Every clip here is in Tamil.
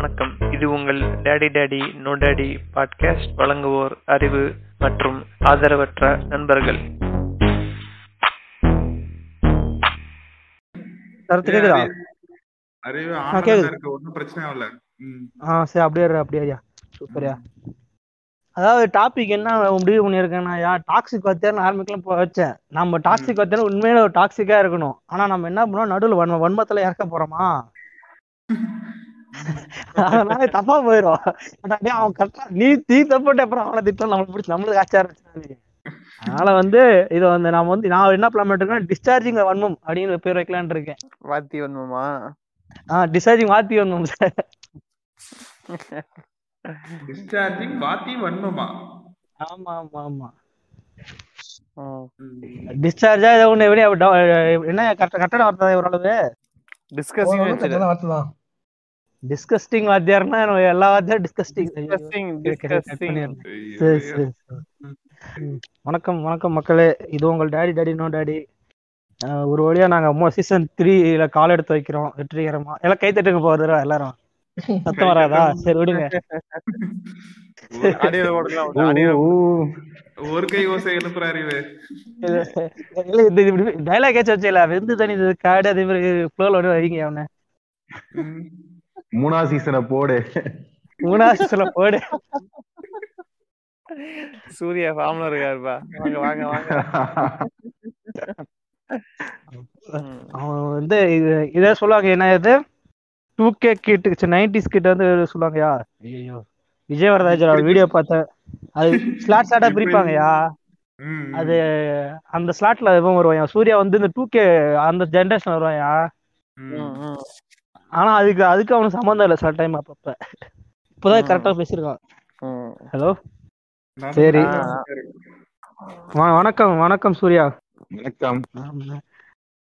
வணக்கம். இது உங்கள் daddy daddy no daddy podcast வழங்குவோர் அறிவு மற்றும் ஆதரவற்ற நண்பர்கள். அறிவு ஒன்றும் பிரச்சனை இல்ல. ஆ சரி அப்படியே அப்படியே சூப்பர்யா அதாவது டாபிக் என்ன முடிவு பண்ணியிருக்கேன்னா யா டாக்ஸிக் வத்தியார்னு ஆரம்பிக்கலாம் வச்சேன். நம்ம டாக்ஸிக் வத்தியார் உண்மையில ஒரு டாக்ஸிக்கா இருக்கணும். ஆனா நம்ம என்ன பண்ணோம் நடுவில் வன்ம வன்மத்துல இறக்க போறோமா? அதனால தப்பா போயிடும் அவன் கரெக்டா நீ தீ தப்புட்டு அப்புறம் அவனை திட்டம் நம்மளுக்கு பிடிச்சி நம்மளுக்கு ஆச்சா இருந்துச்சு அதனால வந்து இதை வந்து நான் வந்து நான் என்ன பிளான் பண்ணிருக்கேன் டிஸ்சார்ஜிங் வன்மம் அப்படின்னு பேர் வைக்கலாம்னு இருக்கேன். வாத்தி வன்மமா ஆ டிஸ்சார்ஜிங் வாத்தி வன்மம் சார் டிஸ்சார்ஜிங் வாத்தி வன்மமா ஆமா ஆமா ஆமா. டிஸ்சார்ஜா ஏதோ ஒண்ணு எப்படி என்ன கரெக்ட் கரெக்டான வார்த்தை ஓரளவு டிஸ்கசிங் வச்சிரு. டிஸ்கஸ்டிங் வாத்தியார்னா எல்லா வாத்தியாரும் டிஸ்கஸ்டிங். வணக்கம் வணக்கம் மக்களே. இது உங்கள் டேடி டேடி நோ டேடி. ஒரு வழியா நாங்க சீசன் த்ரீல கால் எடுத்து வைக்கிறோம். வெற்றிகரமா. எல்லாம் கை தட்டுங்க போகுது எல்லாரும். சத்தம் வராதா? சரி விடுங்க. ஒரு கை ஓசை எழுப்புற அறிவு இல்ல இல்ல, இது இப்படி டைலாக் ஏச்சு வச்சல வெந்து தனி இது காடு அதே மாதிரி ஃப்ளோல வந்து வைங்க அவனை. மூணாவது சீசனை போடு. மூணாவது சொல்ல போடு. சூர்யா ஃபார்ம்ல இருக்காருப்பா. வாங்க வாங்க வாங்க. அவன் வந்து இது இதே சொல்லுவாங்க என்ன இது? டூ கே கிட் நைன்டிஸ் கிட்ட வந்து சொல்லுவாங்கயா ஐயோ விஜய் வரதாஜோட வீடியோ பார்த்தேன் அது ஸ்லாட் ஸ்லாட்டா பிரிப்பாங்கயா. அது அந்த ஸ்லாட்ல இவன் வருவான் சூர்யா வந்து இந்த டூ கே அந்த ஜென்ரேஷன் வருவாயா. ஆனா அதுக்கு அதுக்கு அவனுக்கு சம்மந்தம் இல்லை. சில டைம் அப்பப்ப. இப்போதான் கரெக்டா பேசியிருக்கான். ஹலோ சரி. வணக்கம் வணக்கம் சூர்யா. வணக்கம்.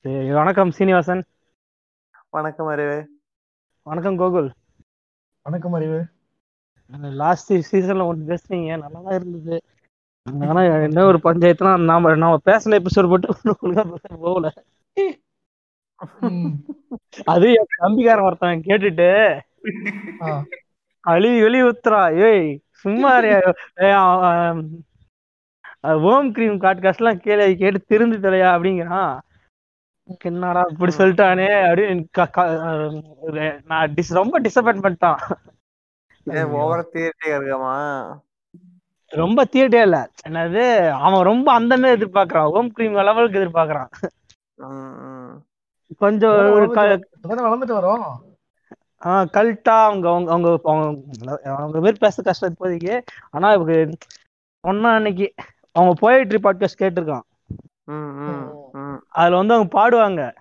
சரி வணக்கம் சீனிவாசன். வணக்கம் அறிவு. வணக்கம் கோகுல். வணக்கம் அறிவு. லாஸ்ட் சீசன்ல ஒன்று பேசுனீங்க. நல்லா தான் இருந்தது. ஆனா என்ன ஒரு பஞ்சாயத்துனா நாம நாம பேசின எபிசோட் மட்டும் போகல. அது என் தம்பிக்காரன் ஒருத்தன் கேட்டுட்டு ஆ. அழுவி வெளி ஊத்துறா ஏய் சும்மா ஓம் கிரீம் காட்காஸ்ட் எல்லாம் கேளு கேட்டு திருந்து தலையா அப்படிங்கிறான் என்னடா இப்படி சொல்லிட்டானே அப்படின்னு நான் dis- ரொம்ப டிசப்பாயின்ட் பண்ணிட்டான். ஏன் ஓவர தியேட்டே இருக்காமா? ரொம்ப தியேட்டே இல்ல. என்னது அவன் ரொம்ப அந்த மாதிரி எதிர்பார்க்கறான். ஓம் கிரீம் லெவலுக்கு எதிர்பார்க்கறான். கொஞ்சம் வளர்ந்துட்டு வரோம். ஆஹ் கல்ட்டா அவங்க அவங்க அவங்க அவங்க அவங்க பேர் பேச கஷ்டம் இப்போதைக்கு. ஆனா இவங்க ஒன்னா அன்னைக்கு அவங்க போயிட்ரி பாட்காஸ்ட் கேட்டிருக்கான். ம், ம், ம். அதுல வந்து அவங்க பாடுவாங்க.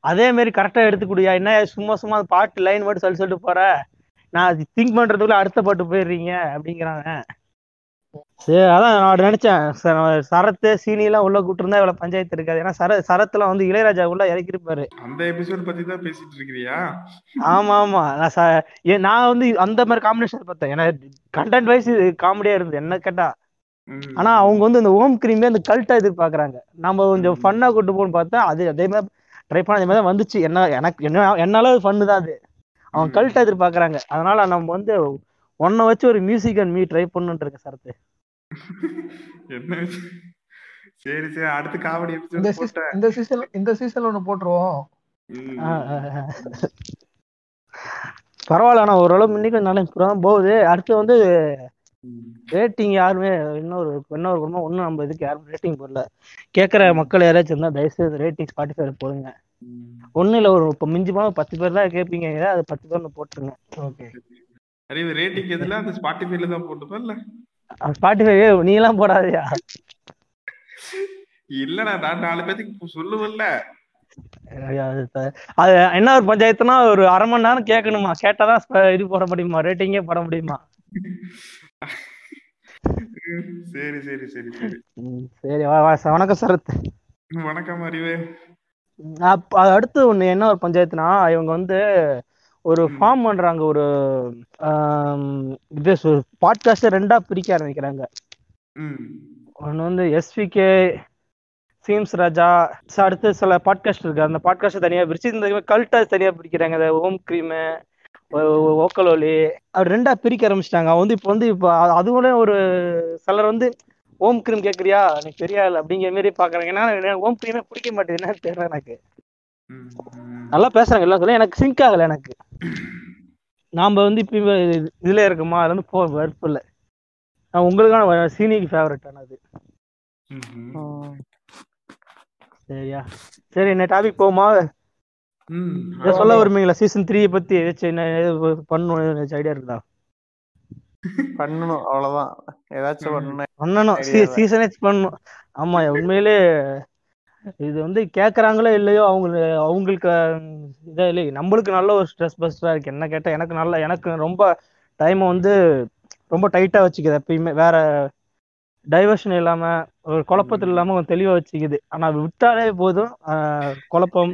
அதே மாதிரி கரெக்டா எடுத்து கொடுயா என்ன சும்மா சும்மா அந்த பாட்டு லைன் மட்டும் சொல்லி சொல்லிட்டு போற? நான் திங்க் பண்றதுக்குள்ள அடுத்த பாட்டு போயிடுறீங்க அப்படிங்கிறாங்க. சரி அதான் நான் நினைச்சேன். சரத்து சீனி எல்லாம் உள்ள கூட்டிருந்தா இவ்வளவு பஞ்சாயத்து இருக்காது. ஏன்னா சர சரத்துல வந்து இளையராஜா உள்ள இறக்கிருப்பாரு. அந்த எபிசோட் பத்தி தான் பேசிட்டு இருக்கிறியா? ஆமா ஆமா. நான் நான் வந்து அந்த மாதிரி காம்பினேஷன் பார்த்தேன். ஏன்னா கண்டென்ட் வைஸ் இது காமெடியா இருந்தது என்ன கேட்டா. ஆனா அவங்க வந்து இந்த ஓம் கிரீமே அந்த கல்ட்டா எதிர்பார்க்கறாங்க. நம்ம கொஞ்சம் ஃபன்னா கொண்டு போகணும்னு பார்த்தா அது அதே மாதிரி ட்ரை பண்ண அதே மாதிரி தான் வந்துச்சு. என்ன எனக்கு என்ன என்னால ஃபன்னு தான் அது. அவன். கல்ட்டா எதிர்பார்க்கறாங்க. அதனால நம்ம வந்து ஒன்ன வச்சு ஒரு மியூசிக் அண்ட் மீ ட்ரை பண்ணுன்னு இருக்க சரத்து? சரி சரி அடுத்து காமெடி இந்த இந்த சீசன் இந்த சீசன்ல ஒண்ணு போட்டுருவோம். பரவாயில்ல ஆனா ஓரளவு இன்னைக்கு நல்லா தான் போகுது. அடுத்து வந்து. ரேட்டிங் யாருமே இன்னொரு இன்னொரு குடும்பம் ஒன்றும் நம்ம இதுக்கு யாரும் ரேட்டிங் போடல. கேட்குற மக்கள் யாராச்சும் இருந்தால் தயவுசெய்து ரேட்டிங் ஸ்பாட்டிஃபைல போடுங்க. ஒன்றும் இல்லை ஒரு இப்போ மிஞ்சி போனால் பத்து பேர் தான் கேட்பீங்க அது பத்து பேர் போட்டுருங்க. ஓகே. அறிவு ரேட்டிங் எதுல? அந்த ஸ்பாட்டிஃபைல தான் போட்டுப்பா இல்ல? ஸ்பாட்டிஃபை நீ எல்லாம் போடாதயா? இல்லடா நான் நாலு பேத்துக்கு சொல்லுவல்ல அது என்ன ஒரு பஞ்சாயத்துனா ஒரு அரை மணி நேரம் கேட்கணுமா? கேட்டாதான் இது போட முடியுமா? ரேட்டிங்கே போட முடியுமா. சரி சரி சரி சரி. வா- வா, வணக்கம் சரத் வணக்கம் அறிவு. அடுத்து ஒண்ணு என்ன ஒரு பஞ்சாயத்துனா இவங்க வந்து ஒரு ஃபார்ம் பண்றாங்க ஒரு இது பாட்காஸ்ட் ரெண்டா பிரிக்க ஆரம்பிக்கிறாங்க. ஒன்று வந்து எஸ்விகே சீம்ஸ் ராஜா அடுத்து சில பாட்காஸ்ட் இருக்கு. அந்த பாட்காஸ்ட் தனியா பிரிச்சு இந்த கல்ட்டா தனியா பிரிக்கிறாங்க. இந்த ஓம் கிரீம் ஓக்கல் ஒலி அவர் ரெண்டா பிரிக்க ஆரம்பிச்சிட்டாங்க. அவன் வந்து இப்போ வந்து இப்போ அ- அதுவோட ஒரு சிலர் வந்து ஓம் கிரீம் கேக்குறியா? நீ பெரிய ஆள் அப்படிங்கிற மாதிரி பாக்குறாங்க. ஏன்னா எனக்கு ஓம் கிரீமே பிடிக்க மாட்டேது என்னன்னு தெரியல எனக்கு. நல்லா பேசுறாங்க எல்லாம் சொல்ல எனக்கு சிங்க் ஆகல எனக்கு. நாம வந்து இப்போ இதுல இருக்குமா அது வந்து போ வெறுப்பு இல்லை. நான் உங்களுக்கான சீனிக்கு ஃபேவரட் ஆனது. சரியா. சரி என்ன டாபிக் போமா சொல்ல வருவீங்களா சீசன் த்ரீ பத்தி ஏதாச்சும் என்ன ஏதோ பண்ணணும் ஏதாச்சும் ஐடியா இருக்குதா? பண்ணணும் அவ்வளவுதான். ஏதாச்சும் பண்ணணும் பண்ணணும். சீசனே பண்ணணும். ஆமா உண்மையிலே இது வந்து கேக்குறாங்களோ இல்லையோ அவங்க அவங்களுக்கு அஹ், இதா இல்லை நம்மளுக்கு நல்ல ஒரு ஸ்ட்ரெஸ் பஸ்டரா இருக்கு. என்ன கேட்டா எனக்கு நல்ல எனக்கு ரொம்ப டைமை வந்து ரொம்ப டைட்டா வச்சுக்குது எப்பயுமே. வேற டைவர்ஷன் இல்லாம ஒரு குழப்பத்தில் இல்லாம கொஞ்சம் தெளிவா வச்சுக்குது. ஆனா விட்டாலே போதும். குழப்பம்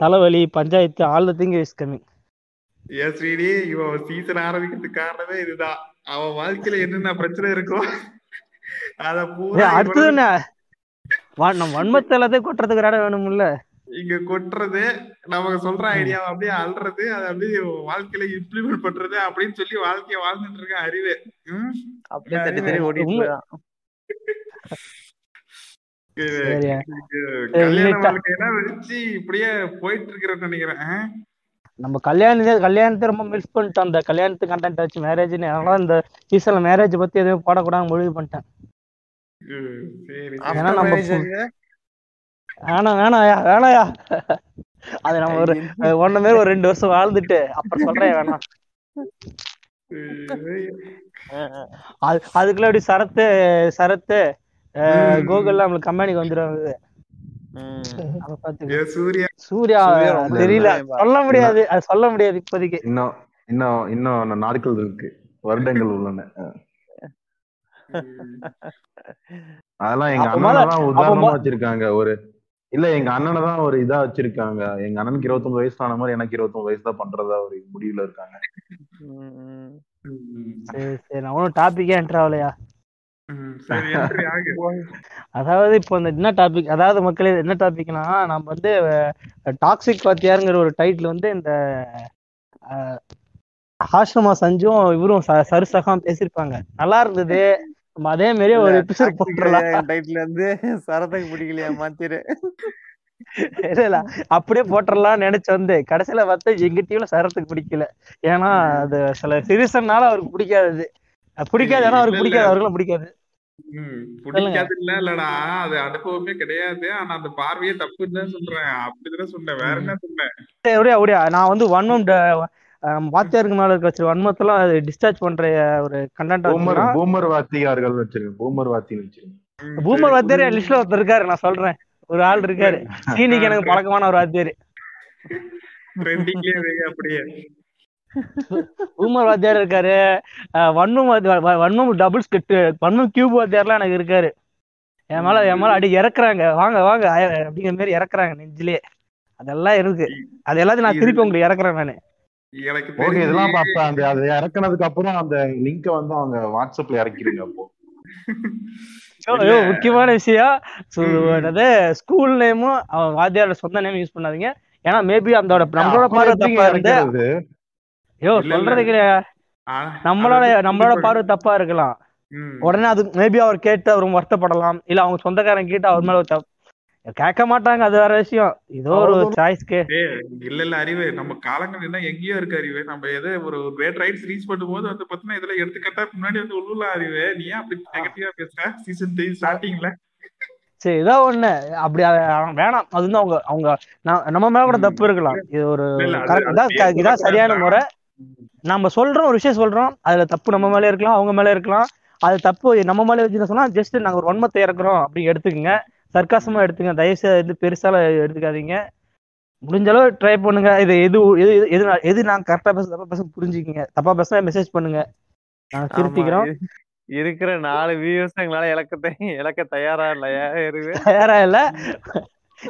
தலைவலி panchayat all the thing is coming ஏன் ஸ்ரீடி இவன் சீசன் ஆரம்பிக்கிறதுக்கு காரணமே இதுதான். அவன் வாழ்க்கையில என்னென்ன பிரச்சனை இருக்கோ அத பூரா அடுத்தது நம்ம வன்மத்தை எல்லாத்தையும் கொட்டுறதுக்கு இடம் வேணும்ல இங்க கொட்டுறது நமக்கு சொல்ற ஐடியா அப்படியே அல்றது அதை அப்படியே வாழ்க்கையில இம்ப்ளிமெண்ட் பண்றது அப்படின்னு சொல்லி வாழ்க்கைய வாழ்ந்துட்டு இருக்க அறிவு? அப்படியே தட்டி தட்டி ஓடிட்டு கல்யாண இன்னைக்கு- வாழ்க்கையெல்லாம் வச்சு இப்படியே போயிட்டு இருக்கிறேன்னு நினைக்கிறேன்? நம்ம கல்யாணத்தை கல்யாணத்தை ரொம்ப மிஸ் பண்ணிட்டோம். அந்த கல்யாணத்து கண்டென்ட் வச்சு மேரேஜ்னு அதனால இந்த சீசன்ல மேரேஜ் பத்தி எதுவும் போடக்கூடாது முடிவு பண்ணிட்டேன். வேணாம் வேணாயா வேணாயா அது நம்ம ஒரு ஒன்ன ஒரு ரெண்டு வருஷம் வாழ்ந்துட்டு அப்புறம் சொல்றேன் வேணாம் அது அதுக்குள்ள அப்படி சரத்து சரத்து. கோகுல் நம்மளுக்கு கம்பெனிக்கு ஏ, சூர்யா. தெரியல. சொல்ல முடியாது. அது சொல்ல முடியாது இப்போதைக்கு. இன்னும் இன்னும் இன்னும் நாட்கள் இருக்கு. வருடங்கள் உள்ளன. அதெல்லாம் எங்க அண்ணனை உதாரணமா வச்சிருக்காங்க. ஒரு இல்ல எங்க அண்ணனை தான் ஒரு இதா வச்சிருக்காங்க. எங்க அண்ணனுக்கு இருபத்தொன்பது வயசு ஆன மாதிரி எனக்கு இருபத்தொன்பது வயசு தான் பண்றதா ஒரு முடிவுல இருக்காங்க. சரி சரி. நான் ஒன்றும் டாபிக்கே என்ட்ரு ஆகலையா? அதாவது இப்போ இந்த என்ன டாபிக் அதாவது மக்களே என்ன டாபிக்னா நம்ம வந்து டாக்ஸிக் பாத்தியாருங்கிற ஒரு டைட்டில் வந்து இந்த அஹ், ஆஷ்ரமா சஞ்சும் இவரும் ச- சருசகம் பேசியிருப்பாங்க. நல்லா இருந்தது. அதே மாதிரியே ஒரு எபிசோட் என் title வந்து சரத்துக்கு பிடிக்கலையா மாத்திரு. இல்ல அப்படியே போட்டுடலாம்னு நினைச்சு வந்து கடைசியில பார்த்தா எங்க டீம்ல சரத்துக்கு பிடிக்கல. ஏன்னா அது சில சீரியஸ்னால அவருக்கு பிடிக்காது பிடிக்காது ஏன்னா அவருக்கு. பிடிக்காது அவருக்கும் பிடிக்காது. ம், பிடிக்காது இல்ல இல்லடா அது அனுபவமே கிடையாது. ஆனா அந்த பார்வையே தப்புன்னு சொல்றேன். அப்படிதான் சொன்னேன். வேற என்ன சொன்னேன்? நான் வந்து ட- அஹ் வாத்தியாருக்கு மேல இருக்க வச்சு வன்மத்தெல்லாம் டிஸ்சார்ஜ் பண்ற ஒரு கண்டென்ட் பூமர் வாத்தியார்கள் வச்சிருங்க பூமர் வாத்தின்னு வச்சிருங்க ம், பூமர் வாத்தியார் என் லிஸ்ட்ல ஒருத்தர் இருக்காரு நான் சொல்றேன். ஒரு ஆள் இருக்காரு. சீனிக்கு எனக்கு பழக்கமான ஒரு வாத்தியார். அப்படியே. பூமர் வாத்தியார் இருக்காரு. வன்மம் வன்மம் டபுள் ஸ்கிட் வன்மம் கியூப் வாத்தியார்லாம் எனக்கு இருக்காரு. என் மேல என் மேல அடி இறக்குறாங்க. வாங்க வாங்க அப்படிங்கிற மாதிரி இறக்குறாங்க நெஞ்சிலே. அதெல்லாம் இருக்கு. அது எல்லாத்தையும் நான் திருப்பி உங்களுக்கு இறக்குறேன் நானு. எனக்கு இதெல்லாம் அப்ப அந்த அதை இறக்குனதுக்கு அப்புறம் அந்த லிங்க வந்து அவங்க வாட்ஸ்அப்ல இறக்கிடுங்க அப்போ. முக்கியமான விஷயம். என்னது ஸ்கூல் நேமும் அவன் வாத்தியாரோட சொந்த நேம் யூஸ் பண்ணாதீங்க. ஏன்னா மேபி அந்த நம்மளோட பார்வை தப்பா இருந்து? ஐயோ. சொல்றது கிடையாது நம்மளோட நம்மளோட பார்வை தப்பா இருக்கலாம். உடனே அது மேபி அவர் கேட்டு அவர் வருத்தப்படலாம். இல்ல அவங்க சொந்தக்காரங்க கேட்டு அவர் மேல கேட்க மாட்டாங்க அது வேற விஷயம். ஏதோ ஒரு சாய்ஸ்க்கு இல்ல இல்ல அறிவு. நம்ம காலங்கள் என்ன எங்கேயோ இருக்கு அறிவு. நம்ம எதோ ஒரு கிரேட் ரைட்ஸ் ரீச் பண்ணும்போது வந்து பாத்தீங்கன்னா இதுல எடுத்துக்கிட்டா முன்னாடி வந்து உள்ளூர்ல அறிவு. நீ ஏன் அப்படி நெகட்டிவா பேசுற? சீசன் த்ரீ ஸ்டார்டிங்ல சரி ஏதோ ஒண்ணு. அப்படி வேணாம். அது வந்து அவங்க அவங்க நம்ம மேல கூட தப்பு இருக்கலாம். இது ஒரு இதான் சரியான. முறை. நம்ம சொல்றோம் ஒரு விஷயம் சொல்றோம். அதுல தப்பு நம்ம மேல இருக்கலாம் அவங்க மேல இருக்கலாம். அது தப்பு நம்ம மேல வச்சு சொன்னா ஜஸ்ட் நாங்க ஒரு வன்மத்தை இறக்குறோம் அப்படி எடுத்துக்கங்க. சர்க்காசமா எடுத்துங்க. தயவுசெய்து இது பெருசால எடுத்துக்காதீங்க. முடிஞ்ச அளவு ட்ரை பண்ணுங்க. இது எது எது எது- எது நான்- எது நான் கரெக்டா பேச தப்பா பேச புரிஞ்சுக்கிங்க. தப்பா பேசினா மெசேஜ் பண்ணுங்க. ஆமா, திருத்திக்கிறோம். இருக்கிற நாலு வியூஸ் எங்களால இழக்க தெ- இழக்க தயாரா இல்லையா இருக்கு தயாரா இல்ல.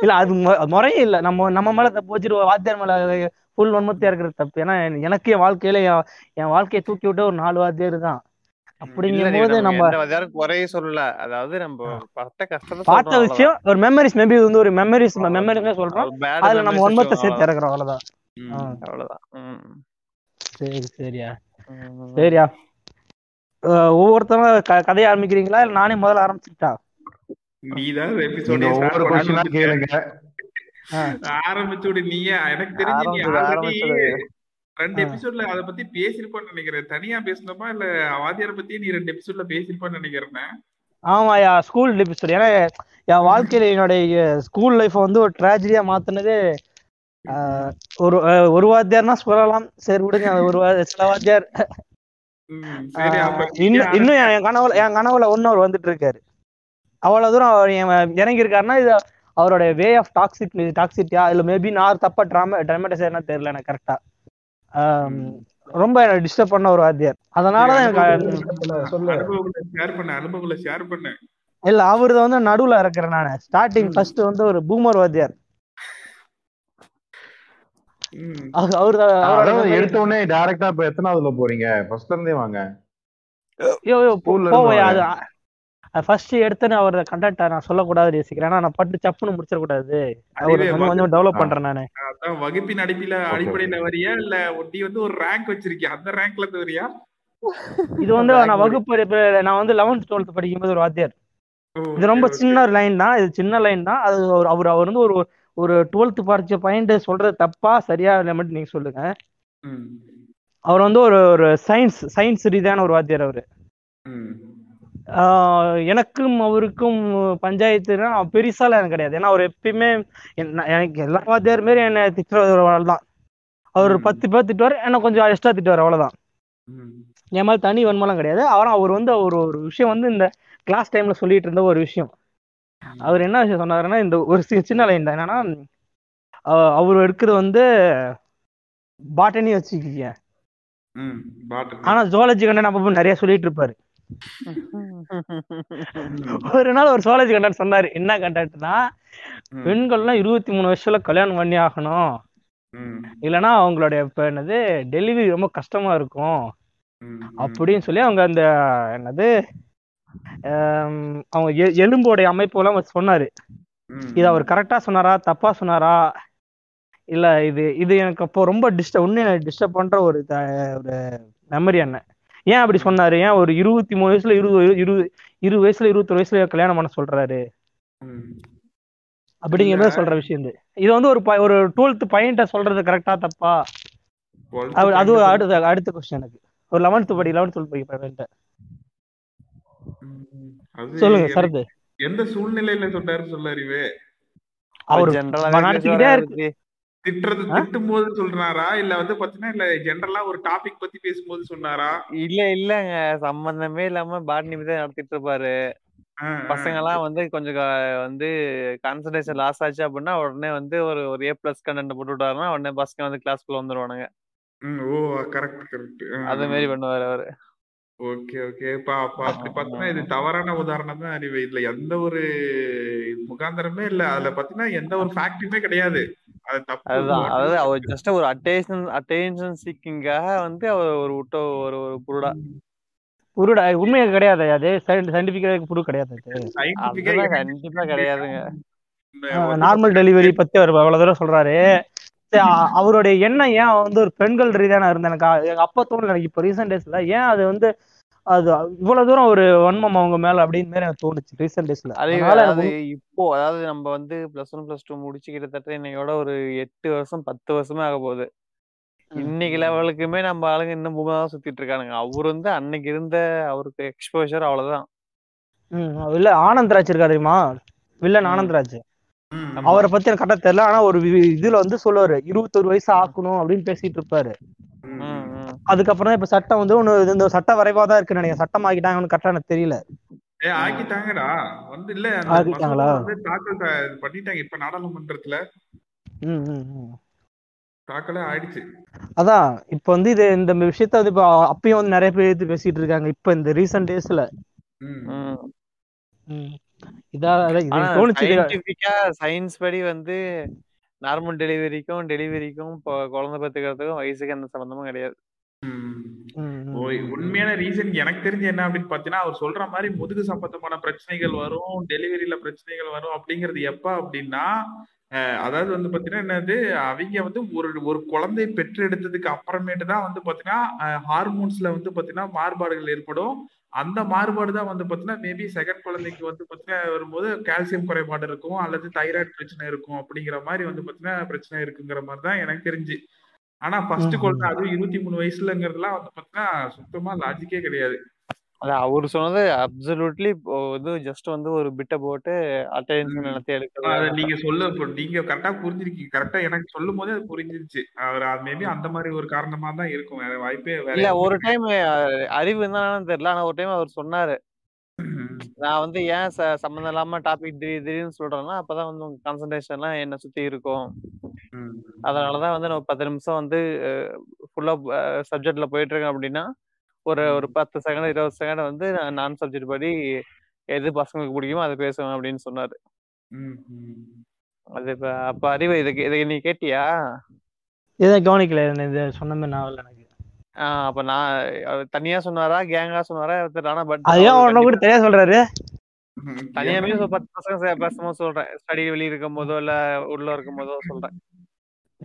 இல்ல அது முறையே இல்ல. நம்ம நம்ம மேல தப்பு வச்சிருவோம். வாத்தியார் மேல ஃபுல் வன்மத்தையா இருக்கிறது தப்பு. ஏன்னா எனக்கு என் வாழ்க்கையில என் என் வாழ்க்கையை தூக்கி விட்ட ஒரு நாலு வாத்தியார் தான். இல்ல அப்படிங்கும் நீ போது நம்ம குறைய சொல்லல. அதாவது நம்ம பட்ட கஷ்டத்தை பார்த்த விஷயம் ஒரு மெமரிஸ் மேபி இது வந்து ஒரு மெமரிஸ். மெமரிஸ் சொல்றோம். அதுல நம்ம வச்சுக்கோங்க, சேர்த்து இறக்குறோம் அவ்வளவுதான். அவ்வளவுதான். சரி சரியா. சரியா. ஒவ்வொருத்தரும் க- கதைய ஆரம்பிக்கிறீங்களா? இல்ல நானே முதல்ல ஆரம்பிச்சுட்டா ஆரம்பிச்சு விடு நீயே எனக்கு தெரிஞ்சு ரெண்டு. எபிசோட்ல அத பத்தி பேசிருப்பான்னு நினைக்கிறேன். தனியா பேசணுமா? இல்ல வாத்தியார பத்தி நீ ரெண்டு எபிசோட்ல பேசிருப்பான்னு நினைக்கிறேன்? ஆமாயா ஸ்கூல் எபிசோட் ஏன்னா என் வாழ்க்கையில என்னுடைய ஸ்கூல் லைஃப் வந்து ஒரு ட்ராஜடியா மாத்துனது ஒரு ஒரு வாத்தியார்னா சொல்லலாம். சரி விடுங்க ஒரு சில வாத்தியார். இன்னும் இன்னும் என் கனவுல என் கனவுல இன்னொரு வந்துட்டு இருக்காரு அவ்வளவு தூரம் அவர் இறங்கி இருக்காருன்னா இது அவரோட வே ஆஃப் டாக்ஸிக் டாக்ஸிட்டியா இல்ல மேபி நான் தப்பா ட்ராமா ட்ராமடைஸ் தெரியல எனக்கு கரெக்டா ரொம்ப டிஸ்டர்ப் பண்ண ஒரு வாத்தியார். அதனாலதான் எனக்கு இல்ல, சொல்லு. அனுபவங்களை ஷேர் பண்ண அனுபவங்களை ஷேர் பண்ண. இல்ல அவரு வந்து நடுவுல இருக்கிறேன் நானு. ஸ்டார்டிங். ஃபர்ஸ்ட் வந்து ஒரு பூமர் வாத்தியார். அவரு- எடுத்த உடனே டைரக்டா இப்ப எத்தனாவதுல போறீங்க? ஃபர்ஸ்ட்ல இருந்தே வாங்க. யோ யோ School ல இருந்து போவையா ஃபர்ஸ்ட் எடுத்தேன்னு அவர் கண்டக்டா நான் சொல்லக்கூடாது யோசிக்கிறேன். ஏன்னா நான் பட்டு சப்புன்னு முடிச்சிடக்கூடாது. அவர் கொஞ்சம் டெவலப் பண்றேன் நானு. வகுப்பின் அடிப்பில அடிப்படையில வரியா இல்ல நீ வந்து ஒரு ரேங்க் வச்சிருக்கியா? அந்த ரேங்க்ல வரியா இது வந்து நான் வகுப்பு நான் வந்து லெவன்த் டுவெல்த் படிக்கும்போது ஒரு வாத்தியார். இது ரொம்ப சின்ன ஒரு லைன் தான். இது சின்ன லைன் தான். அது ஒரு அவர் அவர் வந்து ஒரு ஒரு டுவெல்த் படிச்ச பாயிண்ட் சொல்றது தப்பா சரியா இல்லை மட்டும் நீங்க சொல்லுங்க. அவர் வந்து ஒரு ஒரு சயின்ஸ் சயின்ஸ் ரீதியான ஒரு வாத்தியார் அவரு. எனக்கும் அவருக்கும் பஞ்சாயத்துனா பெருசாலாம் எனக்கு கிடையாது. ஏன்னா அவர் எப்பயுமே எனக்கு எல்லா வாத்தியார் மாரி என்ன திட்டுற ஒரு ஆள் தான் அவர். பத்து பேர் திட்டுவார் என்ன கொஞ்சம் எக்ஸ்ட்ரா திட்டுவார் அவ்வளவுதான். ம், என் மேல தனி வன்மலாம் கிடையாது. ஆனால் அவர் வந்து ஒரு ஒரு விஷயம் வந்து இந்த கிளாஸ் டைம்ல சொல்லிட்டு இருந்த ஒரு விஷயம். அவர் என்ன விஷயம் சொன்னாருன்னா இந்த ஒரு சின்ன லைன் தான். என்னன்னா அவர் எடுக்கிறது வந்து பாட்டனி வச்சுக்கிங்க. ஆனா ஜுவாலஜி கண்டன் அப்பப்போ நிறைய சொல்லிட்டு இருப்பாரு. ஒரு நாள் ஒரு ஜுவாலஜி கண்டன் சொன்னாரு. என்ன கண்டன்ட்னா ம், பெண்கள்லாம் இருபத்தி மூணு வயசுல கல்யாணம் பண்ணி ஆகணும். இல்லைன்னா அவங்களுடைய இப்ப என்னது டெலிவரி ரொம்ப கஷ்டமா இருக்கும். அப்படின்னு சொல்லி அவங்க அந்த என்னது அவங்க எலும்போடைய அமைப்பு எல்லாம் சொன்னாரு. இது அவர் கரெக்டா சொன்னாரா தப்பா சொன்னாரா? இல்ல இது இது எனக்கு அப்போ ரொம்ப டிஸ்டர்ப் உன்னை டிஸ்டர்ப் பண்ற ஒரு ஒரு மெமரி என்ன ஏன் அப்படி சொன்னாரு? ஏன் ஒரு இருபத்தி மூணு வயசுல இருபது இருபது இரு வயசுல இருபத்தொரு வயசுல கல்யாணம் பண்ண சொல்றாரு. ம். அப்படிங்கிற மாதிரி சொல்ற விஷயம் இது. இது வந்து ஒரு ஒரு டுவெல்த் பையன்ட்ட சொல்றது கரெக்டா தப்பா? அது. அடுத்த அடுத்த கொஸ்டின் எனக்கு. ஒரு லெவன்த் படி லெவன்த் டுவெல்த் படி பையன்ட்ட. சொல்லுங்க சரது. எந்த சூழ்நிலையில சொன்னாரு சொல்ல அறிவு அவர் நடத்திக்கிட்டே இருக்கு. திட்டுறது? திட்டும் போது சொல்றாரா? இல்ல வந்து பாத்தீங்கன்னா இல்ல ஜென்ரலா ஒரு டாபிக் பத்தி பேசும்போது சொன்னாரா? இல்ல இல்லங்க. சம்பந்தமே இல்லாம பாட்னி தான் நடத்திட்டு இருப்பாரு. பசங்க எல்லாம் வந்து கொஞ்சம் வந்து கான்சன்ட்ரேஷன் லாஸ் ஆச்சு அப்படின்னா உடனே வந்து ஒரு ஒரு ஏ பிளஸ் கண்டென்ட் போட்டு விட்டாருன்னா உடனே பசங்க வந்து கிளாஸ்க்குள்ள வந்துருவானுங்க. ஓ கரெக்ட் கரெக்ட் அது மாதிரி பண்ணுவாரு அவரு. Okay okay. இப்ப அப்ப அப்படி பார்த்தோம்னா இது தவறான உதாரணம் தான் அறிவு. இதுல எந்த ஒரு முகாந்திரமே இல்ல. அதுல பாத்தீங்கன்னா எந்த ஒரு ஃபேக்டரியுமே கிடையாது. அதுதான். அதாவது அவர் ஜஸ்ட் ஒரு அட்டென்ஷன் அட்டென்ஷன் சீக்கிங்காக வந்து அவர் ஒரு விட்ட ஒரு ஒரு புருடா புருடா உண்மையா கிடையாது. அது சயின்டிபிக் புரு கிடையாது சயின்டிபிக்கா கண்டிப்பா கிடையாதுங்க. நார்மல் டெலிவரி பத்தி அவர் அவ்வளவு தூரம் சொல்றாரு. அவருடைய எண்ணம் ஏன் வந்து ஒரு பெண்கள் ரீதியான இருந்த எனக்கு அப்பா தோணல எனக்கு இப்போ ரீசெண்ட் டேஸ்ல ஏன் அது வந்து அது இவ்வளவு தூரம் ஒரு வன்மம் அவங்க மேல அப்படின்னு மாதிரி எனக்கு தோணுச்சு ரீசெண்ட் டேஸ்ல அது அதனால இப்போ அதாவது நம்ம வந்து பிளஸ் ஒன் பிளஸ் டூ முடிச்சு கிட்டத்தட்ட இன்னையோட ஒரு எட்டு வருஷம் பத்து வருஷமே ஆக போகுது. இன்னைக்கு லெவலுக்குமே நம்ம ஆளுங்க இன்னும் பூமா தான் சுத்திட்டு இருக்கானுங்க. அவர் வந்து அன்னைக்கு இருந்த அவருக்கு எக்ஸ்போஷர் அவ்வளவுதான். ம், இல்ல ஆனந்த்ராஜ் இருக்கா தெரியுமா? வில்லன் ம். ஆனந்த்ராஜ் ம், அவரை பத்தி எனக்கு கரெக்டா தெரியல ஆனா ஒரு வி- இதுல வந்து சொல்லுவாரு இருபத்தொரு வயசு ஆக்கணும் அப்படின்னு பேசிட்டு இருப்பாரு. அதுக்கப்புறம் தான் இப்ப சட்டம் வந்து ஒண்ணு இது இந்த சட்ட வரைவா தான் இருக்கு நினைக்கிறேன். சட்டம் ஆக்கிட்டாங்கன்னு கரெக்டா எனக்கு தெரியல. ஏ ஆக்கிட்டாங்கடா. வந்து இல்ல ஆக்கிட்டாங்களா? தாக்கல் பண்ணிட்டாங்க. இப்ப நாடாளுமன்றத்துல ம் ம் ம். தாக்கலே ஆயிடுச்சு. அதான் இப்ப வந்து இது இந்த விஷயத்த வந்து இப்ப அப்பயும் வந்து நிறைய பேர் எடுத்து பேசிட்டு இருக்காங்க. இப்ப இந்த ரீசெண்ட் டேஸ்ல ம். ம். இதா சயின்ஸ் படி வந்து நார்மல் டெலிவரிக்கும் டெலிவரிக்கும் இப்போ குழந்தை பெற்றுக்கிறதுக்கும் வயசுக்கு எந்த சம்மந்தமும் கிடையாது. உண்மையான ரீசன் எனக்கு தெரிஞ்சு என்ன அப்படின்னு பாத்தீங்கன்னா அவர் சொல்ற மாதிரி முதுகு சம்பந்தமான பிரச்சனைகள் வரும் டெலிவரியில பிரச்சனைகள் வரும் அப்படிங்கிறது எப்ப அப்படின்னா அதாவது வந்து பாத்தீங்கன்னா என்னது அவங்க வந்து ஒரு ஒரு குழந்தை பெற்றெடுத்ததுக்கு அப்புறமேட்டு தான் வந்து பாத்தீங்கன்னா ஹார்மோன்ஸ்ல வந்து பாத்தீங்கன்னா மாறுபாடுகள் ஏற்படும். அந்த மாறுபாடு தான் வந்து பாத்தீங்கன்னா மேபி செகண்ட் குழந்தைக்கு வந்து பாத்தீங்கன்னா வரும்போது கால்சியம் குறைபாடு இருக்கும் அல்லது தைராய்டு பிரச்சனை இருக்கும் அப்படிங்கிற மாதிரி வந்து பாத்தீங்கன்னா பிரச்சனை இருக்குங்கிற மாதிரி தான் எனக்கு தெரிஞ்சு. ஆனா ஃபர்ஸ்ட் ம். அதுவும் இருபத்தி மூணு வயசுலங்கிறதுலாம் வந்து பாத்தீங்கன்னா சுத்தமா லாஜிக்கே கிடையாது. அது அவர் சொன்னது அப்சல்யூட்லி இது ஜஸ்ட் வந்து ஒரு பிட்ட போட்டு அட்டென்ஷன். எல்லாத்தையும் அத எடுக்கிறது. நீங்க சொல்ல இப்போ நீங்க கரெக்டா புரிஞ்சிருக்கீங்க. கரெக்டா எனக்கு சொல்லும் போதே அது புரிஞ்சிருச்சு. அவர் அது மேபி அந்த மாதிரி ஒரு காரணமா தான் இருக்கும். வேற வாய்ப்பே வேற ஒரு டைம் அறிவு என்னன்னு தெரியல. ஆனா ஒரு டைம் அவர் சொன்னாரு. நான் வந்து ஏன் ச சம்மந்தம் இல்லாம டாபிக் திடீர் திடீர்னு சொல்றேன்னா அப்பதான் வந்து உங்க கான்சன்ட்ரேஷன்லாம் என்ன சுத்தி இருக்கும் ம். அதனாலதான் வந்து நம்ம பத்து நிமிஷம் வந்து ஃபுல்லா சப்ஜெக்ட்ல போயிட்டு இருக்கேன் அப்படின்னா ஒரு ஒரு ம். பத்து செகண்ட் இருபது செகண்ட் வந்து நான் சப்ஜெக்ட் படி எது பசங்களுக்கு பிடிக்குமோ அதை பேசுவேன் அப்படின்னு சொன்னாரு. அது இப்ப அப்ப அறிவு இதுக்கு இதை நீ கேட்டியா இதை கவனிக்கல இது சொன்ன மாதிரி நான் இல்லை எனக்கு அப்ப நான் அவர் தனியா சொன்னாரா கேங்கா சொன்னாரா. ஆனா பட் அது ஏன் அவரு உன்ன கூட சொல்றாரு. தனியா மீன்ஸ் ஒரு பத்து பசங்க பேசும்போது சொல்றேன். ஸ்டடி வெளிய இருக்கும் போதோ இல்ல உள்ள இருக்கும் போதோ சொல்றேன்.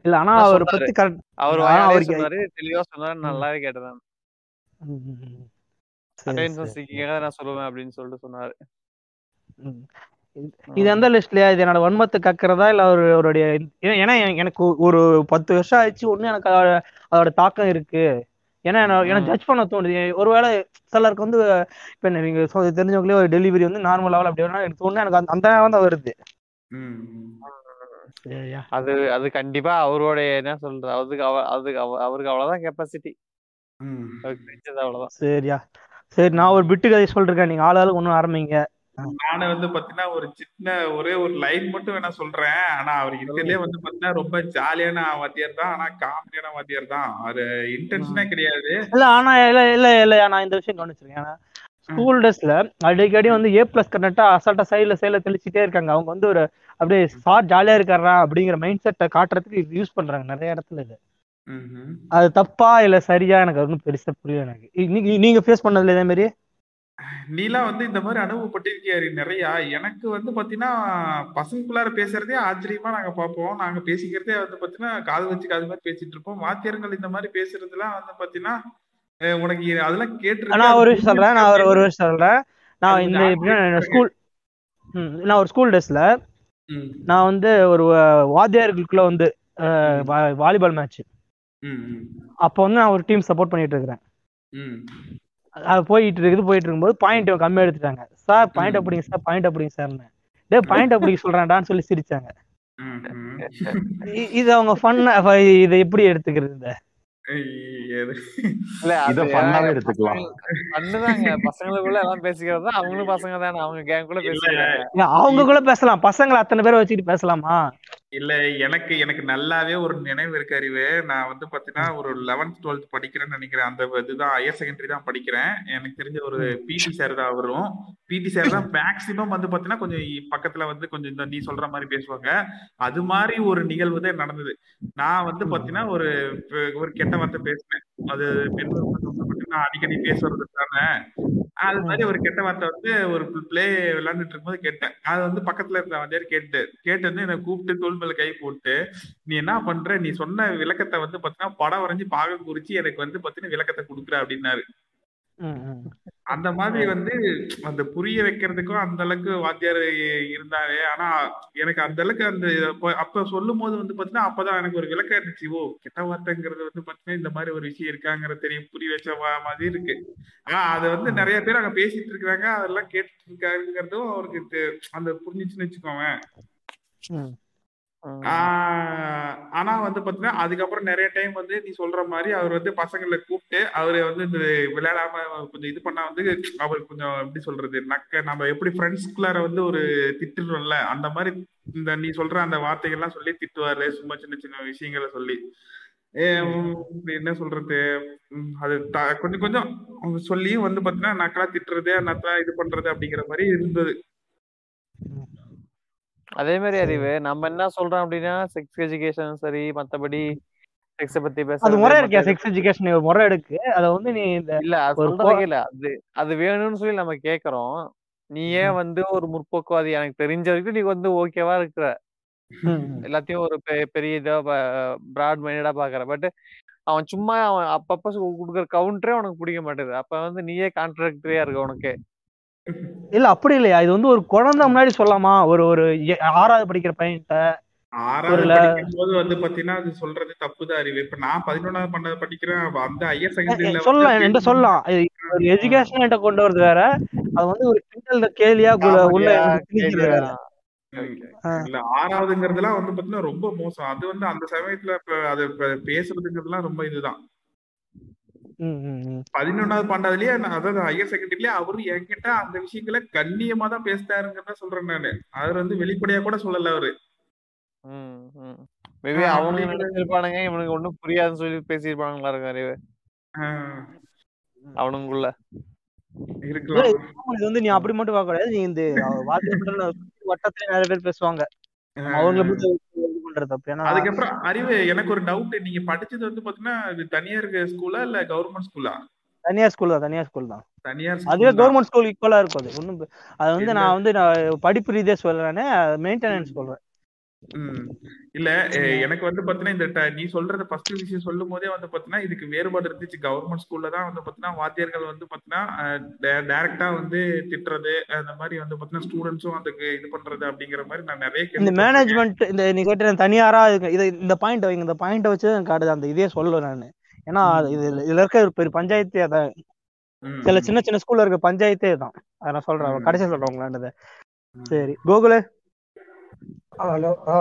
இல்ல ஆனா அவர் பத்தி அவர் அவருக்கு சொன்னாரு தெளிவா சொன்னாரு நல்லாவே கேட்டதான் நான் சொல்லுவேன் அப்படின்னு சொல்லிட்டு சொன்னாரு. இது. எந்த லிஸ்ட்லயா? இது என்னோட வன்மத்தை கக்கிறதா? இல்ல அவர் அவருடைய ஏன்னா எனக்கு ஒரு பத்து வருஷம் ஆயிடுச்சு. ஒண்ணு எனக்கு அதோட தாக்கம் இருக்கு. ஏன்னா ம். ஜட்ஜ் பண்ண தோணுது. ஒருவேளை சிலருக்கு வந்து இப்ப நீங்க சொ- தெரிஞ்சவங்களே ஒரு டெலிவரி வந்து நார்மல் லெவல் அப்படி வேணா எனக்கு தோணுது எனக்கு அந்த அந்த நேரம் தான் வருது. அது அது கண்டிப்பா அவருடைய என்ன சொல்றது அதுக்கு அவ அதுக்கு அவ- அவருக்கு அவ்வளவுதான் கெப்பாசிட்டி அவ்வளவுதான். சரியா. சரி நான் ஒரு பிட்டு கதை சொல்றேன் நீங்க ஆளாளுக்கு ஒன்றும் ஆரம்பிங்க. நானு வந்து பாத்தீங்கன்னா ஒரு சின்ன ஒரே ஒரு லைன் மட்டும் வேணா சொல்றேன். ஆனா அவர் இருக்கிறதுலே வந்து பாத்தீங்கன்னா ரொம்ப ஜாலியான வாத்தியார் தான். ஆனா காமெடியான வாத்தியார் தான். அவரு இன்டென்ஷனே கிடையாது. இல்ல ஆனா இல்ல இல்ல இல்ல நான் இந்த விஷயம் கவனிச்சிருக்கேன். ஏன்னா ஸ்கூல் டேஸ்ல அடிக்கடி வந்து ஏ பிளஸ் கரெக்டா அசால்ட்டா சைடுல சைடுல தெளிச்சுட்டே இருக்காங்க. அவங்க வந்து ஒரு அப்படியே சார் ஜாலியா இருக்காரா அப்படிங்கிற மைண்ட் செட்டை காட்டுறதுக்கு இது யூஸ் பண்றாங்க நிறைய இடத்துல இது. அது தப்பா இல்ல சரியா எனக்கு ஒன்றும் பெருசா புரியல எனக்கு. நீங்க ஃபேஸ் பண்ணதுல இதே மாதிரி? நீலாம் வந்து இந்த மாதிரி அனுபவப்பட்டிருக்கியாரு நிறைய. எனக்கு வந்து பாத்தீங்கன்னா பசங்களுக்குள்ளார பேசுறதே ஆச்சரியமா நாங்க பார்ப்போம். நாங்க பேசிக்கிறதே வந்து பாத்தீங்கன்னா காது வச்சு காது மாதிரி பேசிட்டு இருப்போம். வாத்தியாரங்கள் இந்த மாதிரி பேசுறதுலாம் வந்து பாத்தீங்கன்னா அஹ் உனக்கு அதெல்லாம் கேட்டிருக்கு நான் ஒரு விஷயம் சொல்றேன். நான் ஒரு ஒரு விஷயம் சொல்றேன். நான் இந்த ஸ்கூல் நான் ஒரு ஸ்கூல் டேஸ்ல நான் வந்து ஒரு வாத்தியார்களுக்குள்ள வந்து வாலிபால் மேட்ச். அப்போ வந்து நான் ஒரு டீம் சப்போர்ட் பண்ணிட்டு இருக்கிறேன். ம். அது போயிட்டு இருக்குது போயிட்டு இருக்கும்போது பாயிண்ட் கம்மியா எடுத்துட்டாங்க. சார் பாயிண்ட் அப்படிங்க சார் பாயிண்ட் அப்படிங்க சார்னு. டே பாயிண்ட் அப்படிங்க சொல்றேன்டான்னு சொல்லி சிரிச்சாங்க. இது அவங்க ஃபன் இதை எப்படி எடுத்துக்கிறது இந்த அவங்களும் பசங்க தானே. அவங்க கூட பேசலாம். பசங்களை அத்தனை பேரை வச்சுக்கிட்டு பேசலாமா? இல்ல எனக்கு எனக்கு நல்லாவே ஒரு நினைவு இருக்கு அறிவு. நான் வந்து பாத்தீங்கன்னா ஒரு லெவன்த் டுவெல்த் படிக்கிறேன்னு நினைக்கிறேன். அந்த இதுதான் ஹையர் செகண்டரி தான் படிக்கிறேன். எனக்கு தெரிஞ்ச ஒரு. பிடி சார் தான் வரும் பிடி சார் தான் மேக்சிமம் வந்து பாத்தீங்கன்னா கொஞ்சம் பக்கத்துல வந்து கொஞ்சம் இந்த நீ சொல்ற மாதிரி பேசுவாங்க. அது மாதிரி ஒரு நிகழ்வு தான் நடந்தது. நான் வந்து. பாத்தீங்கன்னா ஒரு ஒரு கெட்ட வார்த்தை பேசினேன். அது நான் அடிக்கடி பேசுறது தானே? அது மாதிரி. ஒரு கெட்ட வார்த்தை வந்து ஒரு பிளே விளையாண்டுட்டு இருக்கும்போது கேட்டேன். அது வந்து பக்கத்துல இருந்த வாத்தியார் கேட்டு கேட்டு வந்து என்னை கூப்பிட்டு தோல் மேல கை போட்டு நீ என்ன பண்ற? நீ சொன்ன விளக்கத்தை வந்து பாத்தீங்கன்னா படம் வரைஞ்சு பாகம் குறிச்சு எனக்கு வந்து பாத்தீங்கன்னா விளக்கத்தை கொடுக்குற அப்படின்னாரு. அந்த மாதிரி வந்து அந்த புரிய வைக்கிறதுக்கும் அந்த அளவுக்கு வாத்தியார் இருந்தாரு. ஆனா எனக்கு அந்த அளவுக்கு அந்த அப்ப சொல்லும் போது வந்து பாத்தீங்கன்னா அப்பதான் எனக்கு ஒரு விளக்கம் இருந்துச்சு. ஓ கெட்ட வார்த்தைங்கிறது வந்து பாத்தீங்கன்னா இந்த மாதிரி ஒரு விஷயம் இருக்காங்கிற தெரியும் புரிய வச்ச மாதிரி இருக்கு. ஆனா அதை வந்து நிறைய பேர் அங்க பேசிட்டு இருக்காங்க அதெல்லாம் கேட்டுட்டு இருக்காங்கிறதும் அவருக்கு அந்த புரிஞ்சிச்சுன்னு வச்சுக்கோங்க ஆனா வந்து பாத்தீங்கன்னா அதுக்கப்புறம் நிறைய டைம் வந்து நீ சொல்ற மாதிரி அவர் வந்து பசங்களை கூப்பிட்டு அவரு வந்து இந்த விளையாடாம கொஞ்சம் இது பண்ணா வந்து அவர் கொஞ்சம் எப்படி சொல்றது நக்க நம்ம எப்படி ஃப்ரெண்ட்ஸ்குள்ளார வந்து ஒரு திட்டுறோம்ல அந்த மாதிரி இந்த நீ சொல்ற அந்த வார்த்தைகள்லாம் சொல்லி திட்டுவாரு சும்மா சின்ன சின்ன விஷயங்களை சொல்லி. என்ன சொல்றது அது கொஞ்சம் கொஞ்சம் சொல்லியும் வந்து பாத்தீங்கன்னா நக்கலா திட்டுறது நக்கலா இது பண்றது அப்படிங்கிற மாதிரி இருந்தது. அதே மாதிரி. அறிவு. நம்ம என்ன சொல்றோம் அப்படின்னா செக்ஸ் எஜுகேஷன் சரி மத்தபடி செக்ஸ பத்தி அது பேசுறது முறை இது செக்ஸ் எஜுகேஷன் முறை இருக்கு அதை வந்து நீ இல்ல அது இல்ல அது அது வேணும்னு சொல்லி நம்ம கேக்குறோம். நீ ஏன் வந்து ஒரு முற்போக்குவாதி? எனக்கு தெரிஞ்ச வரைக்கும் நீ வந்து ஓகேவா இருக்கிற. எல்லாத்தையும் ஒரு பெரிய இதா பிராட் மைண்டடா பாக்குற. பட் அவன் சும்மா அவன் அப்பப்ப குடுக்குற கவுண்டரே உனக்கு பிடிக்க மாட்டேது அப்ப வந்து நீயே கான்ட்ராக்டரியா இருக்க உனக்கு. இல்ல அப்படி இல்லையா? இது வந்து ஒரு குழந்தை முன்னாடி சொல்லலாமா? ஒரு ஒரு ஆறாவது படிக்கிற பையன்கிட்ட போது வந்து பாத்தீங்கன்னா அது சொல்றது தப்புதான் அறிவு. இப்ப நான் பதினொன்னாவது பண்ணது படிக்கிறேன் அந்த ஹையர் சொல்லலாம் சொல்லலாம். ஒரு எஜுகேஷன் என்கிட்ட கொண்டு வரது வேற. அது வந்து ஒரு கிண்டல் கேலியா குல- உள்ள. இல்ல ஆறாவதுங்கிறதுலாம் வந்து பாத்தீங்கன்னா ரொம்ப மோசம். அது வந்து அந்த சமயத்துல அது பேசுறதுங்கிறதுலாம் ரொம்ப இதுதான். பதினொன்னாவது பன்னெண்டாவதுலயே அதாவது ஹையர் செகண்டரியிலே அவரு என்கிட்ட அந்த விஷயங்களை கண்ணியமா தான் பேசினாருங்கிறத சொல்றேன் நானு. அவர் வந்து வெளிப்படையா கூட சொல்லல அவரு. மேபி அப்படி நினைச்சிருப்பானுங்க இவனுக்கு ஒண்ணும் புரியாதுன்னு சொல்லி பேசியிருப்பானுங்களா இருக்கும் அறிவு இருக்கலாம். இது வந்து நீ அப்படி மட்டும் பார்க்க கூடாது. நீ இந்த வாத்தியார் வட்டத்துல நிறைய பேர் பேசுவாங்க. அவங்கள பண்றது தப்பு ஏன்னா அதுக்கப்புறம் அறிவு எனக்கு ஒரு டவுட் நீங்க படிச்சது வந்து பாத்தீங்கன்னா தனியார் ஸ்கூலா இல்ல கவர்மெண்ட் ஸ்கூலா தனியார் ஸ்கூல் தான் தனியார் ஸ்கூல் தான். தனியார் அதுவே கவர்மெண்ட் ஸ்கூல் ஈக்குவலா இருக்கும் அது. ப- அது வந்து நான் வந்து நான் படிப்பு ரீதியா சொல்றேனே மெயின்டெனன்ஸ் சொல்றேன். இல்ல எனக்கு வந்து பாத்தீங்கன்னா இந்த நீ சொல்றது ஃபர்ஸ்ட் விஷயம் சொல்லும் போதே வந்து பாத்தீங்கன்னா இதுக்கு வேறுபாடு இருந்துச்சு. கவர்மெண்ட் ஸ்கூல்ல தான் வந்து பாத்தீங்கன்னா வாத்தியார்கள் வந்து பாத்தீங்கன்னா டைரக்டா வந்து திட்டுறது அந்த மாதிரி வந்து பாத்தீங்கன்னா ஸ்டூடெண்ட்ஸும் அதுக்கு இது பண்றது அப்படிங்கிற மாதிரி நான் நிறைய இந்த மேனேஜ்மெண்ட் இந்த நீ கேட்ட தனியாரா இது இந்த பாயிண்ட் வைங்க இந்த பாயிண்ட் வச்சு காட்டுது. அந்த இதே சொல்லுவேன் நான். ஏன்னா இது இதுல இருக்க பெரிய பஞ்சாயத்தே அதான். சில சின்ன சின்ன ஸ்கூல்ல இருக்க பஞ்சாயத்தே தான் அதை நான் சொல்றேன். கடைசியா சொல்றேன் உங்களாண்டது. சரி. கோகுல? ஹலோ ஆ.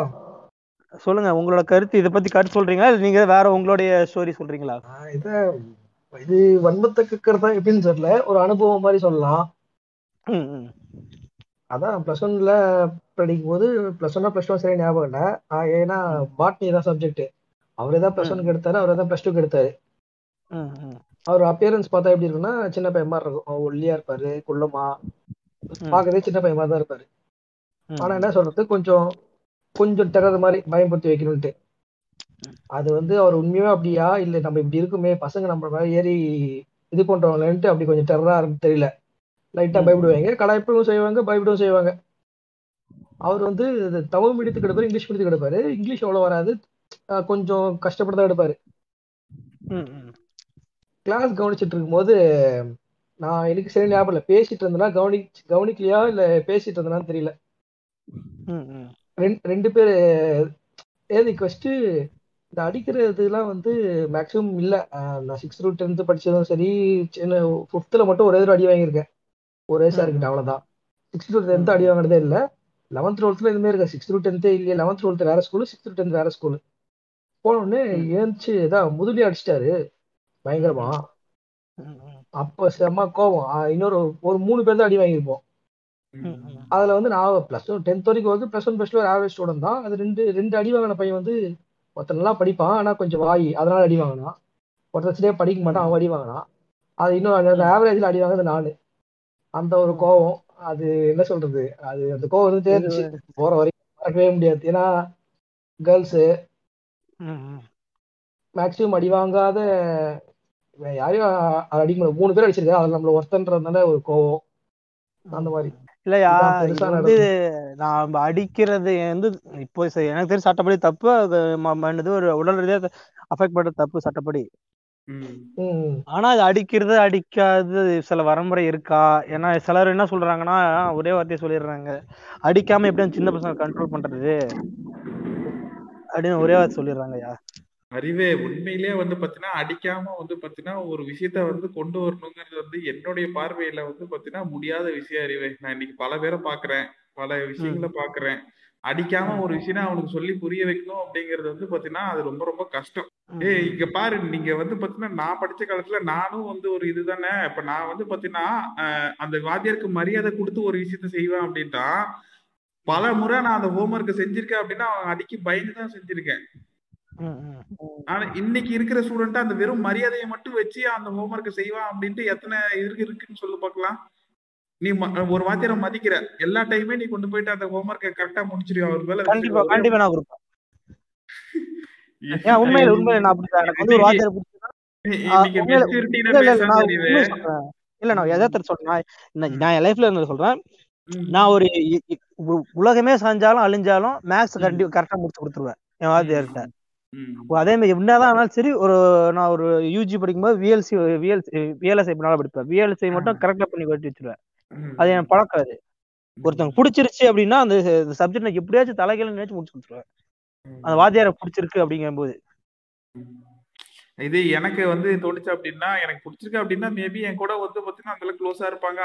சொல்லுங்க உங்களோட கருத்து இதை பத்தி கருத்து சொல்றீங்களா? இல்ல நீங்க வேற உங்களுடைய ஸ்டோரி சொல்றீங்களா? இத இது வன்மத்தை கக்கிறதா எப்படின்னு தெரியல. ஒரு அனுபவம் மாதிரி சொல்லலாம். அதான் ப்ளஸ் ஒன்ல படிக்கும் போது ப்ளஸ் ஒன்னா ப்ளஸ் டூ சரியா ஞாபகம் இல்லை. ஏன்னா பாட்னி தான் சப்ஜெக்ட் அவரே தான் ப்ளஸ் ஒனுக்கு எடுத்தாரு அவரே தான் ப்ளஸ் டூக்கு எடுத்தாரு. அவர் அப்பியரன்ஸ் பார்த்தா எப்படி இருக்குன்னா சின்ன பையன் மாதிரி இருக்கும். ஒல்லியா இருப்பாரு குள்ளமா. ம். பார்க்கறதே சின்ன பையன் மாதிரி தான் இருப்பாரு. ஆனா என்ன சொல்றது கொஞ்சம் கொஞ்சம் டெரர் மாதிரி பயன்படுத்தி வைக்கணும்ட்டு அது வந்து அவர் உண்மையாவே அப்படியா? இல்ல நம்ம இப்படி இருக்குமே பசங்க நம்ம மேல ஏறி இது பண்றவங்களேன்ட்டு அப்படி கொஞ்சம் டெரரா தெரியல. லைட்டா. பயப்படுவாங்க கலாய்ப்பும் செய்வாங்க பயப்படவும் செய்வாங்க. அவர் வந்து தமிழ் மீடியத்துக்கு எடுப்பாரு இங்கிலீஷ் மீடியத்துக்கு எடுப்பாரு. இங்கிலீஷ் அவ்வளவு வராது. கொஞ்சம் கஷ்டப்பட்டு தான் எடுப்பாரு. கிளாஸ் கவனிச்சிட்டு இருக்கும்போது நான் எனக்கு சரி ஞாபகம் இல்லை. பேசிட்டு இருந்தேன்னா கவனி கவனிக்கலையா? இல்ல பேசிட்டு இருந்தேனான்னு தெரியல. ரெண்டு ரெண்டு பேர் ஏதிக்கு ஃபர்ஸ்ட் இந்த அடிக்கிறதுலாம் வந்து மேக்ஸிமம் இல்லை. நான் சிக்ஸ்த் டு டென்த்து படிச்சதும் சரி சின்ன ஃபிஃப்த்தில் மட்டும் ஒரே ஒரு அடி வாங்கியிருக்கேன். ஒரே சார் கிட்ட அவ்வளோதான் சிக்ஸ்த் டு டென்த்து அடி வாங்கினதே இல்லை. லெவன்த் டுவெல்த்தில் இதுமாரி இருக்கேன் சிக்ஸ்த் டு டென்த்தே இல்லையே. லெவன்த் டுவெல்த் வேற ஸ்கூலு சிக்ஸ்த் டு டென்த் வேற ஸ்கூலு போனோடனே ஏந்துச்சு இதான் முதுலி அடிச்சிட்டாரு. பயங்கரமா. ம், ம். அப்போ செம்ம கோவம். ஆ, இன்னொரு ஒரு மூணு பேர் தான் அடி வாங்கியிருப்போம். அதுல வந்து நான் ப்ளஸ் ஒன் டென்த் வரைக்கும் வந்து plus one plus two average student தான். அது ரெண்டு ரெண்டு அடி வாங்கின பையன் வந்து ஒருத்தன் நல்லா படிப்பான் ஆனா கொஞ்சம் வாய் அதனால அடி வாங்கினான். ஒருத்தன் சரியா படிக்க மாட்டான் அவன் அடி வாங்கினான். அது இன்னும் அந்த ஆவரேஜ்ல அடி வாங்குறது நானு அந்த ஒரு கோவம் அது என்ன சொல்றது அது அந்த கோவம் வந்து தேர்ந்துச்சு. போற வரைக்கும் மறக்கவே முடியாது. ஏன்னா கேர்ள்ஸ். மேக்ஸிமம் அடி வாங்காத யாரையும் அடிக்க முடியாது. மூணு பேர் அடிச்சிருக்கேன் அதுல நம்மள ஒருத்தன்றதுனால ஒரு கோவம். அந்த மாதிரி. இல்லையா? வந்து நாம அடிக்கிறது வந்து இப்போ எனக்கு தெரிஞ்ச சட்டப்படி தப்பு அது ஒரு உடல் ரீதியா அஃபெக்ட் பண்ற தப்பு சட்டப்படி. ஆனா அது அடிக்கிறது அடிக்காது சில வரமுறை இருக்கா? ஏன்னா சிலர் என்ன சொல்றாங்கன்னா ஒரே வார்த்தையை சொல்லிடுறாங்க. அடிக்காம எப்படி சின்ன பசங்க கண்ட்ரோல் பண்றது அப்படின்னு ஒரே வார்த்தை சொல்லிடுறாங்கய்யா. அறிவே உண்மையிலேயே வந்து பாத்தீங்கன்னா அடிக்காம வந்து பாத்தீங்கன்னா ஒரு விஷயத்த வந்து கொண்டு வரணுங்கிறது வந்து என்னுடைய பார்வையில வந்து பாத்தீங்கன்னா முடியாத விஷயம் அறிவே. நான் இன்னைக்கு பல பேரை பாக்குறேன். பல விஷயங்களை பாக்குறேன். அடிக்காம ஒரு விஷயம் அவனுக்கு சொல்லி புரிய வைக்கணும் அப்படிங்கிறது வந்து பாத்தீங்கன்னா அது ரொம்ப ரொம்ப கஷ்டம். ஏய் இங்க பாரு நீங்க வந்து பாத்தீங்கன்னா நான் படிச்ச காலத்துல நானும் வந்து ஒரு இதுதானே. இப்ப நான் வந்து பாத்தீங்கன்னா அந்த வாத்தியாருக்கு மரியாதை கொடுத்து ஒரு விஷயத்த செய்வேன் அப்படின்னா பல முறை நான் அந்த ஹோம்ஒர்க்கை செஞ்சிருக்கேன் அப்படின்னா அவன் அடிக்கி பயந்து தான் செஞ்சிருக்கேன். ஆனா இன்னைக்கு இருக்கிற ஸ்டூடெண்ட் அந்த வெறும் மரியாதையை மட்டும் வச்சு அந்த ஹோம்ஒர்க்கை செய்வான் அப்படின்ட்டு எத்தனை இருக்கு இருக்குன்னு சொல்லு பார்க்கலாம் நீ ஒரு வாத்தியாரை மதிக்கிற. எல்லா டைமே நீ கொண்டு போயிட்டு அந்த ஹோம்ஒர்க்கை கரெக்டா முடிச்சிருவியா? அவர் மேல கண்டிப்பா கண்டிப்பா நான் கொடுப்பேன். உண்மையில உண்மையில நான் அப்படிதான் எனக்கு வந்து ஒரு வாத்தியார் பிடிச்சதுன்னா, இல்ல நான் உண்மையை சொல்றேன். நான் என் லைஃப்ல இருந்தது சொல்றேன். நான் ஒரு உலகமே சாஞ்சாலும் அழிஞ்சாலும் மேக்ஸ் கண்டி கரெக்டா முடிச்சு கொடுத்துருவேன். என் வாத்தியார்கிட்ட. அதே மாதிரி என்னதான் ஆனாலும் சரி ஒரு நான் ஒரு யூஜி படிக்கும்போது விஎல்சி விஎல்சி விஎல்எஸ்ஐ பண்ணாலும் படிப்பேன். விஎல்எஸ்ஐ மட்டும் கரெக்டா பண்ணி கட்டி வச்சிருவேன். அது என் பழக்கம் அது. ஒருத்தவங்க பிடிச்சிருச்சு அப்படின்னா அந்த சப்ஜெக்ட் நான் எப்படியாச்சும் தலைகீழ நினைச்சு முடிச்சு கொடுத்துருவேன். அந்த வாத்தியாரை பிடிச்சிருக்கு அப்படிங்கும்போது. இது எனக்கு வந்து தோணுச்சு அப்படின்னா எனக்கு பிடிச்சிருக்கு அப்படின்னா மேபி என் கூட வந்து பாத்தீங்கன்னா அந்த க்ளோஸா இருப்பாங்க.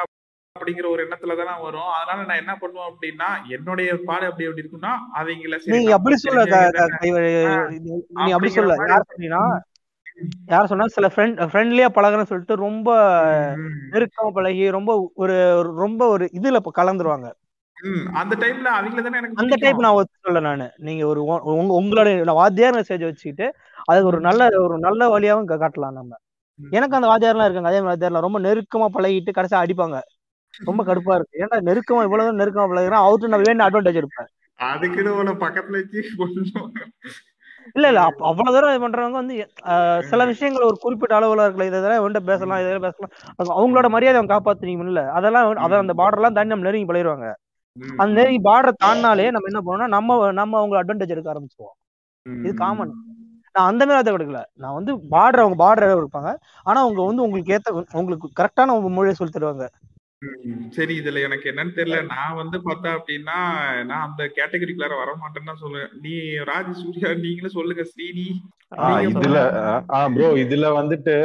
அப்படிங்கிற ஒரு எண்ணத்துல தானே வரும். அதனால நான் என்ன பண்ணுவேன் அப்படின்னா என்னுடைய பாடு அப்படி எப்படி இருக்குன்னா அவங்கள நீங்க அப்படி சொல்ல நீங்க அப்படி சொல்ல யார் சொன்னீங்கன்னா யார் சொன்னா சில ஃப்ரெண்ட் ஃப்ரெண்ட்லியா பழகுறேன்னு சொல்லிட்டு ரொம்ப நெருக்கமா பழகி ரொம்ப ஒரு ரொம்ப ஒரு இதுல கலந்துருவாங்க. அந்த டைம்ல அவங்கள தானே எனக்கு அந்த டைப் நான் ஒத்துக்கல நானு. நீங்க ஒரு உங்களோட வாத்தியார் மெசேஜ் வச்சுக்கிட்டு அது ஒரு நல்ல ஒரு நல்ல வழியாவும் காட்டலாம் நம்ம. எனக்கு அந்த வாத்தியார்லாம் இருக்காங்க. அதே மாதிரி வாத்தியார்லாம் ரொம்ப நெருக்கமா பழகிட்டு கடைசியா அடிப்பாங்க. ரொம்ப கடுப்பா இருக்கு. ஏன்டா நெருக்கமா இவ்வளவு நெருக்கமா பழகிறேன் அவர்கிட்ட நான் வேணும் அட்வான்டேஜ் இருப்பேன் அதுக்குன்னு உன பக்கத்துல வச்சு இல்ல இல்ல அவ்வளவு தூரம் இது பண்றவங்க வந்து சில விஷயங்கள் ஒரு குறிப்பிட்ட அளவுல இருக்கல இதெல்லாம் இவன்ட்ட பேசலாம் இதெல்லாம் பேசலாம். அவங்களோட மரியாதை அவங்க காப்பாத்துறீங்கல்ல அதெல்லாம் வந்து- அத அந்த பார்டர் எல்லாம் தாண்டி நம்ம நெருங்கி பழகிடுவாங்க. அந்த நெருங்கி பார்டர் தாண்டினாலே நம்ம என்ன பண்ணோம்னா நம்ம நம்ம அவங்க அட்வான்டேஜ் எடுக்க ஆரம்பிச்சிருவோம். ம், இது காமன் நான் அந்த மாதிரி அதை கொடுக்கல. நான் வந்து பார்டர் அவங்க பார்டர் இருப்பாங்க ஆனா அவங்க வந்து உங்களுக்கு ஏத்த உங்களுக்கு கரெக்டான உங்க மொழியை சொல்லி தருவாங்க. சரி இதுல எனக்கு என்னன்னு தெரியல. நான் வந்து பார்த்தா அப்படின்னா நான் அந்த கேட்டகரிக்குள்ளார வர மாட்டேன்னு தான் சொல்லுவேன். நீ ராஜ் சூர்யா நீங்களும் சொல்லுங்க ஸ்ரீனி. இதுல ப்ரோ இதுல வந்துட்டு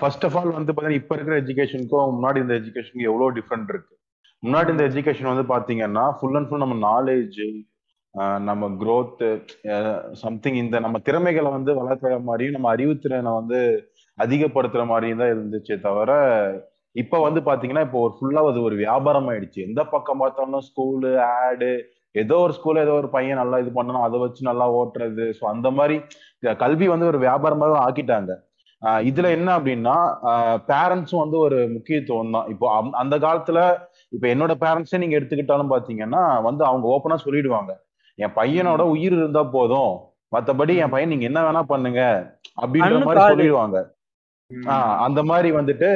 ஃபர்ஸ்ட் ஆஃப் ஆல் வந்து பாத்தீங்கன்னா இப்ப இருக்கிற எஜுகேஷனுக்கும் முன்னாடி இந்த எஜுகேஷனுக்கு எவ்வளவு டிஃப்ரெண்ட் இருக்கு. முன்னாடி இந்த எஜுகேஷன் வந்து பாத்தீங்கன்னா ஃபுல் அண்ட் ஃபுல் நம்ம நாலேஜ் நம்ம growth சம்திங் இந்த நம்ம திறமைகளை வந்து வளர்க்குற மாதிரியும் நம்ம அறிவுத்திறனை வந்து அதிகப்படுத்துற மாதிரியும் தான் இருந்துச்சே தவிர இப்ப வந்து பாத்தீங்கன்னா இப்போ ஒரு ஃபுல்லா அது ஒரு வியாபாரம் ஆயிடுச்சு எந்த பக்கம் பார்த்தாலும் ஸ்கூலு ஆடு ஏதோ ஒரு ஸ்கூல்ல ஏதோ ஒரு பையன் நல்லா இது பண்ணணும் அதை வச்சு நல்லா ஓட்டுறது. ஸோ அந்த மாதிரி கல்வி வந்து ஒரு வியாபாரமாவே ஆக்கிட்டாங்க. இதுல என்ன அப்படின்னா பேரண்ட்ஸும் வந்து ஒரு முக்கியத்துவம் தான். இப்போ அந்த- காலத்துல இப்ப என்னோட பேரண்ட்ஸே நீங்க எடுத்துக்கிட்டாலும் பாத்தீங்கன்னா வந்து அவங்க ஓப்பனா சொல்லிடுவாங்க. என் பையனோட உயிர் இருந்தா போதும். மத்தபடி என் பையன் நீங்க என்ன வேணா பண்ணுங்க அப்படின்ற மாதிரி. சொல்லிடுவாங்க. அந்த மாதிரி வந்துட்டு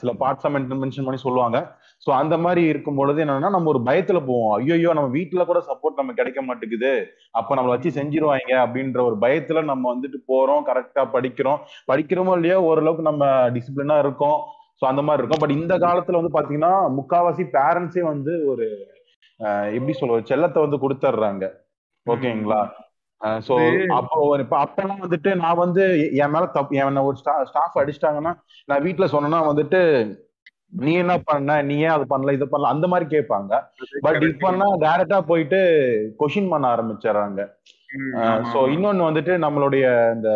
சில பார்ட்ஸ் மென்ஷன் பண்ணி சொல்லுவாங்க. சோ அந்த மாதிரி இருக்கும் பொழுது என்னன்னா நம்ம ஒரு பயத்துல போவோம். ஐயோ நம்ம வீட்டுல கூட சப்போர்ட் நம்ம கிடைக்க மாட்டேங்குது. அப்ப நம்மள வச்சு செஞ்சிருவாங்க அப்படின்ற ஒரு பயத்துல நம்ம வந்துட்டு போறோம். கரெக்டா படிக்கிறோம். படிக்கிறோமோ இல்லையோ ஓரளவுக்கு நம்ம டிசிப்ளினா இருக்கோம். சோ அந்த மாதிரி இருக்கும். பட் இந்த காலத்துல வந்து பாத்தீங்கன்னா முக்காவாசி பேரண்ட்ஸே வந்து ஒரு எப்படி சொல்ல செல்லத்தை வந்து கொடுத்துட்றாங்க ஓகேங்களா? சோ அப்போ இப்ப அப்பெல்லாம் வந்துட்டு நான் வந்து என் மேல தப்பு என்ன ஒரு ஸ்டாஃப் அடிச்சிட்டாங்கன்னா நான் வீட்ல சொன்னேன்னா வந்துட்டு நீ என்ன பண்ண நீ ஏன் அது பண்ணல இது பண்ணல அந்த மாதிரி கேட்பாங்க பட். இப்பன்னா டைரக்டா போயிட்டு கொஷின் பண்ண ஆரம்பிச்சிடறாங்க சோ. இன்னொன்னு வந்துட்டு நம்மளுடைய இந்த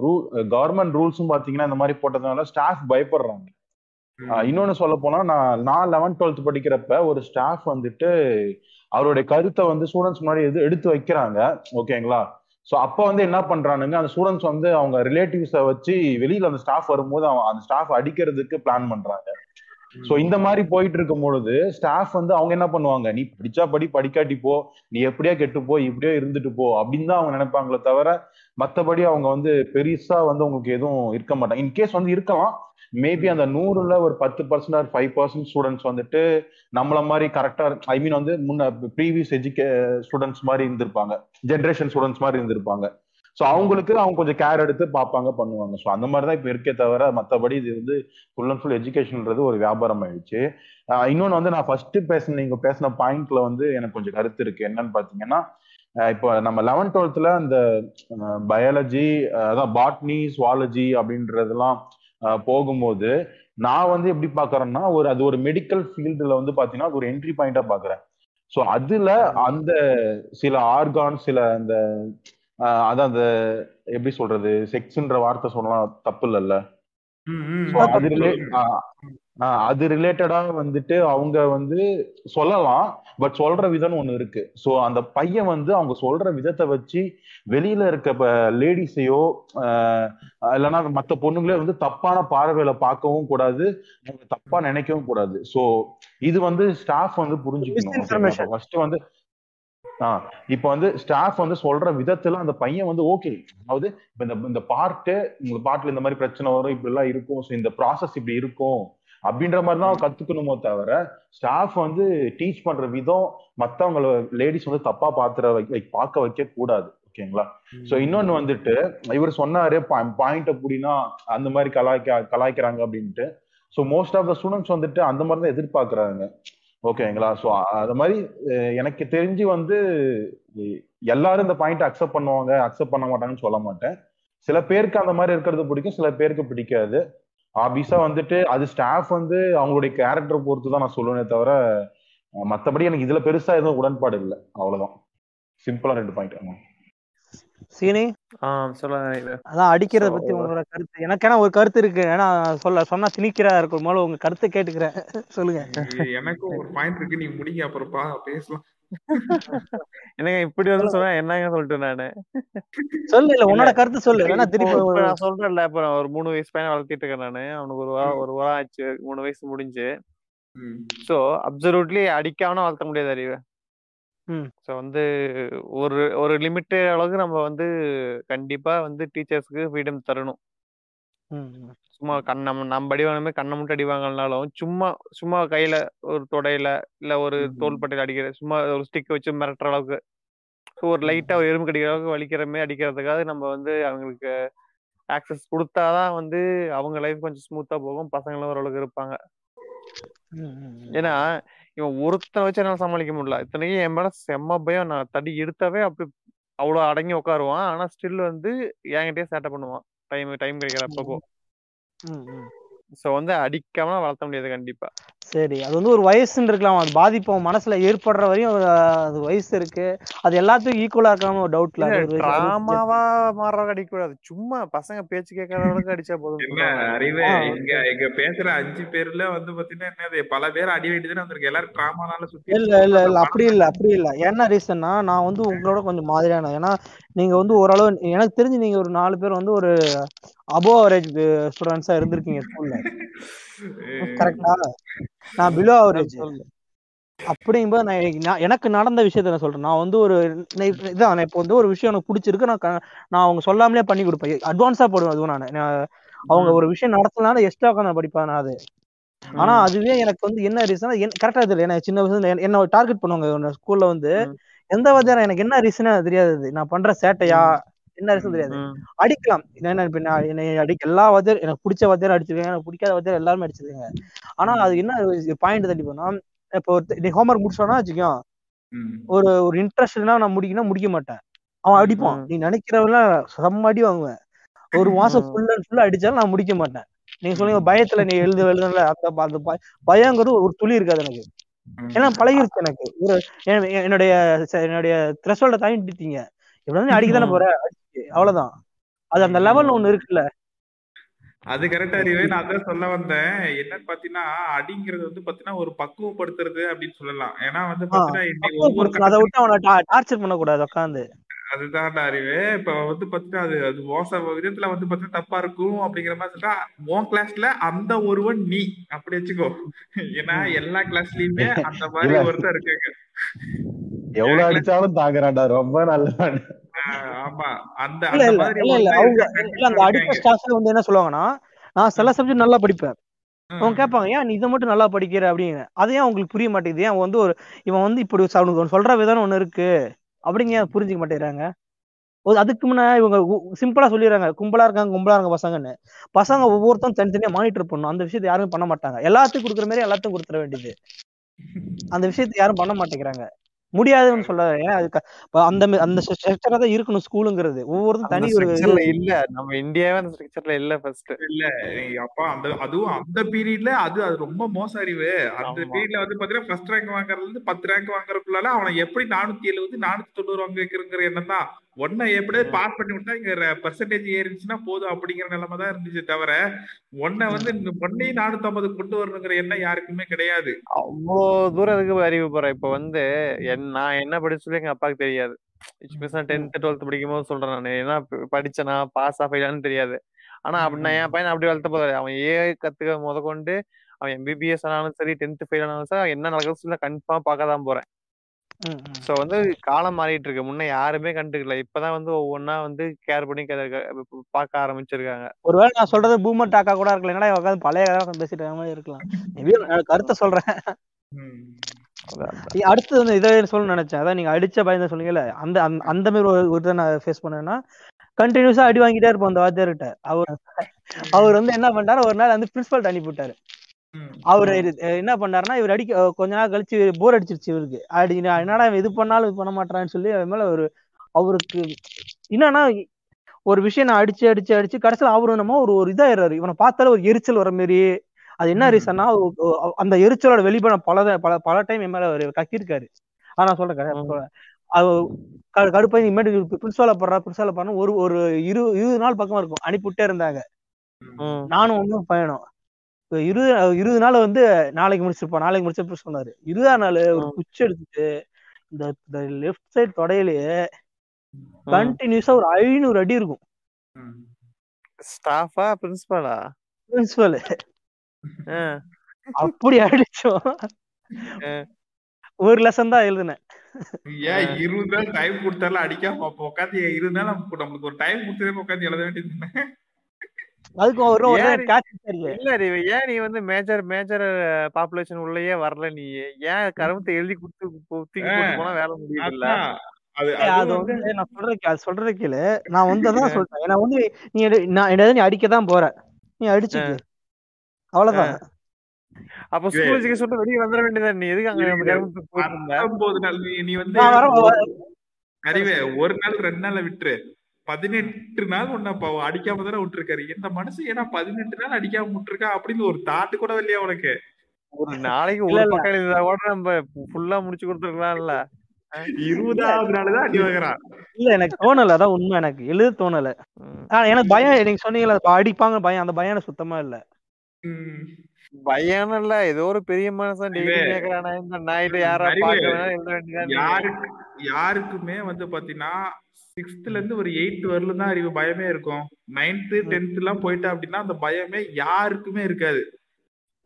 ரூ கவர்மெண்ட் ரூல்ஸும் பாத்தீங்கன்னா இந்த மாதிரி போட்டதுனால ஸ்டாஃப் பயப்படுறாங்க இன்னொன்னு சொல்ல போனா நான் நான் லெவன்த் டுவெல்த் படிக்கிறப்ப ஒரு ஸ்டாஃப் வந்துட்டு அவருடைய கருத்தை வந்து ஸ்டூடெண்ட்ஸ் முன்னாடி எது எடுத்து வைக்கிறாங்க ஓகேங்களா சோ அப்ப வந்து என்ன பண்றானுங்க அந்த ஸ்டூடெண்ட்ஸ் வந்து அவங்க ரிலேட்டிவ்ஸை வச்சு வெளியில அந்த ஸ்டாஃப் வரும்போது அவன் அந்த ஸ்டாஃப் அடிக்கிறதுக்கு பிளான் பண்றாங்க. சோ இந்த மாதிரி போயிட்டு இருக்கும் பொழுது ஸ்டாஃப் வந்து அவங்க என்ன பண்ணுவாங்க நீ படிச்சா படி படிக்காட்டி போ நீ எப்படியா கெட்டு போ இப்படியோ இருந்துட்டு போ அப்படின்னு தான் அவங்க நினைப்பாங்களே தவிர மத்தபடி அவங்க வந்து பெருசா வந்து உங்களுக்கு எதுவும் இருக்க மாட்டாங்க. இன்கேஸ் வந்து இருக்கலாம் மேபி அந்த நூறுல ஒரு பத்து percent or five percent students வந்துட்டு நம்மள மாதிரி கரெக்டா ஐ மீன் வந்து முன்ன ப்ரீவியஸ் எஜுகே ஸ்டூடெண்ட்ஸ் மாதிரி இருந்திருப்பாங்க. ஜென்ரேஷன் ஸ்டூடெண்ட்ஸ் மாதிரி இருந்திருப்பாங்க. ஸோ அவங்களுக்கு அவங்க கொஞ்சம் கேர் எடுத்து பார்ப்பாங்க பண்ணுவாங்க. ஸோ அந்த மாதிரி தான் இப்போ இருக்கே தவிர மற்றபடி இது வந்து ஃபுல் அண்ட் ஃபுல் எஜுகேஷன்ன்றது ஒரு வியாபாரம் ஆயிடுச்சு. ஆஹ் இன்னொன்னு வந்து நான் ஃபர்ஸ்ட் பேசின நீங்க பேசின பாயிண்ட்ல வந்து எனக்கு கொஞ்சம் கருத்து இருக்கு. என்னன்னு பாத்தீங்கன்னா ஆஹ் இப்போ நம்ம லெவன்த் டுவெல்த்ல அந்த பயாலஜி அதான் பாட்னி சுவாலஜி அப்படின்றதெல்லாம் போகும்போது நான் வந்து எப்படி பாக்குறேன்னா ஒரு அது ஒரு மெடிக்கல் ஃபீல்டுல வந்து பாத்தீங்கன்னா அது ஒரு என்ட்ரி பாயிண்டா பாக்குறேன் ஸோ அதுல அந்த சில ஆர்கான் சில அந்த அதான் அந்த எப்படி சொல்றது செக்ஸ்ன்ற வார்த்தை சொல்லலாம் தப்பு இல்லைல்ல. அது ரிலேட்டடா வந்துட்டு அவங்க வந்து சொல்லலாம். பட் சொல்ற விதம்னு ஒண்ணு இருக்கு. சோ அந்த பையன் வந்து அவங்க சொல்ற விதத்தை வச்சு வெளியில இருக்க லேடிஸையோ இல்லைன்னா மத்த பொண்ணுங்களே வந்து தப்பான பார்வையில பார்க்கவும் கூடாது. அவங்க தப்பா நினைக்கவும் கூடாது. சோ இது வந்து ஸ்டாஃப் வந்து புரிஞ்சுக்கணும். ஃபர்ஸ்ட் வந்து ஆஹ் இப்ப வந்து ஸ்டாஃப் வந்து சொல்ற விதத்துல அந்த பையன் வந்து ஓகே அதாவது இப்ப இந்த இந்த பார்ட்டு உங்களுக்கு பாட்டுல இந்த மாதிரி பிரச்சனை வரும் இப்படி எல்லாம் இருக்கும். ஸோ இந்த ப்ராசஸ் இப்படி இருக்கும். அப்படின்ற மாதிரி தான் கத்துக்கணுமோ தவிர ஸ்டாஃப் வந்து டீச் பண்ற விதம் மத்தவங்கள லேடிஸ் வந்து தப்பா பாத்துற வை பார்க்க வைக்க கூடாது ஓகேங்களா? சோ இன்னொன்னு வந்துட்டு இவர் சொன்னாரு பாயிண்ட் அப்படின்னா அந்த மாதிரி கலாய்க்க கலாய்க்கிறாங்க அப்படின்ட்டு. So most of the students வந்துட்டு அந்த மாதிரி தான் எதிர்பார்க்கறாங்க ஓகேங்களா? ஸோ அது மாதிரி எனக்கு தெரிஞ்சு வந்து எல்லாரும் இந்த பாயிண்ட் அக்செப்ட் பண்ணுவாங்க அக்செப்ட் பண்ண மாட்டாங்கன்னு சொல்ல மாட்டேன். சில பேருக்கு அந்த மாதிரி இருக்கிறது பிடிக்கும் சில பேருக்கு பிடிக்காது. ஆப்வியஸா வந்துட்டு அது ஸ்டாஃப் வந்து அவங்களுடைய கேரக்டர் பொறுத்து தான் நான் சொல்லுவேனே தவிர மத்தபடி எனக்கு இதுல பெருசா எதுவும் உடன்பாடு இல்லை. அவ்வளவுதான். சிம்பிளா ரெண்டு பாயிண்ட் சீனி? ஆஹ் சொல்லுங்க இது. அதான் அடிக்கிறத பத்தி உங்களோட கருத்து. எனக்கு ஏன்னா ஒரு கருத்து இருக்கு? ஏன்னா சொல்ல சொன்னா திணிக்கிறா இருக்கும் போல உங்க கருத்தை கேட்டுக்கிறேன். சொல்லுங்க. எனக்கும் ஒரு பாயிண்ட் இருக்கு. நீ முடிங்க அப்புறப்பா பேசலாம். என்னங்க இப்படி வந்து சொன்னா என்னங்க சொல்லிட்டு நானு? சொல்லு இல்ல உன்னோட கருத்து சொல்லு திருப்பி நான் சொல்றேன்ல இப்ப ஒரு மூணு வயசு பையனை வளர்த்திட்டு இருக்கேன் நானு. அவனுக்கு ஒரு வாரம் ஒரு வாரம் ஆச்சு மூணு வயசு முடிஞ்சு. சோ அப்சல்யூட்லி அடிக்காம வளர்த்த முடியாது அறிவு. சோ வந்து ஒரு ஒரு லிமிட் அளவுக்கு நம்ம வந்து கண்டிப்பா வந்து டீச்சர்ஸ்க்கு ஃப்ரீடம் தரணும். சும்மா கண் நம்ம நம்ம அடி வாங்கினமே கண்ணை மட்டும் அடி வாங்கலனாலும் சும்மா சும்மா கையில ஒரு தொடையில இல்ல ஒரு ம். தோள்பட்டையில அடிக்கிற சும்மா ஒரு ஸ்டிக் வச்சு மிரட்டுற அளவுக்கு. ஸோ ஒரு லைட்டா ஒரு எறும்பு கடிக்கிற அளவுக்கு வலிக்கிற மாதிரி அடிக்கிறதுக்காக நம்ம வந்து அவங்களுக்கு ஆக்சஸ் கொடுத்தாதான் வந்து அவங்க லைஃப் கொஞ்சம் ஸ்மூத்தா போகும். பசங்களும் ஓரளவுக்கு இருப்பாங்க. ஏன்னா இவன் ஒருத்தனை வச்சு என்னால சமாளிக்க முடியல. இத்தனைக்கும் என் மேல செம்ம பயம். நான் தடி எடுத்தாவே அப்படி அவ்வளவு அடங்கி உட்காருவான் ஆனா ஸ்டில் வந்து என்கிட்டயே சேட்டை பண்ணுவான். டைம் டைம் கிடைக்கிறப்போ ம், ம். சோ வந்து அடிக்காம வளர்த்த முடியாது கண்டிப்பா சரி அது வந்து ஒரு வயசுன்னு இருக்கலாம் அது பாதிப்பு அவன் மனசுல ஏற்படுற வரையும் அது வயசு இருக்கு. அது எல்லாத்துக்கும் ஈக்குவலா இருக்காம ஒரு டவுட்ல டிராமாவா மாறுறவங்க அடிக்க கூடாது. சும்மா பசங்க பேச்சு கேட்காத அளவுக்கு அடிச்சா போதும். அறிவு. இங்க இங்க பேசுற அஞ்சு பேர்ல வந்து பாத்தீங்கன்னா என்னது? பல பேர் அடி தானே வந்திருக்கு எல்லாரும் டிராமானால சுத்தி இல்ல இல்ல இல்ல. அப்படி இல்ல அப்படி இல்ல. என்ன ரீசன்னா நான் வந்து உங்களோட கொஞ்சம் மாதிரியான ஏன்னா நீங்க வந்து ஓரளவு எனக்கு தெரிஞ்சு நீங்க ஒரு நாலு பேர் வந்து ஒரு அபோ அவரேஜ் ஸ்டூடெண்ட்ஸா இருந்திருக்கீங்க ஸ்கூல்ல கரெக்டா நான் பிலோ அவரேஜ். அப்படிங்கும்போது நான் எனக்கு- நான் நடந்த விஷயத்த நான் சொல்றேன். நான் வந்து ஒரு நான் இதான் நான் இப்போ வந்து ஒரு விஷயம் எனக்கு பிடிச்சிருக்கு. நான் நான் அவங்க சொல்லாமலே பண்ணி கொடுப்பேன். அட்வான்ஸா போடுவேன் அதுவும் நான். நான் அவங்க ஒரு விஷயம் நடத்தலனால எக்ஸ்ட்ரா உட்காந்து படிப்பேன் நான் அது. ஆனா அதுவே எனக்கு வந்து என்ன ரீசன் கரெக்டா தெரியல. எனக்கு சின்ன வயசுல என்ன- டார்கெட் பண்ணுவாங்க ஸ்கூல்ல வந்து. எந்த வகையான எனக்கு என்ன ரீசனே தெரியாது. நான் பண்ற சேட்டையா? என்ன ரீசன் தெரியாது. அடிக்கலாம். என்ன என்னை எல்லா வாத்தியார் எனக்கு பிடிச்ச வாத்தியார் அடிச்சிருக்காங்க எனக்கு பிடிக்காத வாத்தியார் எல்லாருமே அடிச்சிருக்காங்க ஆனா அது என்ன பாயிண்ட் தள்ளி போனா இப்போ நீ ஹோம்ஒர்க் முடிச்சோன்னா வச்சுக்கோ. ஒரு ஒரு இன்ட்ரெஸ்ட்னா நான் முடிக்கணும் முடிக்க மாட்டேன். அவன் அடிப்பான். நீ நினைக்கிறவெல்லாம் செம்ம அடி வாங்குவேன். ஒரு மாசம். ஃபுல் அண்ட் ஃபுல்லா அடிச்சாலும் நான் முடிக்க மாட்டேன். நீங்க சொல்லுங்க பயத்துல நீ எழுத எழுதுல அந்த அந்த பய- பயங்கிறது ஒரு துளி இருக்காது எனக்கு. ஏன்னா பழகிருச்சு எனக்கு. ஒரு என்- என்னுடைய என்னுடைய த்ரெஷோல்ட தாண்டிட்டீங்க. நீ அடிக்க தானே. போற? அவ்வளவுதான். அது அந்த லெவல்ல ஒண்ணு இருக்குல்ல. அது கரெக்டா அறிவு. நான் அதான் சொல்ல வந்தேன். என்னன்னு பாத்தீங்கன்னா அடிங்கிறது வந்து பாத்தீங்கன்னா ஒரு பக்குவப்படுத்துறது அப்படின்னு சொல்லலாம். ஏன்னா வந்து பாத்தீங்கன்னா. அதை விட்டு அவனை டார்ச்சர் பண்ணக்கூடாது உட்காந்து அதுதான் அறிவு. இப்ப வந்து பாத்தீங்கன்னா அது அது மோச விதத்துல வந்து பாத்தீங்கன்னா தப்பா இருக்கும் அப்படிங்கிற மாதிரி சொல்றா உன் கிளாஸ்ல அந்த ஒருவன் நீ. அப்படி வச்சுக்கோ. ஏன்னா எல்லா கிளாஸ்லயுமே அந்த மாதிரி. ஒருத்தர் இருக்காங்க. எவ்வளவு அடிச்சாலும் தாங்குறான்டா. ரொம்ப நல்லவன். வந்து என்ன சொல்லுவாங்கன்னா நான் சில சப்ஜெக்ட் நல்லா படிப்பேன். அவங்க. கேட்பாங்க ஏன் நீ இதை மட்டும் நல்லா படிக்கிற? அப்படின்னு. அது ஏன் உங்களுக்கு புரிய மாட்டேங்குது? ஏன் வந்து ஒரு இவன் வந்து இப்படி அவனுக்கு சொல்ற விதம் ஒண்ணு இருக்கு. அப்படிங்க புரிஞ்சுக்க மாட்டேங்கிறாங்க? அதுக்கு முன்ன இவங்க சிம்பிளா சொல்லிடுறாங்க. கும்பலா இருக்காங்க கும்பலா இருக்காங்க பசங்கன்னு. பசங்க ஒவ்வொருத்தரும் தனித்தனியா மானிட்டர் பண்ணும் அந்த விஷயத்தை யாருமே பண்ண மாட்டாங்க. எல்லாத்துக்கும் கொடுக்குற மாதிரி எல்லாத்துக்கும் கொடுத்துட வேண்டியது. அந்த விஷயத்தை யாரும் பண்ண மாட்டேங்கிறாங்க. முடியாதுன்னு சொல்ல ஏன்? அதுக்கு அந்த அந்த ஸ்ட்ரக்சரா தான் இருக்கணும் ஸ்கூலுங்கிறது. ஒவ்வொருத்தரும் தனி ஒரு இல்ல. நம்ம இந்தியாவே அந்த ஸ்ட்ரக்சர்ல இல்ல ஃபர்ஸ்ட் இல்ல. அப்பா அந்த அதுவும் அந்த பீரியட்ல அது அது ரொம்ப மோச அறிவு அந்த. பீரியட்ல வந்து பாத்தீங்கன்னா ஃபர்ஸ்ட் ரேங்க் வாங்குறதுல இருந்து பத்து ரேங்க் வாங்குறதுக்குள்ளால அவனை எப்படி நானூத்தி எழுபது நானூத்தி தொண்ணூறு வாங்க வைக்கிறங்கிற எண்ணம் தான் ஒன்னை எப்படியோ பாஸ் பண்ணி விட்டா இங்க பெர்சன்டேஜ் ஏறிச்சுன்னா போதும் அப்படிங்கிற நிலைமை தான் இருந்துச்சு தவிர ஒன்ன வந்து ஒன்னையும் நானூத்தி ஐம்பது கொண்டு வரணுங்கிற எண்ணம் யாருக்குமே கிடையாது. அவ்வளோ தூரம் இருக்கு அறிவு போறேன் இப்ப வந்து என் நான் என்ன படிச்சு சொல்லி எங்க அப்பாவுக்கு தெரியாது. நான் டென்த் டுவெல்த் படிக்கும் போது சொல்றேன் நான். என்ன படிச்சனா படிச்சேனா பாஸ் ஆஃபைலான்னு தெரியாது. ஆனா அப்படி நான் என் பையன் அப்படி வளர்த்த போதாது அவன் ஏ கத்துக்க முத கொண்டு அவன் எம்பிபிஎஸ் ஆனாலும் சரி டென்த் ஃபெயில் ஆனாலும் சரி என்ன நடக்கிறது சொல்லி கன்ஃபார்ம் பார்க்க தான் போறேன். ம், ம். சோ வந்து காலம் மாறிட்டு இருக்கு முன்ன யாருமே கண்டுக்கல. இப்பதான் வந்து ஒவ்வொன்னா வந்து கேர் பண்ணி க- க- பார்க்க ஆரம்பிச்சிருக்காங்க. ஒருவேளை நான் சொல்றது பூமர் டாக்கா கூட இருக்கலாம் என்னடா இவன் பழைய கதை பேசிட்டு இருக்க இருக்கலாம். நான் கருத்தை சொல்றேன். ம். அடுத்து வந்து இதை சொல்ல நினைச்சேன். அதான் நீங்க அடிச்ச பயந்த சொன்னீங்கல்ல அந்த அந்த- அந்த மாதிரி ஒரு ஒரு இதை நான் ஃபேஸ் பண்ணேன்னா கண்டினியூஸா அடி வாங்கிட்டே இருப்போம் அந்த வாத்தியார்கிட்ட. அவர் அவர் வந்து என்ன பண்ணாரு ஒரு நாள் வந்து பிரின்சிபல்ட்ட அனுப்பி விட்டாரு ம். அவரு என்ன பண்ணாருன்னா இவர் அடிக்க கொஞ்ச நாள் கழிச்சு போர் அடிச்சிருச்சு இவருக்கு. அடி என்னடா இது பண்ணாலும் இது பண்ண மாட்டான்னு சொல்லி அது மேல ஒரு அவருக்கு என்னன்னா ஒரு விஷயம் நான் அடிச்சு அடிச்சு அடிச்சு கடைசியில அவரு நம்ம ஒரு ஒரு இதாயிடுறாரு இவனை பார்த்தாலே ஒரு எரிச்சல் வர மாதிரி அது என்ன. ரீசன்னா அந்த எரிச்சலோட வெளிப்பட பல பல பல டைம் என் மேல அவர் கக்கியிருக்காரு. ஆனா நான் சொல்றேன் கடுப்பாய் இனிமேட்டு பிரின்சால போடுறா பிரின்சால போடுறா ஒரு ஒரு இரு இருபது நாள் பக்கம் இருக்கும். அனுப்பிவிட்டே இருந்தாங்க. நானும் ஒன்றும் பயணம் இருபது இருபது நாள் வந்து நாளைக்கு முடிச்சிருப்போம் நாளைக்கு முடிச்சிருப்போம் சொன்னாரு. இருபதாம் நாள் ஒரு. குச்சி எடுத்துட்டு இந்த லெஃப்ட் சைடு தொடையிலேயே. கண்டினியூஸா ஒரு ஐநூறு அடி இருக்கும். ஸ்டாஃபா பிரின்சிபலா? பிரின்சிபல். அப்படி அடிச்சோம். ஒரு லெசன் தான் எழுதுனேன். ஏன் இருபது நாள் டைம் கொடுத்தாலும் அடிக்காம உட்காந்து இருபது நாள் நம்மளுக்கு ஒரு டைம் கொடுத்ததே உட்காந்து எழுத வேண்டியது அதுக்கு ஒரு இல்ல நீ ஏன் நீ வந்து மேஜர் மேஜர் பாப்புலேஷன் உள்ளேயே வரல நீ? ஏன் கருமத்தை எழுதி கொடுத்து போனா வேலை இல்ல? அதான். அது வந்து நான் சொல்றது கே- அது சொல்றது கேளு. நான் வந்து அதான் சொல்றேன். நான் வந்து நீ நான் என்னது நீ அடிக்க தான் போற. நீ அடிச்சுக்க. அவ்வளவுதான். அப்ப ஸ்கூல் எஜுகேஷன் சொல்லிட்டு வெளியே வந்துட வேண்டியதான் நீ எதுக்கு அங்க நாள் நீ வந்து அறிவே ஒரு நாள் ரெண்டு நாள்ல விட்டுரு. பதினெட்டு நாள் உன்னை அடிக்காம தானே விட்டுருக்காரு. இந்த மனுஷன் ஏன்னா பதினெட்டு நாள் அடிக்காம விட்டுருக்கா அப்படின்னு ஒரு தாட்டு கூட இல்லையா உனக்கு ஒரு நாளைக்கு ஒரு. பக்கம் எழுதினா கூட நம்ம ஃபுல்லா முடிச்சு கொடுத்துருக்கலாம்ல. இருபதாவது நாள் தான் அடி வாங்குறான். இல்ல எனக்கு தோணல. அதான் உண்மை எனக்கு எழுத தோணல. ஆனா எனக்கு பயம் நீங்க சொன்னீங்களா அப்ப அடிப்பாங்க பயம். அந்த பயம் எனக்கு சுத்தமா இல்ல. பயம் இல்ல. ஏதோ ஒரு பெரிய மனுஷன் கேக்குறானா இந்த நாயிட்ட யாரா எழுத யாருக்குமே வந்து பாத்தீங்கன்னா சிக்ஸ்த்ல இருந்து ஒரு எயித் வரலும் தான் அறிவு பயமே இருக்கும். நைன்த்து டென்த் எல்லாம் போயிட்டா அப்படின்னா அந்த பயமே யாருக்குமே இருக்காது.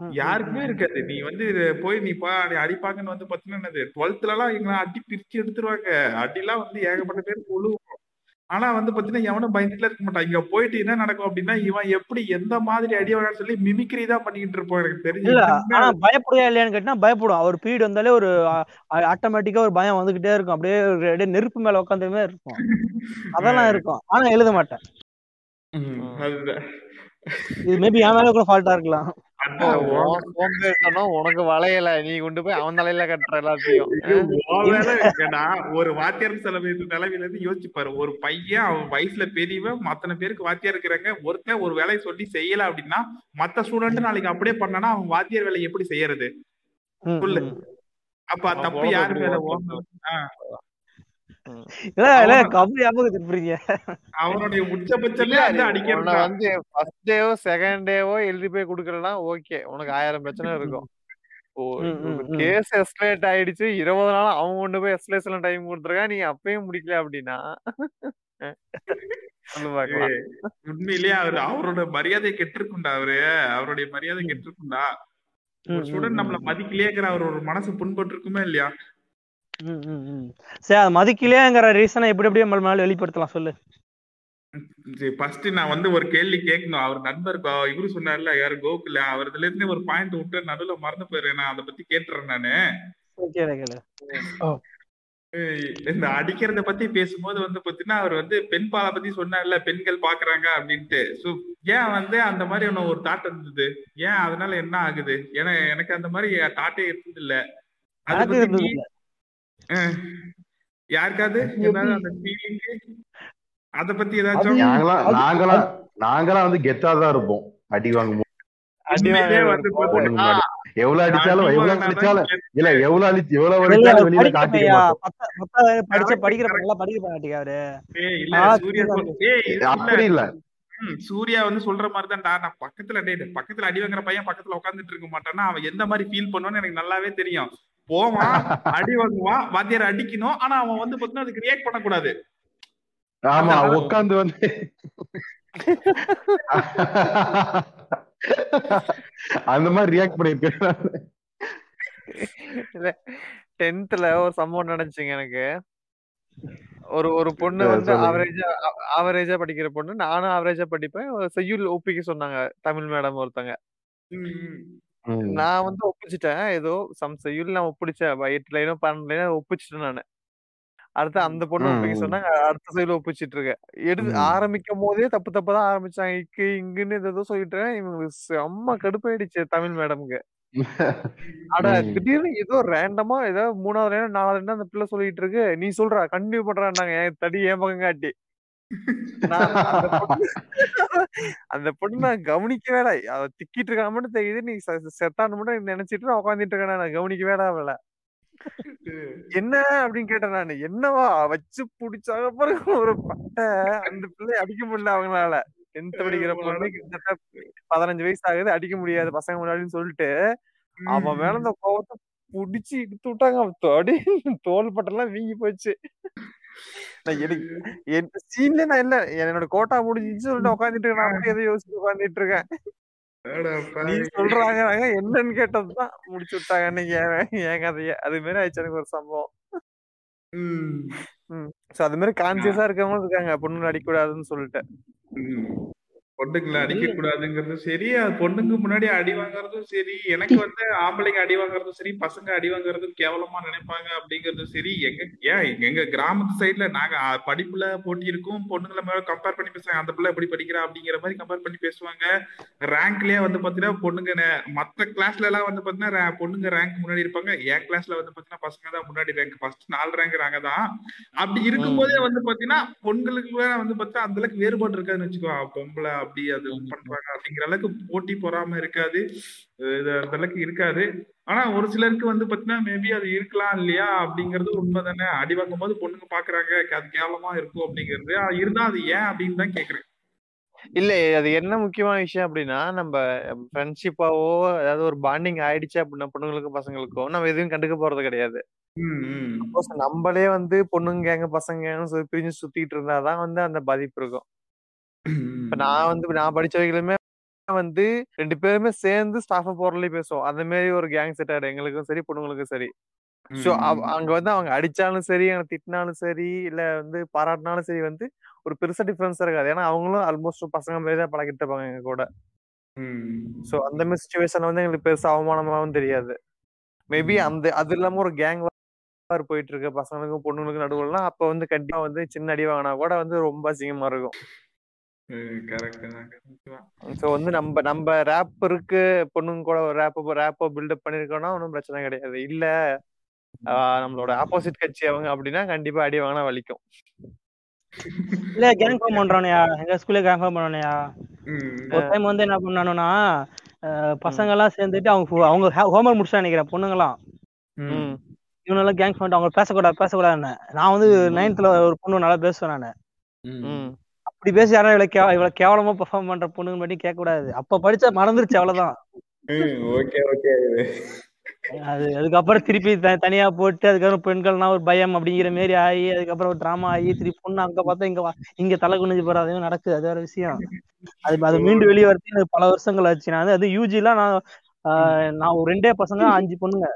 யாருக்குமே இருக்காது. நீ வந்து போய் நீ பா அடிப்பாங்கன்னு வந்து பாத்தீங்கன்னா என்னது? டுவெல்த்ல எல்லாம் எங்களை அடி பிரிச்சு எடுத்துருவாங்க. அடிலாம் வந்து ஏகப்பட்ட பேர் கொழுவோம் ஆனா வந்து பாத்தீங்கன்னா எவனும் பயந்துட்டுல இருக்க மாட்டான். இங்க போயிட்டு என்ன நடக்கும் அப்படின்னா இவன் எப்படி எந்த மாதிரி அடி வரான்னு சொல்லி மிமிக்ரி தான் பண்ணிக்கிட்டு இருப்போம் எனக்கு தெரிஞ்சு. இல்ல ஆனா பயப்படுயா இல்லையான்னு கேட்டா பயப்படும் அவர் பீரியட் வந்தாலே ஒரு ஆட்டோமேட்டிக்கா ஒரு பயம் வந்துகிட்டே இருக்கும். அப்படியே ஒரு அப்படியே நெருப்பு மேல உட்காந்த மாதிரி இருக்கும். அதெல்லாம் இருக்கும். ஆனா எழுத மாட்டேன். இது மேபி என் மேல கூட ஃபால்ட்டா இருக்கலாம். உனக்கு வளையல. நீ கொண்டு போய் அவன் தலையில கட்டுற எல்லாத்தையும். ஒரு வாத்தியார் செலவு நிலவில இருந்து யோசிச்சு பாரு ஒரு பையன் அவன் வயசுல பெரியவன் மத்தனை பேருக்கு வாத்தியார் இருக்கிறாங்க. ஒருத்தன் ஒரு வேலையை சொல்லி செய்யல அப்படின்னா மத்த ஸ்டூடெண்ட் நாளைக்கு அப்படியே பண்ணனா அவன் வாத்தியார் வேலையை எப்படி செய்யறது. அப்ப தப்பு யாரு மேல அவனுடைய உச்சபட்சமே அடிக்கிறது வந்து ஃபர்ஸ்ட் டேவோ செகண்ட் டேவோ எழுதி போய் குடுக்கலன்னா ஓகே உனக்கு ஆயிரம் பிரச்சனை இருக்கும். கேஸ் ஆயிடுச்சு. இருபது நாள் அவன் கொண்டு போய் எஸ்கலேஷன் டைம் கொடுத்துருக்கான். நீ அப்பயும் முடிக்கல அப்படின்னா? உண்மையிலேயே அவரு அவரோட மரியாதை கெட்டிருக்குண்டா அவரு. அவருடைய மரியாதை கெட்டிருக்குண்டா ஸ்டூடெண்ட் நம்மள மதிக்கலையேங்கிற அவர் ஒரு மனசு புண்பட்டு இருக்குமே இல்லையா. சரி அது மதிக்கலையேங்கிற ரீசனை எப்படி எப்படி நம்ம மேல வெளிப்படுத்தலாம் சொல்லு. ஃபர்ஸ்ட் நான் வந்து ஒரு கேள்வி கேட்கணும். அவர் நண்பர் இவரு சொன்னார்ல யாரு கோகுல? அவர் இதுல இருந்து ஒரு பாயிண்ட் விட்டு நடுவுல மறந்து போயிடுறேன் நான் அதை பத்தி கேட்டுறேன் நானு. இந்த அடிக்கிறத பத்தி பேசும்போது வந்து பாத்தீங்கன்னா அவர் வந்து பெண் பாலை பத்தி சொன்னார்ல பெண்கள் பாக்குறாங்க அப்படின்ட்டு. சோ ஏன் வந்து அந்த மாதிரி ஒண்ணு ஒரு தாட் இருந்தது? ஏன் அதனால என்ன ஆகுது? ஏன்னா எனக்கு அந்த மாதிரி தாட்டே இருந்தது இல்ல அதை யாருக்காவது? ஏதாவது அந்த ஃபீலிங் அத பத்தி ஏதாச்சும் நாங்களாம் நாங்களாம் வந்து கெத்தா தான் இருப்போம். அடி வாங்கும் போது அடி உண்மையிலே வாங்குறது வந்து பொண்ணுங்க பாத்தீங்கன்னா முன்னாடி. எவ்வளவு அடிச்சாலும் அடி எவ்வளவு அடிச்சாலும். இல்ல எவ்வளவு அடிச்சு எவ்வளவு அடிச்சாலும் வெளியில காட்டிக்க மாட்டோம். படிச்ச படிக்கிற. பையன்லாம் படிக்க மாட்டேங்க அவரு. சூர்யா அப்படி இல்ல. வந்து சொல்ற மாதிரி தான்டா நான் பக்கத்துல டேய் பக்கத்துல அடி வாங்குற பையன் பக்கத்துல உட்காந்துட்டு இருக்க மாட்டான்னா அவன் எந்த மாதிரி ஃபீல் பண்ணுவான்னு எனக்கு நல்லாவே தெரியும். போவான் அடி வாங்குவான் வாத்தியார் அடிக்கணும். ஆனா அவன் வந்து பாத்தீங்கன்னா அதுக்கு ரியாக்ட் பண்ணக்கூடாது. ஆமா உட்காந்து வந்து அந்த மாதிரி ரியாக்ட் பண்ணிருக்கேன் இல்ல டென்த்ல ஒரு சம்பவம் நடந்துச்சுங்க எனக்கு. ஒரு ஒரு பொண்ணு வந்து. ஆவரேஜா ஆவரேஜா படிக்கிற பொண்ணு. நானும் ஆவரேஜா படிப்பேன். செய்யுள் ஒப்பிக்க சொன்னாங்க தமிழ் மேடம் ஒருத்தங்க. ம். நான் வந்து ஒப்பிச்சிட்டேன் ஏதோ சம் செய்யுள் நான் ஒப்பிடிச்சேன் எட்டு லைனோ பன்னெண்டு லைனோ ஒப்பிச்சிட்டேன் நானு அடுத்து அந்த பொண்ணு ஒப்பிக்க ம். சொன்னாங்க அடுத்த செய்யுள் ஒப்பிச்சிட்டு இருக்கேன் எடுத்து ம். ஆரம்பிக்கும் போதே தப்பு தப்பு தான் ஆரம்பிச்சாங்க இக்கு இங்குன்னு ஏதோ சொல்லிட்டு. இவங்களுக்கு செம்ம கடுப்பாயிடுச்சு தமிழ் மேடம்க்கு அட ம். திடீர்னு ஏதோ ரேண்டமா ஏதோ மூணாவது லைன் நாலாவது லைன் அந்த பிள்ளை சொல்லிட்டு இருக்கு நீ சொல்றா கண்டினியூ பண்றான்னாங்க என் தடி என் பக்கம் காட்டி அந்த பொண்ணு நான் கவனிக்கவே இல்லை அவ திக்கிட்டு இருக்கா மட்டும் தெரியுது. நீ செத்தான்னு மட்டும் நினைச்சிட்டு நான் உட்காந்துட்டு இருக்கேன். நான் கவனிக்கவே இல்லை அவளை. என்ன அப்படின்னு கேட்டேன் நானு. என்னவா? வச்சு புடிச்சாங்க பாருங்க. ஒரு பட்டை அந்த பிள்ளை அடிக்க முடியல அவங்களால. டென்த் படிக்கிற பொண்ணு கிட்டத்தட்ட பதினஞ்சு வயசு ஆகுது. அடிக்க முடியாது. பசங்க முன்னாடின்னு சொல்லிட்டு அவன் மேல அந்த கோவத்தை புடிச்சு இழுத்து விட்டாங்க. அவன் தொடி தோல் பட்டெல்லாம் வீங்கி போச்சு. எனக்கு சீன்ல நான் இல்ல. என்னோட கோட்டா முடிஞ்சிச்சு சொல்லிட்டு உட்காந்துட்டு இருக்கேன். நான் எதை யோசிச்சு உட்காந்துட்டு இருக்கேன். சொல்றாங்க என்னன்னு கேட்டதுதான் முடிச்சு விட்டாங்க அன்னைக்கு என் கதைய. அது மாதிரி ஆயிடுச்சு எனக்கு ஒரு சம்பவம். சோ அது மாதிரி கான்சியஸா இருக்கவங்களும் இருக்காங்க. பொண்ணு அடிக்கூடாதுன்னு சொல்லிட்டு. பொண்ணுங்களை அடிக்க கூடாதுங்கிறதும் சரி அது பொண்ணுங்க முன்னாடி அடி வாங்குறதும் சரி எனக்கு வந்து ஆம்பளைங்க அடி வாங்குறதும் சரி பசங்க அடி வாங்குறதும் கேவலமா நினைப்பாங்க அப்படிங்கறதும் சரி. எங்க ஏன் எங்க- கிராமத்து சைடுல நாங்க படிப்புல போட்டி இருக்கும் பொண்ணுங்களை மேல கம்பேர் பண்ணி பேசுவாங்க. அந்த பிள்ளை எப்படி படிக்கிறா அப்படிங்கிற மாதிரி கம்பேர் பண்ணி பேசுவாங்க. ரேங்க்லயே வந்து பாத்தீங்கன்னா பொண்ணுங்க மத்த கிளாஸ்ல எல்லாம் வந்து பாத்தீங்கன்னா பொண்ணுங்க ரேங்க் முன்னாடி இருப்பாங்க. என் கிளாஸ்ல வந்து பாத்தீங்கன்னா பசங்க தான் முன்னாடி ரேங்க் ஃபர்ஸ்ட் நாலு ரேங்க் நாங்க தான். அப்படி இருக்கும்போதே வந்து பாத்தீங்கன்னா பொண்களுக்கு வந்து பார்த்தா அந்த அளவுக்கு வேறுபாடு இருக்காதுன்னு வச்சுக்கோ பொம்பளை அப்படி அது பண்றாங்க அப்படிங்கிற அளவுக்கு போட்டி பொறாம இருக்காது. அந்த அளவுக்கு இருக்காது. ஆனா ஒரு சிலருக்கு வந்து பாத்தீங்கன்னா மேபி அது இருக்கலாம் இல்லையா அப்படிங்கிறது உண்மைதானே. அடி வாங்கும் போது பொண்ணுங்க பாக்குறாங்க அது கேவலமா இருக்கும் அப்படிங்கிறது. இருந்தா அது ஏன் அப்படின்னு தான் கேக்குறேன். இல்ல அது என்ன முக்கியமான விஷயம் அப்படின்னா நம்ம ஃப்ரெண்ட்ஷிப்பாவோ ஏதாவது ஒரு பாண்டிங் ஆயிடுச்சு அப்படின்னா பொண்ணுங்களுக்கும் பசங்களுக்கும் நம்ம எதுவும் கண்டுக்க போறது கிடையாது. நம்மளே வந்து பொண்ணுங்க கேங்க பசங்க பிரிஞ்சு சுத்திட்டு இருந்தாதான் வந்து அந்த பாதிப்பு இருக்கும். இப்ப நான் வந்து நான் படிச்ச வரைக்குமே வந்து ரெண்டு பேருமே சேர்ந்து ஸ்டாஃப் போறதுலயே பேசுவோம். அந்த மாதிரி ஒரு கேங் செட் ஆயிடும். எங்களுக்கும் சரி பொண்ணுங்களுக்கும் சரி. சோ அங்க வந்து அவங்க அடிச்சாலும் சரி அவங்க திட்டினாலும் சரி இல்ல வந்து பாராட்டினாலும் சரி வந்து ஒரு பெருசா டிஃபரன்ஸ் இருக்காது. ஏன்னா அவங்களும் ஆல்மோஸ்ட் பசங்க மாதிரி தான் பழகிட்டு இருப்பாங்க எங்க கூட. சோ அந்த மாதிரி சுச்சுவேஷன் வந்து எங்களுக்கு பெருசா அவமானமாவும் தெரியாது. மேபி அந்த அது இல்லாம ஒரு கேங் வார் போயிட்டு இருக்க. பசங்களுக்கும் பொண்ணுங்களுக்கும் நடுவுலாம் அப்ப வந்து கண்டிப்பா வந்து சின்ன அடி வாங்கினா கூட வந்து ரொம்ப அசிங்கமா இருக்கும். சோ வந்து நம்ம நம்ம ரேப்பருக்கு பொண்ணுங்க கூட ஒரு ரேப் ரேப்போ பில்டப் பண்ணிருக்கோம்னா ஒன்றும் பிரச்சனை கிடையாது. இல்ல நம்மளோட ஆப்போசிட் கட்சி அவங்க அப்படின்னா கண்டிப்பா அடி வாங்கினா வலிக்கும். இல்ல கேங் ஃபார்ம் பண்றானயா? எங்க ஸ்கூல்ல கேங் ஃபார்ம் பண்ணானயா. ஒரு டைம் வந்து என்ன பண்ணானுன்னா பசங்க எல்லாம் சேர்ந்துட்டு அவங்க அவங்க ஹோம்ஒர்க் முடிச்சா நினைக்கிறேன் பொண்ணுங்களாம் இவனெல்லாம் கேங் பண்ணிட்டு அவங்க பேசக்கூடாது பேசக்கூடாதுன்னு. நான் வந்து நைன்த்ல ஒரு பொண்ணு நல்லா பேசுவேன் நானு. ம் அப்படி பேசி யாரும் இவ்வளவு இவ்வளவு கேவலமா பெர்ஃபார்ம் பண்ற பொண்ணுங்க மட்டும் கேட்க கூடாது அப்ப படிச்சா மறந்துருச்சு அவ்வளவுதான். அது அதுக்கப்புறம் திருப்பி தனியா போட்டு அதுக்கப்புறம் பெண்கள்னா ஒரு பயம் அப்படிங்கிற மாதிரி ஆகி அதுக்கப்புறம் ஒரு டிராமா ஆகி திருப்பி பொண்ணு அங்க பார்த்தா இங்க இங்க தலை குனிஞ்சு அதுவும் நடக்குது. அது வேற விஷயம். அது அது மீண்டு வெளியே எனக்கு பல வருஷங்கள் ஆச்சு. நான் அது யூஜிலாம் நான் நான் ஒரு ரெண்டே பசங்க அஞ்சு பொண்ணுங்க.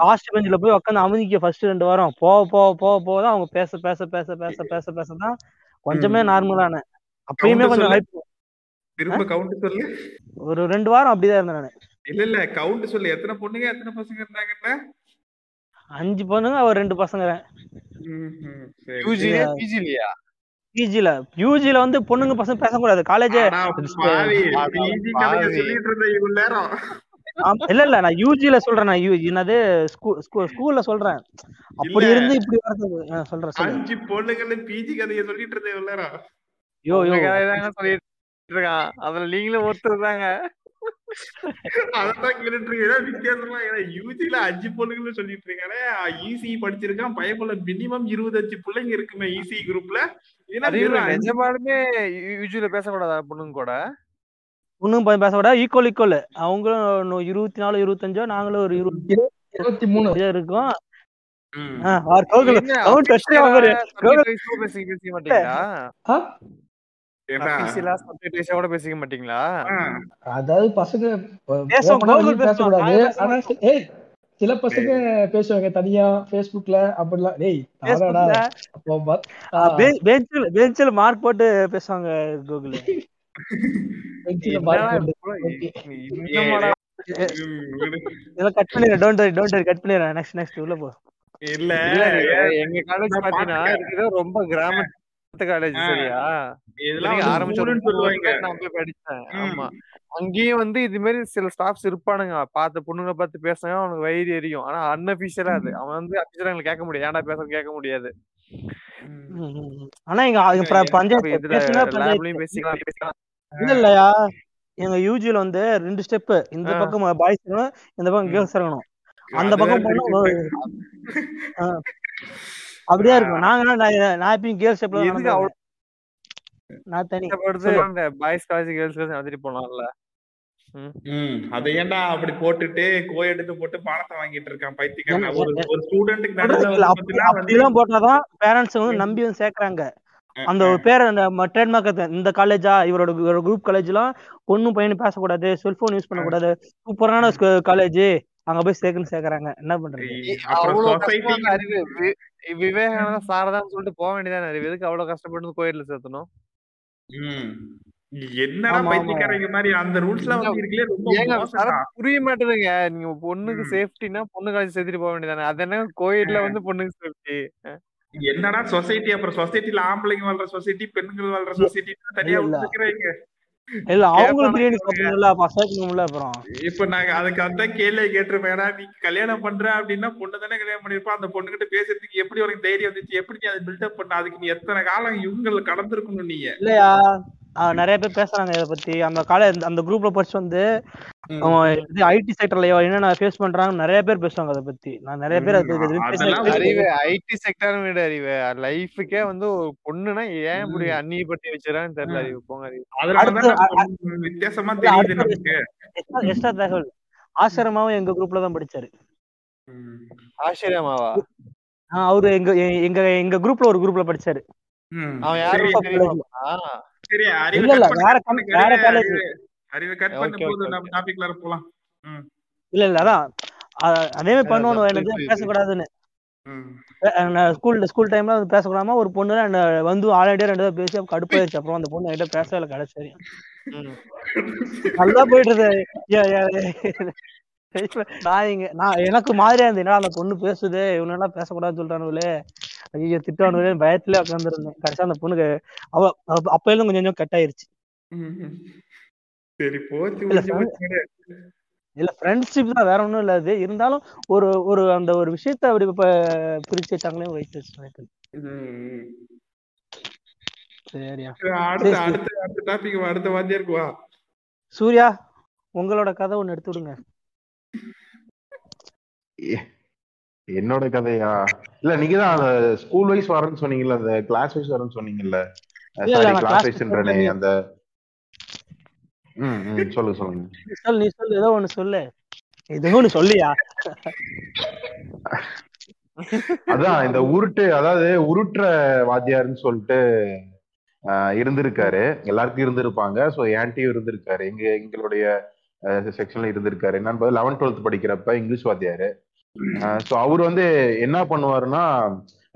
லாஸ்ட் பெஞ்சில் போய் உட்காந்து அமைதிக்க ஃபர்ஸ்ட் ரெண்டு வாரம். போக போக போக போக தான் அவங்க பேச பேச பேச பேச பேச பேச தான் கொஞ்சமே. நார்மலான. அப்பயுமே கொஞ்சம் hype. திரும்ப கவுண்ட் சொல்லு. ஒரு ரெண்டு வாரம் அப்படிதான் இருந்தேன் நானு. இல்ல இல்ல கவுண்ட் சொல்லு. எத்தனை பொண்ணுங்க எத்தனை பசங்க இருந்தாங்கன்னு? அஞ்சு பொண்ணுங்க ஒரு ரெண்டு பசங்க பிஜில. யூஜில வந்து பொண்ணுங்க பசங்க பேசக்கூடாது. காலேஜ். சொல்லிட்டு இருந்த இவ்வளவு நேரம். இல்ல இல்ல நான் யூஜில சொல்றேன் நான் என்னது ஸ்கூல் ஸ்கூல்ல சொல்றேன். அப்படி. இருந்து இப்படி வரது சொல்றேன் அஞ்சு பொண்ணுங்களும் பிஜி கதையை சொல்லிட்டு இருந்த இவ்வளவு நேரம். யோ யோ. தாங்க சொல்லிட்டு இருக்கான் அதுல நீங்களும் ஒருத்தர் தாங்க. அதான் கேட்டுட்டு இருக்கேன். வித்தியாசமா ஏன்னா யூஜில அஞ்சு பொண்ணுங்களும் சொல்லிட்டு இருக்கானே. ஈசி படிச்சிருக்கான். பயப்புல மினிமம் இருபத்தஞ்சு பிள்ளைங்க இருக்குமே குரூப்ல இல்ல வெறும் அஞ்சு- நிஜமாலுமே யூஜில பேசக்கூடாதா பொண்ணுங்க கூட? பொண்ணுங்க பையன் பேசக்கூடாது ஈக்குவல் ஈக்குவல் அவங்களும் இருபத்தி நாலு இருபத்தஞ்சோ நாங்களும் ஒரு இருபத்தி இருபத்தி மூணு. இருக்கோம். பேசிக்க மாட்டீங்களா? அதாவது பசங்க பேசக்கூடாது. பேச ஆனா. ஏய் சில பசங்க பேசுவாங்க தனியா Facebookல அப்படிலாம். டேய் பெஞ்சில் மார்க் போட்டு பேசுவாங்க கூகுள் கட் பண்ணிடுறேன். Don't worry don't worry cut பண்ணிடுறேன். நெக்ஸ்ட் நெக்ஸ்ட் உள்ள போ. இல்ல. எங்க காலேஜ் பாத்தீங்கன்னா. இருக்கிறது ரொம்ப கிராமத்து காலேஜ். சரியா? இதெல்லாம் நீங்க வந்து ஆரம்பிச்ச ஒரு ஸ்கூல்னு மூணு சொல்லுவாங்க. நான் போய் படிச்சேன். ஆமா. அங்கேயும் வந்து இது மாதிரி சில ஸ்டாஃப்ஸ் இருப்பானுங்க. பார்த்த பொண்ணுங்களை பார்த்து பேசுங்க அவனுக்கு வயிறு எரியும். ஆனா அன்அபிஷியலா அது. அவன் வந்து அபிஷியலா எங்களுக்கு கேட்க முடியாது. ஏன்டா பேச கேட்க முடியாது. ஆனா இங்க பஞ்சாயத்து பேசுனா பேசிக்கலாம் பேசிக்கலாம். இல்ல இல்லையா எங்க யூஜில வந்து ரெண்டு ஸ்டெப் இந்த. பக்கம் பாய்ஸ் இருக்கணும் இந்த பக்கம். கேர்ள்ஸ் இருக்கணும் அந்த பக்கம் போனா அப்படியே இருக்கும். நாங்க நான் நான் எப்பயும் கேர்ள்ஸ் ஸ்டெப்ல நான் தனி. பாய்ஸ் காலேஜ் கேர்ள்ஸ் காலேஜ் நடத்திட்டு போலாம்ல. ம். ம். அதை ஏன்டா அப்படி போட்டுட்டு கோ எடுத்து போட்டு பணத்தை வாங்கிட்டு இருக்கான் பைத்தியக்காரன்? ஒரு ஸ்டூடெண்ட்டுக்கு அப்படிலாம் போட்டாதான் பேரண்ட்ஸ் வந்து நம்பி வந்து சேர்க்கறாங்க. அந்த ஒரு பேர் அந்த ட்ரேட்மார்க் இந்த காலேஜா இவரோட இவரோட குரூப் காலேஜ்லாம் பொண்ணும் பையனும் பேசக்கூடாது செல்போன் யூஸ் பண்ணக்கூடாது. சூப்பரான. காலேஜ் அங்க போய் சேர்க்கன்னு சேர்க்கறாங்க. என்ன பண்றது? விவேகானந்தா சாரதான்னு சொல்லிட்டு போக வேண்டியதானே அறிவு. எதுக்கு அவ்வளவு கஷ்டப்பட்டு கோயில்ல சேர்த்தணும்? புரிய மாட்டேதுங்க. நீங்க பொண்ணுக்கு சேஃப்டினா பொண்ணு காலேஜ் சேர்த்துட்டு போக வேண்டியதானே. அது என்ன கோயில்ல அஹ். வந்து பொண்ணுக்கு சேஃப்டி என்னடா சொசைட்டி அப்புறம் சொசைட்டில ஆம்பளைங்க வாழ்ற சொசைட்டி பெண்கள் வாழ்ற சொசைட்டி தனியா இல்ல விட்டுருக்கிறீங்க இல்ல அவங்களும் அப்புறம். இப்ப நாங்க அதுக்கு அந்த கேள்வியை கேட்டிருப்பேன் நீ கல்யாணம் பண்ற அப்படின்னா பொண்ணு தானே கல்யாணம் பண்ணிருப்பா அந்த பொண்ணுகிட்ட பேசுறதுக்கு எப்படி உனக்கு தைரியம் வந்துச்சு? எப்படி நீ அதை பில்டப் பண்ண? அதுக்கு நீ எத்தனை காலம் இவங்களை கடந்திருக்கணும் நீங்க? இல்லையா? நிறைய பேர் பேசுறாங்க இதை பத்தி. அந்த காலேஜ் அந்த குரூப்ல படிச்சு வந்து அவன் இது ஐடி செக்டர்லயோ என்னென்ன ஃபேஸ் பண்றாங்க நிறைய பேர் பேசுவாங்க அதை பத்தி. நான் நிறைய பேர் அறிவு ஐடி செக்டர் விட அறிவு. லைஃபுக்கே வந்து ஒரு பொண்ணுனா ஏன் இப்படி ம், அந்நியப்பட்டு வச்சிடறான்னு தெரியல. அறிவு போங்க அறிவு. வித்தியாசமா தெரியுது நமக்கு. எக்ஸ்ட்ரா தகவல். ஆசிரமாவும் எங்க குரூப்ல தான் படிச்சாரு. ஆஹ் அவரு எங்க எங்க எங்க குரூப்ல ஒரு குரூப்ல படிச்சாரு. அவன் யாரும் இல்ல இல்ல வேற வேற அறிவை காலேஜ் அறிவை அறிவை கட் பண்ண ஓகே ஓகே போது நம்ம ஓகே டாபிக்ல போலாம். ம், இல்ல இல்ல அதான். அதே மாதிரி பண்ணுவோம். புரியுது பேசக்கூடாதுன்னு. ஸ்கூல் ஸ்கூல் டைம்ல வந்து பேசக்கூடாம ஒரு பொண்ணு என்ன வந்து ஆல்ரெடியா ரெண்டு பேர் பேசி கடுப்பாயிருச்சு. அப்புறம் அந்த பொண்ணு கிட்ட பேசவே இல்லை கடைசி. நல்லா போயிட்டு இப்ப நான் இங்க நான் எனக்கு மாதிரியா இருந்தது. என்னடா அந்த பொண்ணு பேசுது? இவனெல்லாம் பேசக்கூடாதுன்னு சொல்றானுங்களே. ஐயோ திட்டானுங்களே பயத்துல உட்காந்துருந்தேன் கடைசியா அந்த பொண்ணுக்கு அவ அப்ப இருந்து கொஞ்சம் கொஞ்சம் கட் ஆயிருச்சு. சரி இல்ல ஃப்ரெண்ட்ஷிப் தான் வேற ஒண்ணும் இல்ல அது இருந்தாலும் ஒரு ஒரு அந்த ஒரு விஷயத்த அப்படி இப்ப பிரிச்சு வச்சாங்களே வைத்து. சரியா. சரி, சரி அடுத்த சரி அடுத்த அடுத்த டாபிக் அடுத்த வாத்தியாருக்கு வா. சூர்யா உங்களோட கதை ஒண்ணு எடுத்து விடுங்க. என்னோட கதையா? இல்ல நீங்க தான் ஸ்கூல் வைஸ் வரேன்னு சொன்னீங்கல்ல அந்த கிளாஸ் வைஸ் வரேன்னு சொன்னீங்கல்ல? சாரி நான் கிளாஸ் வைஸ்ன்றனே அந்த ம் ம் சொல்லுங்க. சொல்லுங்க சொல்லு நீ சொல்லு ஏதோ ஒண்ணு சொல்லு. ஏதோ ஒண்ணு சொல்லியா? அதான் இந்த உருட்டு அதாவது உருட்டுற வாத்தியார்னு சொல்லிட்டு இருந்திருக்காரு. எல்லாருக்கும் இருந்திருப்பாங்க. ஸோ ஏன்டியும் இருந்திருக்காரு. எங்க எங்களுடைய செக்ஷன்ல இருந்திருக்காரு. என்னன்னு லெவன்த் டுவெல்த் படிக்கிறப்ப இங்கிலீஷ் வாத்தியாரு. ஸோ அவர் வந்து என்ன பண்ணுவாருன்னா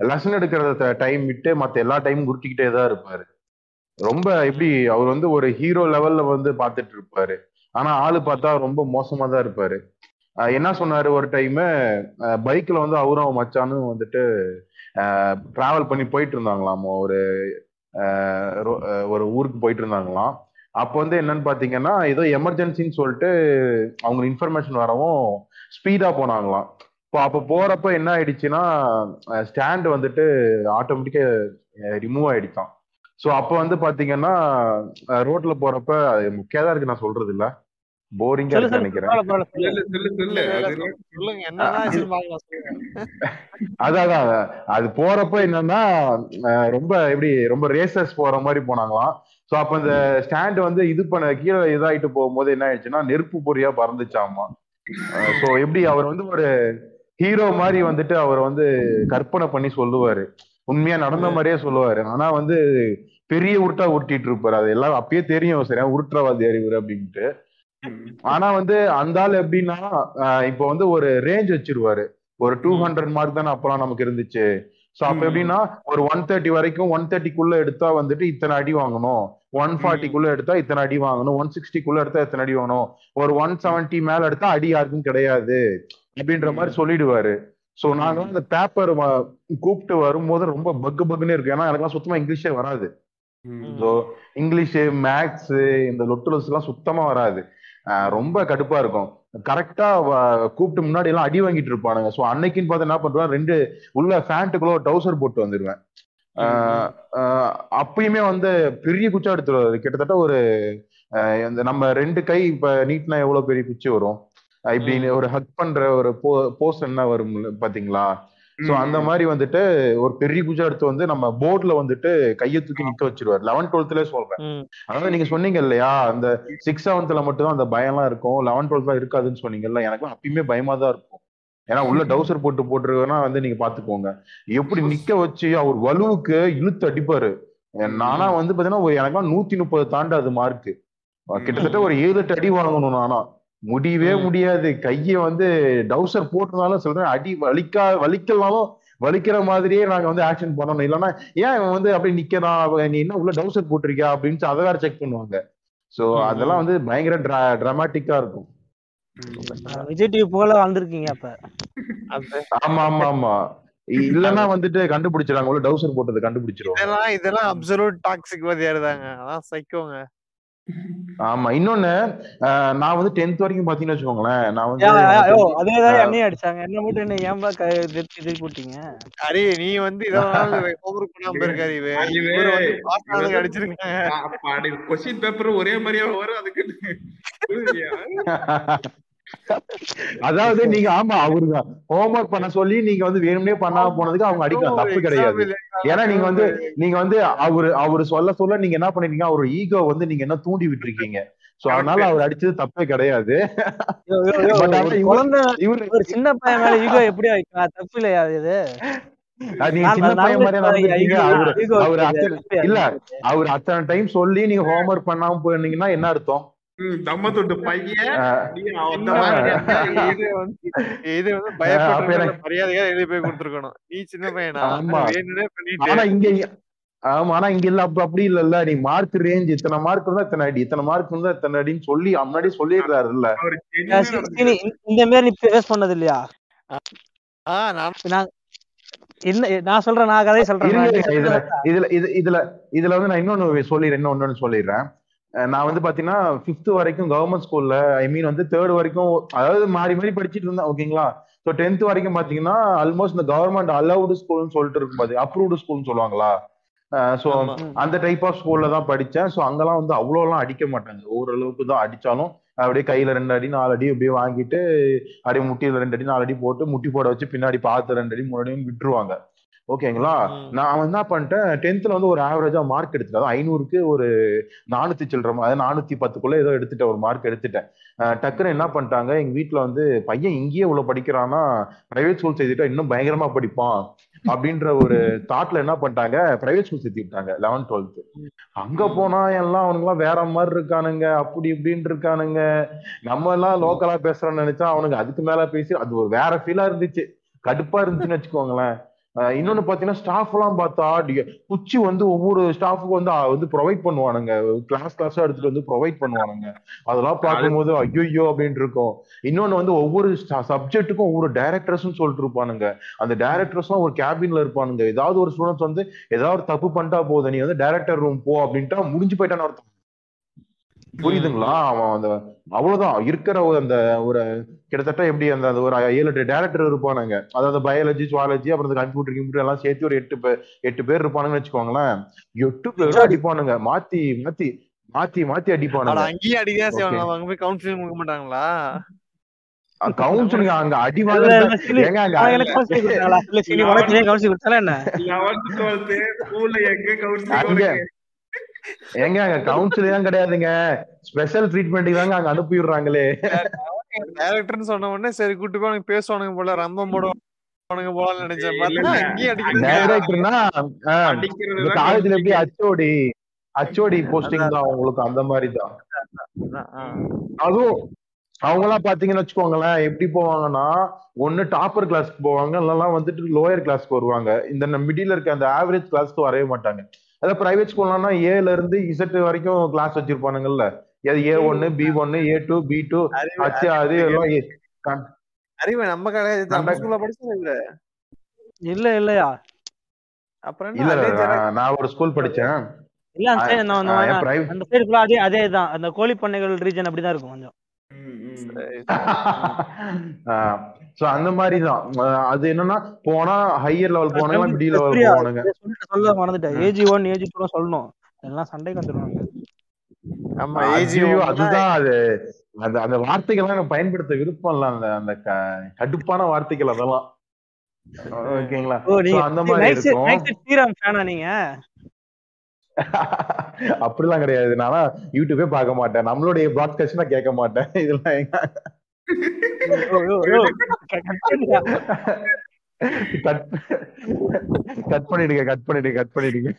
லெசன் எடுக்கிறத டைம் விட்டு மற்ற எல்லா டைமும் உருட்டிக்கிட்டே தான் இருப்பாரு. ரொம்ப எப்படி அவர் வந்து ஒரு ஹீரோ லெவல்ல வந்து பார்த்துட்டு இருப்பாரு. ஆனா ஆளு பார்த்தா ரொம்ப மோசமா தான் இருப்பாரு. என்ன சொன்னாரு ஒரு டைம் பைக்ல வந்து அவரும் அவன் மச்சானும் வந்துட்டு டிராவல் பண்ணி போயிட்டு இருந்தாங்களாம். ஒரு ஒரு ஊருக்கு போயிட்டு இருந்தாங்களாம். அப்போ வந்து என்னன்னு பாத்தீங்கன்னா ஏதோ எமர்ஜென்சின்னு சொல்லிட்டு அவங்க இன்ஃபர்மேஷன் வரவும் ஸ்பீடா போனாங்களாம். இப்போ அப்போ போறப்ப என்ன ஆயிடுச்சுன்னா ஸ்டாண்ட் வந்துட்டு ஆட்டோமேட்டிக்கா ரிமூவ் ஆயிடுச்சான் ஸோ அப்போ வந்து பாத்தீங்கன்னா ரோட்ல போறப்ப அது முக்கியதா இருக்கு நான் சொல்றது இல்ல போரிங்கா இருக்கு நினைக்கிறேன். அதான் அதான் அது போறப்ப என்னன்னா ரொம்ப எப்படி ரொம்ப ரேசஸ் போற மாதிரி போனாங்களாம். ஸோ அப்ப இந்த ஸ்டாண்ட் வந்து இது பண்ண கீழே இதாயிட்டு போகும்போது என்ன ஆயிடுச்சுன்னா நெருப்பு பொறியா பறந்துச்சாமா. ஸோ எப்படி அவர் வந்து ஒரு ஹீரோ மாதிரி வந்துட்டு அவர் வந்து கற்பனை பண்ணி சொல்லுவாரு. உண்மையா நடந்த மாதிரியே சொல்லுவாரு. ஆனா வந்து பெரிய உருட்டா உருட்டிட்டு இருப்பாரு. அது எல்லாம் அப்பயே தெரியும் சரியா உருட்டுறவாதி அறிவுரு அப்படின்ட்டு. ஆனா வந்து அந்த ஆள் எப்படின்னா இப்போ வந்து ஒரு ரேஞ்ச் வச்சிருவாரு. ஒரு டூ ஹண்ட்ரட் மார்க் தானே அப்பெல்லாம் நமக்கு இருந்துச்சு. சோ அப்ப. எப்படின்னா ஒரு ஒன் தேர்ட்டி வரைக்கும் ஒன் தேர்ட்டிக்குள்ள எடுத்தா வந்துட்டு இத்தனை அடி வாங்கணும். ஒன் ஃபார்ட்டிக்குள்ள எடுத்தா இத்தனை அடி வாங்கணும். ஒன் சிக்ஸ்டிக்குள்ள எடுத்தா இத்தனை அடி வாங்கணும். ஒரு ஒன் செவன்ட்டி மேல எடுத்தா அடி யாருக்கும் கிடையாது. அப்படின்ற மாதிரி சொல்லிடுவாரு. சோ நாங்க அந்த பேப்பர் கூப்பிட்டு வரும்போது ரொம்ப பக்கு பக்குன்னு இருக்கு ஏன்னா எனக்குலாம் சுத்தமா இங்கிலீஷே வராது. ஸோ இங்கிலீஷ் மேக்ஸ் இந்த லொட்டுலஸ் எல்லாம் சுத்தமா வராது. ரொம்ப கடுப்பா இருக்கும். கரெக்டா கூப்பிட்டு முன்னாடி எல்லாம் அடி வாங்கிட்டு இருப்பானுங்க. ஸோ அன்னைக்குன்னு பார்த்து என்ன பண்றேன் ரெண்டு உள்ள ஃபேண்ட்டுக்குள்ள டவுசர் போட்டு ஆஹ் அப்பயுமே வந்து பெரிய குச்சா எடுத்துருவாரு. கிட்டத்தட்ட ஒரு நம்ம ரெண்டு கை இப்ப நீட்னா எவ்வளவு பெரிய குச்சி வரும்? ஆஹ் இப்படி ஒரு ஹக் பண்ற ஒரு போஸ்ட் என்ன வரும் பாத்தீங்களா? சோ அந்த மாதிரி வந்துட்டு ஒரு பெரிய குச்சா எடுத்து வந்து நம்ம போர்ட்ல வந்துட்டு கையை தூக்கி நிக்க வச்சிருவாரு. லெவன் டுவெல்த்ல சொல்றேன். அதாவது நீங்க சொன்னீங்க இல்லையா அந்த சிக்ஸ் செவன்த்ல மட்டும் தான் அந்த பயம்லாம் இருக்கும். லெவன் டுவெல்த்ல இருக்காதுன்னு சொன்னீங்கல்ல எனக்கு அப்பயுமே பயமா தான் இருக்கும். ஏன்னா உள்ள டவுசர் போட்டு போட்டுருக்கனா வந்து நீங்க பாத்துக்கோங்க. எப்படி நிக்க வச்சு அவர் வலுவுக்கு இழுத்து அடிப்பாரு. நானா வந்து பாத்தீங்கன்னா ஒரு எனக்குலாம் நூத்தி முப்பது தாண்டாது மார்க் கிட்டத்தட்ட ஒரு ஏழு எட்டு அடி வாங்கணும் நானா. முடியவே முடியாது. கைய வந்து டவுசர் போட்டிருந்தாலும் சொல்றேன். அடி வலிக்கா வலிக்கலாலும் வலிக்கிற மாதிரியே நாங்க வந்து ஆக்ஷன் பண்ணணும். இல்லைன்னா ஏன் இவன் வந்து அப்படி நிக்கிறான்? நீ என்ன உள்ள டவுசர் போட்டிருக்கியா? அப்படின்னு அதை வேற செக் பண்ணுவாங்க. சோ அதெல்லாம் வந்து பயங்கர டிராமாட்டிக்கா இருக்கும். விஜய் டிவி போல வந்திருக்கீங்க அப்ப. ஆமா ஆமா ஆமா இல்லன்னா வந்துட்டு கண்டுபிடிச்சிடாங்க உள்ள டவுசர் போட்டது கண்டுபிடிச்சிருவாங்க இதெல்லாம் இதெல்லாம் அப்சல்யூட் டாக்ஸிக் வாதியார் தாங்க. அதான் சைக்கோங்க ஆமா இன்னொன்னு நான் வந்து டென்த் வரைக்கும் பாத்தீங்கன்னு வச்சுக்கோங்களேன் நான் வந்து அதேதான். என்னையும் அடிச்சாங்க என்ன மட்டும் என்ன ஏன்பா திருப்பி திருப்பி விட்டீங்க அரே நீ வந்து இதெல்லாம் கொஸ்டின் பேப்பர் ஒரே மாதிரியா வரும் அதுக்கு? அதாவது நீங்க ஆமா அவருங்க ஹோம்ஒர்க் பண்ண சொல்லி நீங்க வந்து வேணும்னே பண்ணாம போனதுக்கு அவங்க அடிக்கலாம் தப்பு கிடையாது. ஏன்னா நீங்க வந்து நீங்க வந்து அவரு அவரு சொல்ல சொல்ல நீங்க என்ன பண்ணிருக்கீங்க அவர் ஈகோ வந்து நீங்க என்ன தூண்டி விட்டுருக்கீங்க. சோ அதனால அவர் அடிச்சது தப்பே கிடையாது. ஒரு சின்ன பையன் மேல ஈகோ எப்படி வைக்கலாம் தப்பு இல்லையா இது அவரு அவரு இல்ல. அவர் அத்தனை டைம் சொல்லி நீங்க ஹோம்ஒர்க் பண்ணாம போயிருந்தீங்கன்னா என்ன அர்த்தம்? தம்ம தொட்டு பையன் இது வந்து எனக்கு- மரியாதையா எழுதி போய் கொடுத்துருக்கணும். நீ சின்ன பையனா? ஆமா. வேணும்னே பண்ணிட்டு. ஆனா இங்க ஆமா ஆனா இங்க இல்ல அப்ப அப்படி இல்லல்ல. நீ மார்க் ரேஞ்ச் இத்தனை மார்க் இருந்தா இத்தனை அடி இத்தனை மார்க் இருந்தா இத்தனை அடின்னு சொல்லி முன்னாடி சொல்லிடுறாரு இல்ல இந்த- மாதிரி நீ ஃபேஸ் பண்ணது இல்லையா ஆ நான் நான் என்ன நான் சொல்றேன் நான் கதையை சொல்றேன் இதுல இதுல இது இதுல இதுல வந்து நான் இன்னொன்னு சொல்லிடுறேன் இன்னொன்னு சொல்லிடுறேன். நான் வந்து பாத்தீங்கன்னா பிப்த் வரைக்கும் கவர்மெண்ட் ஸ்கூல்ல ஐ மீன் வந்து தேர்ட் வரைக்கும் அதாவது மாறி மாறி படிச்சிட்டு இருந்தேன் ஓகேங்களா ஸோ டென்த் வரைக்கும் பாத்தீங்கன்னா ஆல்மோஸ்ட் இந்த கவர்மெண்ட் அலவுடு ஸ்கூல்னு சொல்லிட்டு இருக்கும் பாத்து அப்ரூவ்டு ஸ்கூல்னு சொல்லுவாங்களா? ஸோ. அந்த டைப் ஆஃப் ஸ்கூல்ல தான் படிச்சேன். ஸோ அங்கெல்லாம் வந்து அவ்வளோலாம் அடிக்க மாட்டாங்க. ஓரளவுக்கு தான் அடிச்சாலும் அப்படியே கையில ரெண்டு அடி நாலு அடி அப்படியே வாங்கிட்டு அப்படியே முட்டியில ரெண்டு அடி நாலு அடி போட்டு முட்டி போட வச்சு பின்னாடி பார்த்து ரெண்டு அடி மூணு விட்டுருவாங்க. ஓகேங்களா. நான் என்ன பண்ணிட்டேன் டென்த்ல வந்து ஒரு ஆவரேஜா மார்க் எடுத்துட்டேன். அதாவது ஐநூறுக்கு ஒரு நானூத்தி சில்லற அதாவது நானூத்தி பத்துக்குள்ள ஏதோ எடுத்துட்டேன் ஒரு மார்க் எடுத்துட்டேன். அஹ் டக்குன்னு என்ன பண்ணிட்டாங்க எங்க வீட்ல வந்து பையன் இங்கேயே இவ்வளவு படிக்கிறான்னா பிரைவேட் ஸ்கூல் சேர்த்துட்டா இன்னும் பயங்கரமா படிப்பான் அப்படின்ற ஒரு தாட்ல என்ன பண்ணிட்டாங்க பிரைவேட் ஸ்கூல் சேர்த்து விட்டாங்க லெவன்த் டுவெல்த் அங்க போனா எல்லாம் அவனுங்களாம் வேற மாதிரி இருக்கானுங்க அப்படி இப்படின்னு இருக்கானுங்க. நம்ம எல்லாம் லோக்கலா பேசுறோம்னு நினைச்சா அவனுங்க அதுக்கு மேல பேசி அது ஒரு வேற ஃபீலா இருந்துச்சு. கடுப்பா இருந்துச்சுன்னு வச்சுக்கோங்களேன். இன்னொன்னு பாத்தீங்கன்னா ஸ்டாஃப் எல்லாம் பார்த்தா குச்சி வந்து ஒவ்வொரு ஸ்டாஃபுக்கும் வந்து வந்து ப்ரொவைட் பண்ணுவானுங்க. கிளாஸ் கிளாஸா எடுத்துட்டு வந்து ப்ரொவைட் பண்ணுவானுங்க. அதெல்லாம் பார்க்கும்போது ஐயோ அப்படின்னு இருக்கும். இன்னொன்னு வந்து ஒவ்வொரு சப்ஜெக்ட்டுக்கும் ஒவ்வொரு டைரக்டர்ஸ்ன்னு சொல்லிட்டு இருப்பானுங்க. அந்த டைரக்டர்ஸ்லாம் ஒரு கேபின்ல இருப்பானுங்க. ஏதாவது ஒரு ஸ்டூடெண்ட்ஸ் வந்து ஏதாவது ஒரு தப்பு பண்ணிட்டா போதும். நீ வந்து டைரக்டர் ரூம் போ அப்படின்ட்டா முடிஞ்சு போயிட்டான்னு அர்த்தம். புரியுதுங்களா அவன் அந்த அவ்வளவுதான் இருக்கிற ஒரு அந்த ஒரு கிட்டத்தட்ட எப்படி அந்த ஒரு ஏழு எட்டு டேரக்டர் இருப்பானுங்க அதாவது பயாலஜி சுவாலஜி அப்புறம் கம்ப்யூட்டர் கம்ப்யூட்டர் எல்லாம் சேர்த்து ஒரு எட்டு பேர் எட்டு பேர் இருப்பானுங்கன்னு வச்சுக்கோங்களேன் எட்டு பேரும் அடிப்பானுங்க மாத்தி மாத்தி மாத்தி மாத்தி அடிப்பானுங்க அங்கேயே அடிதான் செய்வாங்க. அவங்க போய் கவுன்சிலிங் கொடுக்க மாட்டாங்களா கவுன்சிலிங் அங்க அடி சீனி, ஏங்க அங்க கவுன்சிலிங் உனக்கு கவுன்சிலிங் கிடையாதுங்க ஸ்பெஷல் ட்ரீட்மெண்ட்டுக்கு தாங்க அங்க அனுப்பி விடுறாங்களே டைரக்டர்னு சொன்ன உடனே சரி கூட்டு போய் அவனுக்கு பேசுவானுங்க போல ரம்பம் அடிக்கிறது. காலேஜ்ல எப்படி அச்சோடி அச்சோடி போஸ்டிங் தான் உங்களுக்கு அந்த மாதிரி தான். அதுவும் அவங்க எல்லாம் பாத்தீங்கன்னு வச்சுக்கோங்களேன் எப்படி போவாங்கன்னா ஒண்ணு டாப்பர் கிளாஸ்க்கு போவாங்க இல்லைன்னா வந்துட்டு லோயர் கிளாஸ்க்கு வருவாங்க. இந்த மிடில் இருக்க அந்த ஆவரேஜ் கிளாஸ்க்கு வரவே மாட்டாங்க. அதாவது பிரைவேட் ஸ்கூல்லனா ஏல இருந்து இசட் வரைக்கும் கிளாஸ் வச்சிருப்பானுங்கல்ல. அது ஏ ஒன்னு பி ஒன்னு A two B two H அது எல்லாம் அறிவு நம்ம ஸ்கூல்ல படிச்சது இல்ல. இல்ல இல்லையா? அப்புறம் இல்ல நான் ஒரு ஸ்கூல் படிச்சேன். இல்ல அந்த சைடு ஃபுல்லா அதே அதே தான். அந்த கோழி பண்ணைகள் ரீஜன் அப்படிதான் இருக்கும் கொஞ்சம். சோ அந்த மாதிரி தான் அது என்னன்னா போனா ஹையர் லெவல் போனாங்க மிடி லெவல் போவானுங்க சொல்ல மறந்துட்டேன். ஏஜி ஒன் ஏஜி டூ சொல்லணும். எல்லாம் சண்டைக்கு வந்துருவாங்க. ஆமா ஏஜி அதுதான் அது. அந்த அந்த வார்த்தைகள்லாம் எனக்கு பயன்படுத்த விருப்பம் இல்ல. அந்த அந்த கடுப்பான வார்த்தைகள் அதெல்லாம். ஓகேங்களா? அந்த மாதிரி இருக்கும். நைட் ஸ்ரீராம் ஃபேனா நீங்க? அப்படிலாம் கிடையாது. நானா யூடியூபே பார்க்க மாட்டேன். நம்மளுடைய ப்ராட்காஸ்ட் நான் கேட்க மாட்டேன். இதெல்லாம் கட் பண்ணிடுங்க கட் பண்ணிடுங்க கட் பண்ணிடுங்க.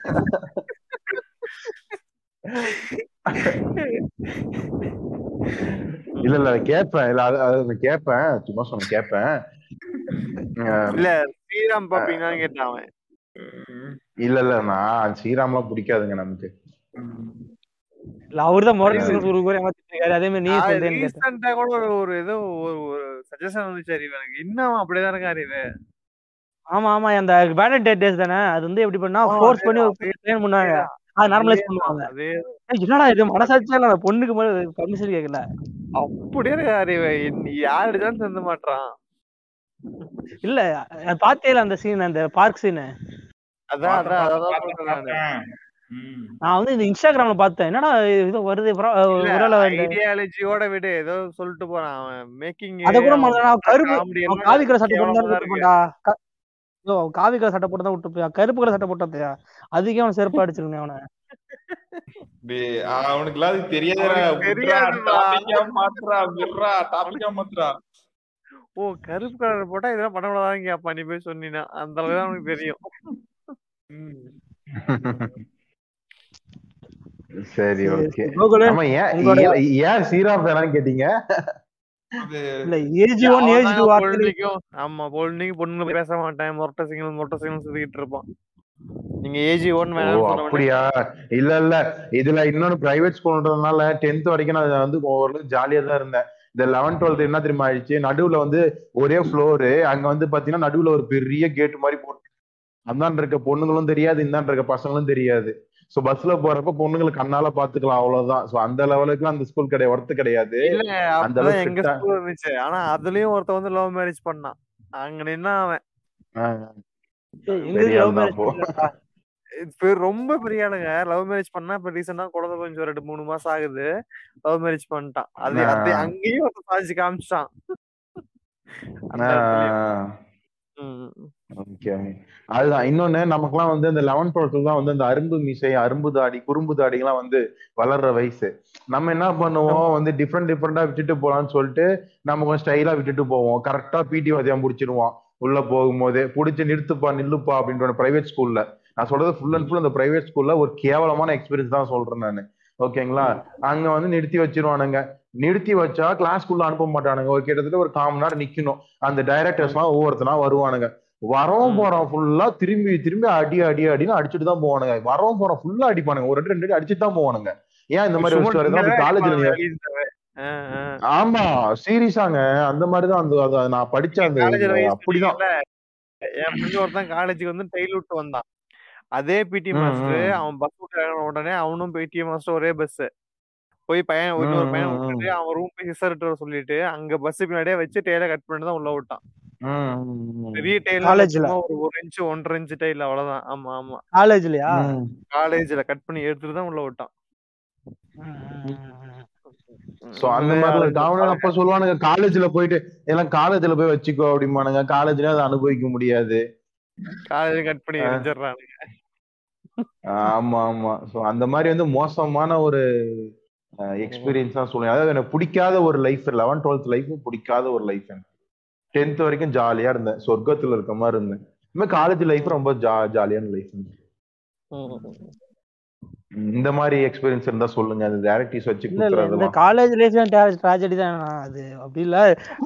இல்ல இல்ல கேட்பேன். இல்ல அது அது நான் கேட்பேன். சும்மா சொன்ன கேட்பேன். அஹ் இல்ல ஸ்ரீராம் பாப்பீங்களான்னு கேட்டான் இல்ல இல்ல நான் ஸ்ரீராம்லாம் பிடிக்காதுங்க நமக்கு. ஒரு கூட ஏமாத்திட்டு இருக்காரு. அதே மாதிரி நீ கூட ஒரு ஒரு ஏதோ ஒரு ஒரு சஜஷன் வந்துச்சு அறிவு எனக்கு. இன்னும் அப்படிதான் இருக்கு அறிவு. ஆமா ஆமா அந்த பேலட் டேஸ் தானே? அது வந்து எப்படி பண்ணா ஃபோர்ஸ் பண்ணி அதேதான், ட்ரெயின் பண்ணாங்க அது நார்மலைஸ் பண்ணுவாங்க. என்னடா இது அந்த பொண்ணுக்கு மட்டும் பர்மிஷன் கேட்கல அப்படியே இருக்கு அறிவு. யாருதான் தந்த மாட்டான் இல்ல இல்ல அந்த சீன் அந்த பார்க் சீன் அதான் அதான் அதான் சொல்றேன் நானு. நான் வந்து இந்த இன்ஸ்டாகிராம்ல பார்த்தேன். என்னடா இது வருது ஐடியாலஜியோட விடு ஏதோ சொல்லிட்டு போறான் மேக்கிங் அத கூட கருப்பு காவி கலர் சட்டை போட்டு தான் விட்டு போண்டா க- ஐயோ, காவி கலர் சட்டை போட்டு தான் விட்டு போயா கருப்பு கலர் சட்டை போட்டதையா அதுக்கே அவன் செருப்பு அடிச்சிருக்கேன் அவனை. அவனுக்கு டாபிக்கா மாத்துறா ஓ கருப்பு கலர் போட்டா இதெல்லாம் பண்ணக்கூடாதான் கேப்பா நீ போய் சொன்னீனா அந்த அளவுக்கு தான் அவனுக்கு தெரியும். சரி ஓகே. ஆமா ஏன் ஏன் வேணாம்னு கேட்டீங்க? இல்ல ஏஜி ஒன் ஏஜ் ஆமா பொழுதுக்கும் பொண்ணுங்க பேச மாட்டேன். மொட்டை சிங்கிள் மொட்டை சிங்கிள் இருப்பான். நீங்க ஏஜி ஒன் ஓ வேணாம்னு சொன்ன உடனே அப்படியா இல்ல இல்ல. இதுல இன்னொன்னு பிரைவேட் ஸ்கூல்ன்றதுனால டென்த் வரைக்கும் நான் வந்து ஓரளவுக்கு ஜாலியா தான் இருந்தேன். இந்த லெவன் டுவெல்த் என்ன தெரியுமா ஆயிடுச்சு? நடுவுல வந்து ஒரே ஃப்ளோரு அங்க வந்து பாத்தீங்கன்னா நடுவுல ஒரு பெரிய கேட் மாதிரி போட்டு அந்தாண்ட இருக்க பொண்ணுங்களும் தெரியாது இந்தாண்ட இருக்க பசங்களும் தெரியாது. சோ பஸ்ல போறப்ப பொண்ணுங்களுக்கு கண்ணால பாத்துக்கலாம் அவ்வளவுதான். சோ அந்த லெவலுக்கு அந்த ஸ்கூல் கிடையாது ஒர்த்து கிடையாது. அந்த எங்க ஸ்கூல் இருந்துச்சு. ஆனா அதுலயும் ஒருத்தன் வந்து லவ் மேரேஜ் பண்ணான். அங்க நின்னா அவன். ரொம்ப பெரிய ஆளுங்க. லவ் மேரேஜ் பண்ணா இப்ப ரீசெண்டா குழந்தை கொஞ்சம் ரெண்டு மூணு மாசம் ஆகுது. லவ் மேரேஜ் பண்ணிட்டான். அது அது அங்கேயும் ஒருத்தன் சாதிச்சு காமிச்சிட்டான். ஓகே அதுதான். இன்னொன்னு நமக்குலாம் வந்து இந்த லெவன் டுவெல்த் தான் வந்து அந்த அரும்பு மீசை அரும்பு தாடி குறும்பு தாடிலாம் வந்து வளர்ற வயசு. நம்ம என்ன பண்ணுவோம்? வந்து டிஃப்ரெண்ட் டிஃப்ரெண்டா விட்டுட்டு போலாம்னு சொல்லிட்டு நம்ம கொஞ்சம் ஸ்டைலா விட்டுட்டு போவோம். கரெக்டா பிடி வாத்தியம் முடிச்சிருவோம் உள்ள போகும்போது புடிச்சு நிறுத்துப்பா நில்லுப்பா அப்படின்ற பிரைவேட் ஸ்கூல்ல நான் சொல்றது ஃபுல் அண்ட் ஃபுல் அந்த பிரைவேட் ஸ்கூல்ல ஒரு கேவலமான எக்ஸ்பீரியன்ஸ் தான் சொல்றேன் நான். ஓகேங்களா அங்க வந்து நிறுத்தி வச்சிருவானுங்க. நிறுத்தி வச்சா கிளாஸ்க்குள்ள அனுப்ப மாட்டானுங்க. ஒரு கிட்டத்தட்ட ஒரு கால் மணி நேரம் நிக்கணும். அந்த டைரக்டர்ஸ் எல்லாம் ஒவ்வொருத்தனா வருவானுங்க. வரவும் போறோம் ஃபுல்லா திரும்பி திரும்பி அடி அடி அடின்னு அடிச்சுட்டு தான் போவானுங்க. வரவும் போறோம் ஃபுல்லா அடிப்பானுங்க. ஒரு ரெண்டு ரெண்டு அடி அடிச்சுட்டு தான் போவானுங்க. ஏன் இந்த மாதிரி காலேஜ்ல. ஆமா சீரியஸாங்க அந்த மாதிரிதான் அந்த நான் படிச்ச அந்த அப்படிதான் என் ஃப்ரெண்ட் ஒருத்தன் காலேஜுக்கு வந்து டெய்ல் விட்டு வந்தான். அதே பிடி மாஸ்டர். அவன் பஸ் விட்டு உடனே அவனும் பிடி மாஸ்டர் ஒரே பஸ் போய் பையன் இன்னொரு பையன். விட்டுட்டு அவன் ரூம் போய் ஹிஸ்டர் வர சொல்லிட்டு அங்க பஸ் பின்னாடியே வச்சு டெய்ல கட் பண்ணிட்டு தான் உள்ள விட்டான். பெரிய டெய்ல காலேஜ்ல? ஒரு ஒரு இன்ச்சு ஒன்றரை இன்ச்சு டெய்ல அவ்வளவுதான். ஆமா ஆமா. காலேஜ்லயா. காலேஜ்ல கட் பண்ணி எடுத்துட்டு தான் உள்ள விட்டான். சோ அந்த மாதிரி அவனுங்க அப்ப சொல்லுவானுங்க காலேஜ்ல போயிட்டு எல்லாம் காலேஜ்ல போய் வச்சுக்கோ அப்படிம்பானுங்க. காலேஜ்ல அதை அனுபவிக்க முடியாது. காலேஜ் கட் பண்ணி. எரிஞ்சிடுறானுங்க ஆமா ஆமா. சோ அந்த மாதிரி வந்து மோசமான ஒரு எக்ஸ்பீரியன்ஸ் தான் சொல்லுவேன் அதாவது எனக்கு பிடிக்காத ஒரு லைஃப் லெவன் டுவெல்த் லைஃப் பிடிக்காத ஒரு லைஃப் எனக்கு. டென்த் வரைக்கும் ஜாலியா இருந்தேன். சொர்க்கத்துல இருக்க மாதிரி இருந்தேன். இனிமே காலேஜ் லைஃப் ரொம்ப ஜா ஜாலியான லைஃப் இந்த மாதிரி எக்ஸ்பீரியன்ஸ் இருந்தா சொல்லுங்க. அந்த டேரக்டிஸ் வச்சு இந்த காலேஜ் லைஃப் தான் ட்ராஜடி தான்? அது அப்படி இல்ல.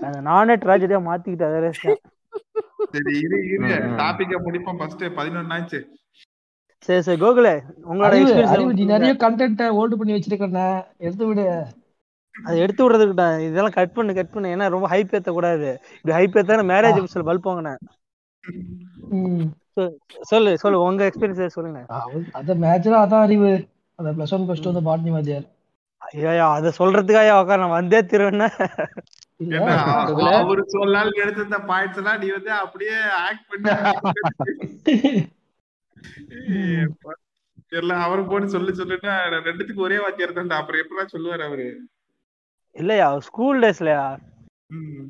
அது நானே ட்ராஜடியா மாத்திக்கிட்டேன் அதே. சரி இரு இரு. டாபிக்க முடிப்போம். ஃபர்ஸ்ட் பதினொன்னு ஆச்சு சரி சரி கோகுலே உங்களோட எக்ஸ்பீரியன்ஸ் நிறைய கண்டென்ட் ஹோல்டு பண்ணி வச்சிருக்கண்ணா எடுத்து விடு. அது எடுத்து விடுறதுக்கு தான் இதெல்லாம் கட் பண்ணு கட் பண்ணு. ஏன்னா ரொம்ப ஹைப் ஏத்த கூடாது இப்படி ஹைப் ஏத்தா மேரேஜ் எபிசோட் பல்ப் வாங்கினேன் ம். சொல்லு சொல்லு உங்க எக்ஸ்பீரியன்ஸ் சொல்லுங்க. அத மேட்ச்ல அதான் அறிவு. அந்த பிளஸ் ஒன் பிளஸ் டூ அந்த பாட்னி வாத்தியார் ஐயா அதை சொல்றதுக்காக உட்கார நான் வந்தே திருவேன்னா. அவரு சொல்லால் எடுத்திருந்த பாயிண்ட்ஸ் எல்லாம் நீ வந்து அப்படியே ஆக்ட் பண்ணி. தெரியல அவரு போன்னு சொல்லி சொல்லுன்னா ரெண்டுத்துக்கு ஒரே வாத்தியார் தான்டா அப்புறம் எப்படிலாம் சொல்லுவாரு அவரு? இல்லையா ஸ்கூல் டேஸ்லயா ம்.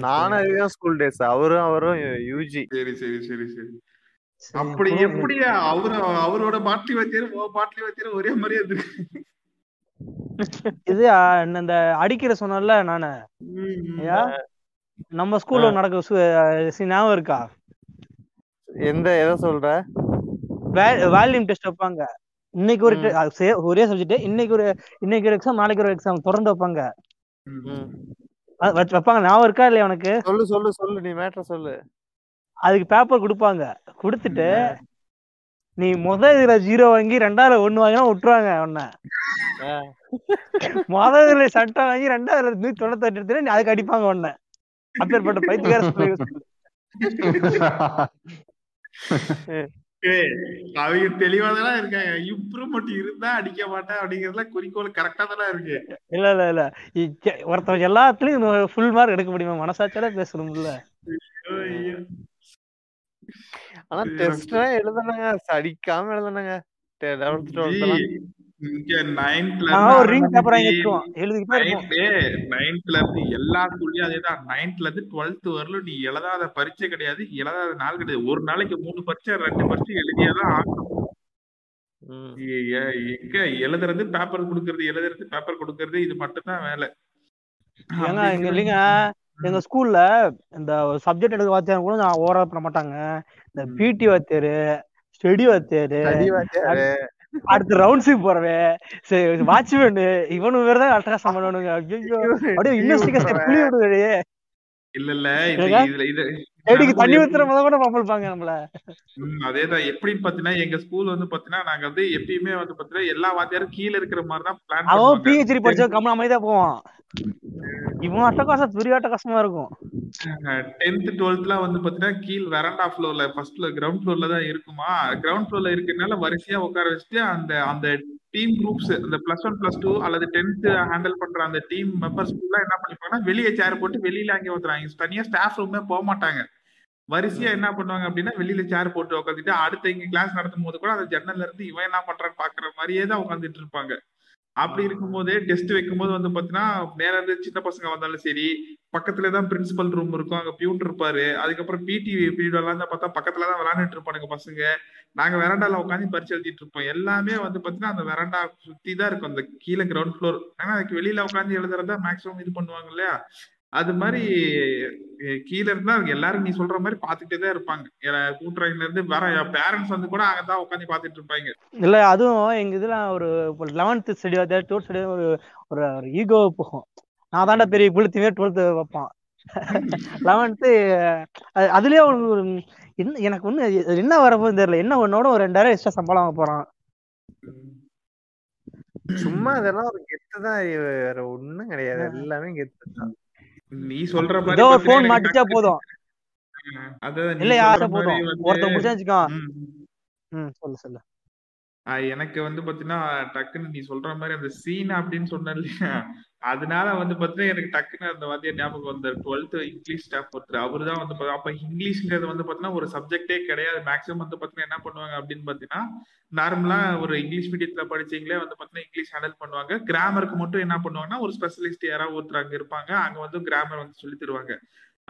நானும் ஸ்கூல் டேஸ் அவரும் அவரும் யூஜி சரி சரி சரி சரி. அப்படி எப்படி அவரு அவரோட பாட்லி வாத்தியார் பாட்லி வாத்தியார் ஒரே மாதிரியே இருக்கு. இது இந்த அடிக்கிற சொன்னல நானு. நம்ம ஸ்கூல்ல நடக்க ஞாபகம் இருக்கா? எந்த எதை சொல்ற? வால்யூம் டெஸ்ட் வைப்பாங்க. இன்னைக்கு ஒரு ஒரே சப்ஜெக்ட் இன்னைக்கு ஒரு இன்னைக்கு ஒரு எக்ஸாம் நாளைக்கு ஒரு எக்ஸாம் தொடர்ந்து வைப்பாங்க. வைப்பாங்க. ஞாபகம் இருக்கா இல்லையா உனக்கு? சொல்லு சொல்லு சொல்லு. நீ மேட்ர சொல்லு. அதுக்கு பேப்பர் கொடுப்பாங்க. கொடுத்துட்டு நீ முதல் இதுல ஜீரோ வாங்கி ரெண்டாவது ஒண்ணு வாங்கினா விட்டுருவாங்க உன்ன. முதல் இதுல சட்டம் வாங்கி ரெண்டாவது நூத்தி தொண்ணூத்தி எடுத்து நீ அதுக்கு அடிப்பாங்க உன்ன. அப்பேற்பட்ட பைத்தியக்கார அவங்க தெளிவாதான் இருக்காங்க. இம்ப்ரூவ்மெண்ட் இருந்தா அடிக்க மாட்டேன் அப்படிங்கறதுல குறிக்கோள் கரெக்டா தானே இருக்கு. இல்ல இல்ல இல்ல. இ- ஒருத்தன் எல்லாத்துலயும் ஃபுல் மார்க் எடுக்க முடியுமா? மனசாட்சியால பேசணும்ல. ஆனா டெஸ்ட் எல்லாம் எழுதுனாங்க. அடிக்காம எழுதுனாங்க. எல்லா ஸ்கூல்லயும் அதேதான். நைன்த்ல இருந்து டுவெல்த் வரலும் நீ எழுதாத பரீட்சை கிடையாது எழுதாத நாள் கிடையாது. ஒரு நாளைக்கு மூணு பரீட்சை ரெண்டு பரீட்சை எழுதியாதான் ஆகணும். எங்க? எழுதுறது பேப்பர் கொடுக்கறது எழுதுறது பேப்பர் கொடுக்கறது இது மட்டும்தான் வேலை. ஏங்க எங்க இல்லைங்க எங்க ஸ்கூல்ல இந்த சப்ஜெக்ட் எடுக்க வாத்தியார் கூட நான் ஓவரா பண்ண மாட்டாங்க. இந்த பிடி வாத்தியாரு ஸ்டடி வாத்தியாரு. அடுத்து ரவுண்ட்ஸுக்கு போறவே. சரி வாட்ச்மேன் இவனு வேற தான் அட்டகாசம் பண்ணுவானுங்க. ஐயோ அப்படியே இன்வெஸ்டிகேஷன் புளி விடுவே இல்ல இல்ல? இதுல இது செடிக்கு தண்ணி ஊத்துற முத கூட பம்பல்பாங்க நம்மள. ம், அதேதான். எப்படின்னு பாத்தீங்கன்னா எங்க ஸ்கூல் வந்து பாத்தீங்கன்னா நாங்க வந்து எப்பயுமே வந்து பாத்தீங்கன்னா எல்லா வாத்தியாரும் கீழ இருக்கிற மாதிரி தான் பிளான் அவன் பிஹெச்டி படிச்ச கம்மி அமைதியா போவான். இவன் அட்டகாசம் பெரிய அட்டகாசமா இருக்கும். டென்த் டுவெல்த்லாம் வந்து பாத்தீங்கன்னா கீழ் வெரண்டா ஃப்ளோர்ல ஃபர்ஸ்ட் ஃப்ளோர் கிரவுண்ட் ஃப்ளோர்ல தான் இருக்குமா? கிரவுண்ட் ஃப்ளோர்ல இருக்கறனால வரிசையா உட்கார வச்சுட்டு அந்த அந்த டீம் குரூப்ஸ் அந்த பிளஸ் ஒன் பிளஸ் டூ அல்லது டென்த் ஹேண்டில் பண்ற அந்த டீம் மெம்பர்ஸ் எல்லாம் என்ன பண்ணிப்பாங்கன்னா வெளியே சேர் போட்டு வெளியில அங்கே வந்துறாங்க தனியா ஸ்டாஃப் ரூமே போக மாட்டாங்க. வரிசையா என்ன பண்ணுவாங்க அப்படின்னா வெளியில சேர் போட்டு உட்காந்துட்டு அடுத்த இங்க கிளாஸ் நடத்தும் போது கூட அந்த ஜன்னல்ல இருந்து இவன் என்ன பண்றான்னு பாக்குற மாதிரியே தான் உட்காந்துட்டு இருப்பாங்க. அப்படி இருக்கும்போது டெஸ்ட் வைக்கும்போது வந்து பாத்தீங்கன்னா மேல இருந்து சின்ன பசங்க வந்தாலும் சரி பக்கத்துல தான் பிரின்சிபல் ரூம் இருக்கும். அங்க பியூன் இருப்பாரு. அதுக்கப்புறம் பிடி பீரியட் எல்லாம் பார்த்தா பக்கத்துல தான் விளையாண்டுட்டு இருப்பானுங்க பசங்க. நாங்க வெரண்டால உட்காந்து பரிச்சு எழுதிட்டு இருப்போம். எல்லாமே வந்து பாத்தீங்கன்னா அந்த வெரண்டா சுத்தி தான் இருக்கும். அந்த கீழே கிரவுண்ட் ஃப்ளோர் ஏன்னா அதுக்கு வெளியில உட்காந்து எழுதுறதா மேக்ஸிமம் இது பண்ணுவாங்க இல்லையா? அது மாதிரி கீழ இருந்தா எல்லாரும் நீ சொல்ற மாதிரி பாத்துட்டே தான் இருப்பாங்க. கூட்டுறதுல இருந்து வேற பேரண்ட்ஸ் வந்து கூட அங்கதான் உட்காந்து பாத்துட்டு இருப்பாங்க. இல்ல அதுவும் எங்க இதுல ஒரு லெவன்த் ஸ்டடி வாத்தியார் டுவெல்த் ஸ்டடி ஒரு ஒரு ஈகோ போகும். நான் தாண்டா பெரிய புளுத்திமே டுவெல்த் வைப்பான். லெவன்த்து அதுலயே ஒரு ஒரு என்ன எனக்கு ஒண்ணு என்ன வரப்போகுது தெரியல. என்ன ஒன்னோட ஒரு ரெண்டாயிரம் எக்ஸ்ட்ரா சம்பளம் வாங்க போறான். சும்மா இதெல்லாம் ஒரு கெத்து தான் வேற ஒண்ணும் கிடையாது. எல்லாமே கெத்து தான் நீ சொல்ற மாதிரி ஒரு போன் மாட்டிச்சா போதும். இல்லையா? சொல்ற போதும். ஒருத்தன் முடிச்சா வச்சுக்கோ ம், சொல்லு சொல்லு. எனக்கு வந்து பாத்தீங்கன்னா டக்குன்னு நீ சொல்ற மாதிரி அந்த சீன் அப்படின்னு சொன்ன இல்லையா? அதனால வந்து பாத்தீங்கன்னா எனக்கு டக்குன்னு அந்த வாத்தியார் ஞாபகம் வந்த டுவெல்த் இங்கிலீஷ் ஸ்டாஃப் ஒருத்தர். அவரு தான் வந்து அப்ப இங்கிலீஷ்ங்கிறது வந்து பாத்தீங்கன்னா ஒரு சப்ஜெக்டே கிடையாது. மேக்ஸிமம் வந்து பாத்தீங்கன்னா என்ன பண்ணுவாங்க அப்படின்னு பாத்தீங்கன்னா நார்மலா ஒரு இங்கிலீஷ் மீடியத்துல படிச்சீங்களே வந்து பாத்தீங்கன்னா இங்கிலீஷ் ஹேண்டில் பண்ணுவாங்க. கிராமருக்கு மட்டும் என்ன பண்ணுவாங்கன்னா ஒரு ஸ்பெஷலிஸ்ட் யாராவது ஒருத்தர் அங்க இருப்பாங்க. அங்க வந்து கிராமர் வந்து சொல்லி தருவாங்க.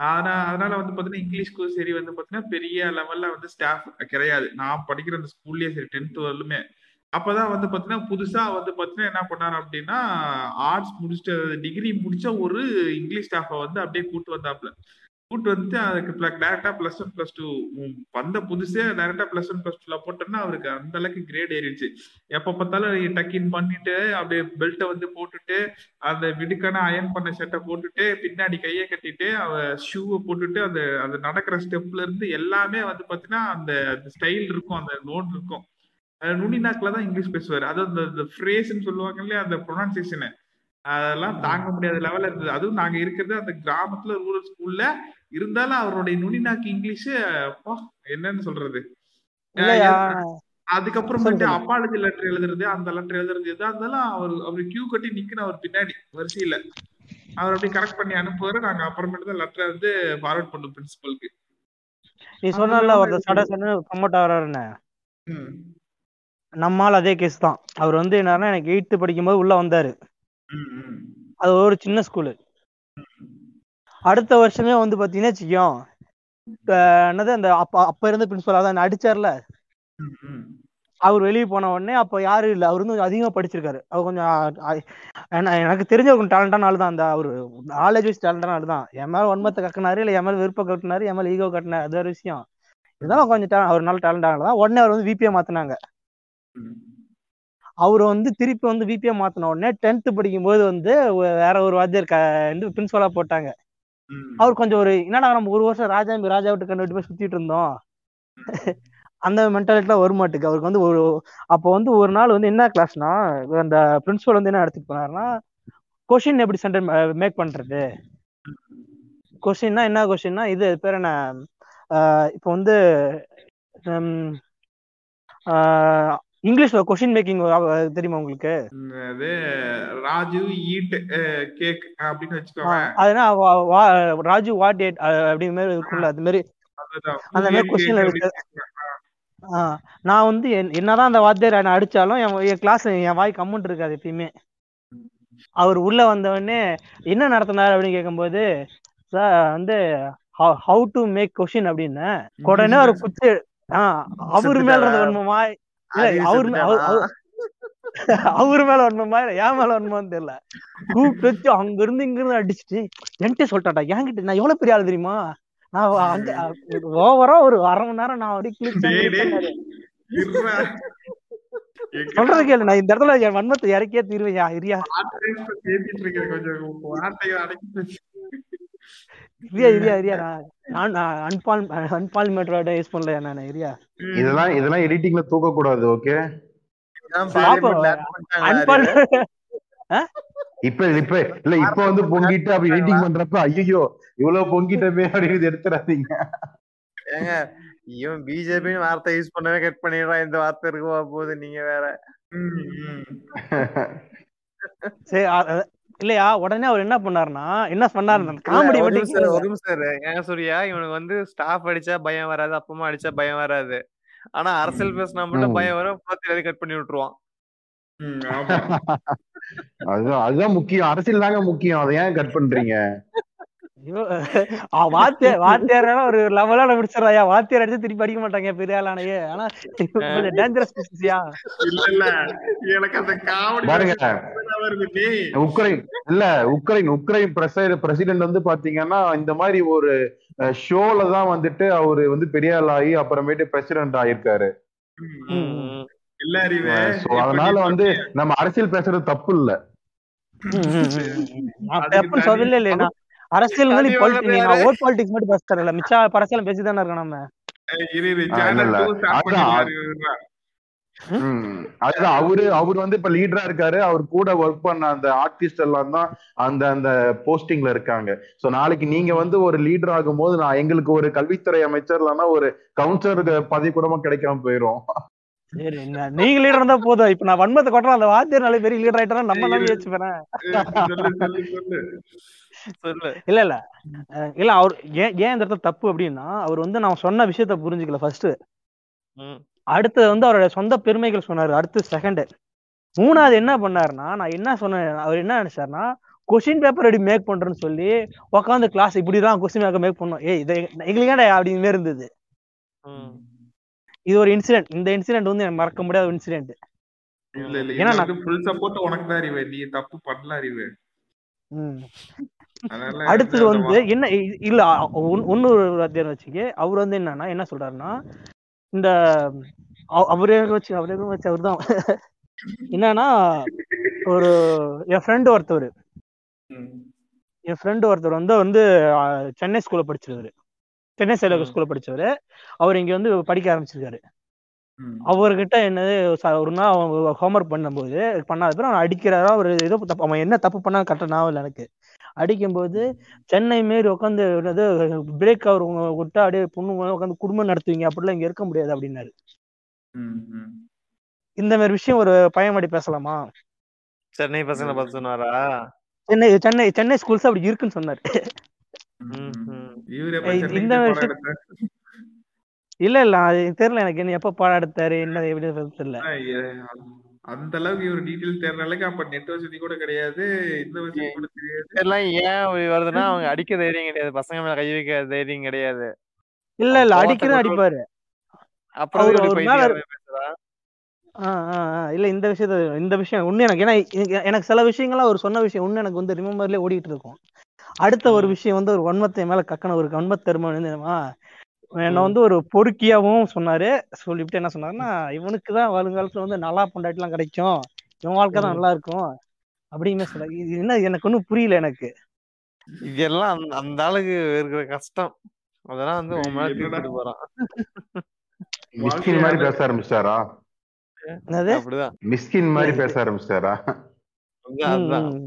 ஆனா அதனால வந்து பாத்தீங்கன்னா இங்கிலீஷ்க்கும் சரி வந்து பாத்தீங்கன்னா பெரிய லெவல்ல வந்து ஸ்டாஃப் கிடையாது. நான் படிக்கிற அந்த ஸ்கூல்லயே சரி டென்த் வரலுமே. அப்பதான் வந்து பாத்தீங்கன்னா புதுசா வந்து பாத்தீங்கன்னா என்ன பண்ணாரு அப்படின்னா ஆர்ட்ஸ் முடிச்சுட்டு டிகிரி முடிச்ச ஒரு இங்கிலீஷ் ஸ்டாஃப வந்து அப்படியே கூட்டு வந்தாப்ல கூட்டு வந்து அதுக்கு டேரக்டா பிளஸ் ஒன் பிளஸ் டூ வந்த புதுசே டேரக்டா பிளஸ் ஒன் பிளஸ் டூல போட்டோம்னா அவருக்கு அந்த அளவுக்கு கிரேட் ஏறிடுச்சு. எப்ப பார்த்தாலும் டக்கின் பண்ணிட்டு அப்படியே பெல்ட்டை வந்து போட்டுட்டு அந்த விடுக்கான அயன் பண்ண ஷர்ட்டை போட்டுட்டு பின்னாடி கையை கட்டிட்டு அவ ஷூவை போட்டுட்டு அந்த அந்த நடக்கிற ஸ்டெப்ல இருந்து எல்லாமே வந்து பாத்தீங்கன்னா அந்த ஸ்டைல் இருக்கும் அந்த நோட் இருக்கும். நுனி நாக்குல தான் இங்கிலீஷ் பேசுவாரு. அது அந்த ஃப்ரேஸ்ன்னு சொல்லுவாங்க இல்லையா அந்த ப்ரொனன்சியேஷனு அதெல்லாம் தாங்க முடியாத லெவல்ல இருந்தது. அதுவும் நாங்க இருக்கிறது அந்த கிராமத்துல ரூரல் ஸ்கூல்ல இருந்தாலும் அவருடைய நுனி நாக்கு இங்கிலீஷ் என்னன்னு சொல்றது? இல்லையா? அதுக்கப்புறமேட்டு அப்பாலஜி லெட்டர் எழுதுறது அந்த லெட்டர் எழுதுறது எதா இருந்தாலும் அவர் அவர் கியூ கட்டி நிக்கணும் அவர் பின்னாடி வரிசையில. அவர் அப்படி கரெக்ட் பண்ணி அனுப்புவாரு. நாங்க அப்புறமேட்டு தான் லெட்டர் வந்து ஃபார்வர்ட் பண்ணோம் பிரின்சிபலுக்கு நீ சொன்னல ஒருத்தர் சட சட ப்ரமோட் ஆகிறாருன்னு. நம்மால் அதே கேஸ் தான். அவர் வந்து என்னன்னா எனக்கு எயித்து படிக்கும்போது உள்ள வந்தாரு. அது ஒரு சின்ன ஸ்கூலு அடுத்த வருஷமே வந்து பாத்தீங்கன்னா வச்சுக்கோ என்னது அந்த அப்ப அப்ப இருந்த பிரின்சிபல் அதான் அடிச்சார்ல? அவர் வெளியே போன உடனே அப்ப யாரும் இல்ல அவர் வந்து அதிகமா படிச்சிருக்காரு. அவர் கொஞ்சம் எனக்கு தெரிஞ்ச கொஞ்சம் டேலண்டான ஆள் தான் அந்த அவர். நாலேஜ் வைஸ் டேலண்டான ஆள் தான் என் மேல ஒன்பத்தை கட்டினாரு இல்ல என் மேல விருப்பம் கட்டினாரு என் மேல ஈகோ கட்டினாரு அது ஒரு விஷயம். இதெல்லாம் கொஞ்சம் அவர் நல்ல டேலண்ட் ஆனதான் உடனே அவர் வந்து விபிஏ மாத்தினாங்க. அவர் வந்து திருப்பி வந்து விபிஏ மாத்தின உடனே டென்த் படிக்கும்போது வந்து வேற ஒரு வாத்தியார் பிரின்சிபலா போட்டாங்க. அவர் கொஞ்சம் ஒரு என்னடா நம்ம ஒரு வருஷம் ராஜா ராஜா விட்டு கண்டு போய் சுத்திட்டு இருந்தோம். அந்த மென்டாலிட்டிலாம் வருமாட்டுக்கு. அவருக்கு வந்து ஒரு அப்போ வந்து ஒரு நாள் வந்து என்ன கிளாஸ்னா அந்த பிரின்சிபல் வந்து என்ன எடுத்துட்டு போனாருன்னா கொஷின் எப்படி சென்டர் மேக் பண்றது? கொஷின்னா என்ன கொஷின்னா இது பேர் என்ன? இப்போ வந்து இங்கிலீஷ்ல கொஷின் மேக்கிங் தெரியுமா உங்களுக்கு? அது ராஜு ஈட் கேக் அப்படின்னு வச்சுக்கோங்க. அதுனா ராஜு வாட் டேட் அப்படிங்கிற மாதிரி இருக்கும்ல அது மாதிரி. அந்த மாதிரி அப்படின்னு ஆஹ் நான் வந்து என்- என்னதான் அந்த வாத்தியார் என்னை அடிச்சாலும் என் கிளாஸ் என் வாய் கம்முன்ட்டு இருக்காது எப்பயுமே. அவர் உள்ள வந்தவொடனே என்ன நடத்தினார்? அப்படின்னு கேட்கும்போது சார் வந்து ஹவு டு மேக் கொஷின் அப்படின்னு. உடனே ஒரு குத்து ஆஹ் அவர் மேல இருந்த அறிவு அவர் அவர்- மேல இல்ல என் மேல வன்மமான்னு தெரியல. கூப்பிட்டு வச்சு அங்க இருந்து இங்க இருந்து அடிச்சுட்டு என்கிட்ட சொல்லிட்டாடா என்கிட்ட நான் எவ்வளவு பெரிய ஆள் தெரியுமா? நான் அங்க ஓவரா ஒரு அரை மணி நேரம் நான். எங்க சொல்றது கேளு. நான் இந்த இடத்துல என் வன்மத்தை இறக்கியே தீருவையா இரியா வார்த்தைகளை பேசிட்டு இருக்கேன் கொஞ்சம் வார்த்தைகள் அடக்கி பேசு. இரியா இரியா இரியா நான் நான் அன்பால் அன்பாலிமேட்டரோட யூஸ் பண்ணல நான் இரியா இதெல்லாம் இதெல்லாம் எடிட்டிங்ல தூக்க கூடாது ஓகே அன்பால் இப்ப இப்ப இல்ல இப்ப வந்து பொங்கிட்டு அப்படி எடிட்டிங் பண்றப்ப ஐயோ இவ்வளவு பொங்கிட்டமே அப்படின்னு எடுத்துறாதீங்க. ஏங்க இவன் பிஜேபின்னு வார்த்தை யூஸ் பண்ணவே கட் பண்ணிடுறான் இந்த வார்த்தை இருக்குவா போகுது நீங்க வேற. சரி இல்லையா? உடனே அவர் என்ன பண்ணாருன்னா என்ன பண்ணாரு? காமெடி. ஏன் சூர்யா? இவனுக்கு வந்து ஸ்டாஃப் அடிச்சா பயம் வராது அப்பமா அடிச்சா பயம் வராது. ஆனா அரசியல் பேசினா மட்டும். பயம் வரும் பார்த்து கட் பண்ணி விட்டுருவான். அதுதான் அதுதான் முக்கியம். அரசியல் தாங்க முக்கியம். அதை ஏன் கட் பண்றீங்க? வாத்தியார் வாத்தியார் ஒரு லெவலான முடிச்சிடறாயா வாத்தியார் அடிச்சு திருப்பி அடிக்க மாட்டாங்க பெரிய ஆளானையே. ஆனா கொஞ்சம் டேஞ்சரஸ் பிசியா இல்ல இல்ல. எனக்கு அந்த காமெடி உக்ரைன் இல்ல உக்ரைன் உக்ரைன் பிரசிடென்ட் வந்து பாத்தீங்கன்னா இந்த மாதிரி ஒரு ஷோல தான் வந்துட்டு அவரு வந்து பெரிய ஆள் ஆகி அப்புறமேட்டு பிரசிடென்ட் ஆயிருக்காரு. அதனால வந்து நம்ம அரசியல் பேசுறது தப்பு இல்ல. சொல்லல இல்லையா அரசியல். ஓட் பாலிடிக்ஸ் மட்டும் பேச தரல மிச்ச அரசியல் பேசி தானே இருக்கோம் நம்ம. அதுதான் அவரு அவர் வந்து இப்ப லீடரா இருக்காரு. அவர் கூட ஒர்க் பண்ண அந்த ஆர்டிஸ்ட் எல்லாம் தான் அந்த அந்த போஸ்டிங்ல இருக்காங்க. சோ நாளைக்கு நீங்க வந்து ஒரு லீடர் ஆகும்போது நான் எங்களுக்கு ஒரு கல்வித்துறை அமைச்சர் இல்லைன்னா ஒரு கவுன்சிலர் பதவி கூடமா கிடைக்காம போயிரும். சரி என்ன- நீங்க லீடர் இருந்தா போதும். இப்ப நான் வன்மத்தை கொட்டுறேன். அந்த வாத்தியார் நல்ல பெரிய லீடர் ஆயிட்டா நம்ம தான் வச்சு போறேன். சொல்லு சொல்லு சொல்லு. சொல்லு. இல்ல இல்ல. இல்ல அவர் ஏன் ஏன் இந்த இடத்துல தப்பு அப்படின்னா அவர் வந்து நான் சொன்ன விஷயத்த புரிஞ்சுக்கல ஃபர்ஸ்ட் ம். அடுத்து வந்து அவரோட சொந்த பெருமைகள் சொன்னாரு அடுத்து செகண்ட் மூணாவது என்ன பண்ணாருன்னா நான் என்ன சொன்னேன் அவர் என்ன நினைச்சாருன்னா கொஸ்டின் பேப்பர் ரெடி மேக் பண்றேன்னு சொல்லி உட்காந்து கிளாஸ் இப்படிதான் கொஸ்டின் பேப்பர் மேக் பண்ணோம். ஏய் இதை எங்களுக்கு ஏன்டா அப்படிங்கிற மாதிரி இருந்தது? ம். இது ஒரு இன்சிடென்ட் இந்த இன்சிடென்ட் வந்து எனக்கு மறக்க முடியாத ஒரு இன்சிடென்ட் இல்ல இல்ல. ஏன்னா நான்- ஃபுல் சப்போர்ட் உனக்கு தான் அறிவு. நீ தப்பு பண்ணல அறிவு. அதனால அடுத்தது வந்து என்ன இல்ல ஒன்- இன்னொரு வாத்தியார் வச்சுக்க அவர் வந்து என்னன்னா என்ன சொல்றாருன்னா இந்த அவ- அவரே வச்சு அவரே வச்சு அவர் தான் என்னன்னா ஒரு என் ஃப்ரெண்டு ஒருத்தவர். என் ஃப்ரெண்டு ஒருத்தர் வந்து வந்து சென்னை ஸ்கூல்ல படிச்சிருக்காரு. சென்னை சைல ஸ்கூல்ல படிச்சவரு. அவர் இங்க வந்து படிக்க ஆரம்பிச்சிருக்காரு. அவர்கிட்ட என்னது ஒரு நாள் அவங்க ஹோம்ஒர்க் பண்ணும்போது பண்ணாத பிறகு அவன் அடிக்கிறாரா ஒரு ஏதோ தப்பு அவன் என்ன தப்பு பண்ணா கரெக்டாக ஞாபகம் இல்லை எனக்கு. அடிக்கும்போது சென்னை மாரி உட்காந்து என்னது பிரேக் அவர் விட்டா அப்படியே பொண்ணு உட்காந்து குடும்பம் நடத்துவீங்க. அப்படிலாம் இங்க இருக்க முடியாது அப்படின்னாரு. ம். ம். இந்த மாதிரி விஷயம் ஒரு பையன் மாதிரி பேசலாமா? சென்னை பசங்களை பார்த்து சொன்னாரா? சென்னை சென்னை சென்னை ஸ்கூல்ஸ் அப்படி இருக்குன்னு சொன்னாரு. இந்த? இல்ல இல்ல அது தெரியல எனக்கு. என்ன எப்ப பாடம் எடுத்தாரு என்ன எப்படி தெரியல. அந்த அளவுக்கு இவர் டீடைல் தேடுற அளவுக்கு அப்ப நெட் வசதி கூட கிடையாது இந்த வசதி கூட தெரியாது இதெல்லாம் ஏன் வருதுன்னா அவங்க அடிக்க தைரியம் கிடையாது. பசங்க மேல கை வைக்க தைரியம் கிடையாது. இல்ல இல்ல கோவத்தை அடிப்பாரு. அப்புறம். இல்ல இந்த விஷயத்த இந்த விஷயம் ஒண்ணு எனக்கு. ஏன்னா எனக்கு- சில விஷயங்கள்லாம் அவர் சொன்ன விஷயம் ஒண்ணு எனக்கு வந்து ரிமெம்பர்லயே ஓடிட்டு இருக்கும். அடுத்த ஒரு விஷயம் வந்து ஒரு வன்மத்தை மேல கக்கன ஒரு வன்மத் தருமம் வந்து என்னமா என்ன வந்து ஒரு பொறுக்கியாவும் சொன்னாரு. சொல்லிவிட்டு என்ன சொன்னாருன்னா இவனுக்கு தான் வருங்காலத்துல வந்து நல்லா பொண்டாட்டிலாம் கிடைக்கும். இவன் வாழ்க்கை தான் நல்லா இருக்கும் அப்படிங்கிற சொல்ல இது என்ன எனக்கு ஒன்றும் புரியல எனக்கு. இதெல்லாம் அந்த- அந்த ஆளுக்கு இருக்கிற கஷ்டம். அதெல்லாம் வந்து உன் மேல என்னடா? தீர்த்துட்டு போறான். மிஸ்கின் மாதிரி பேச ஆரம்பிச்சிட்டாரா? என்னது? அப்படிதான். மிஸ்கின் மாதிரி பேச ம்,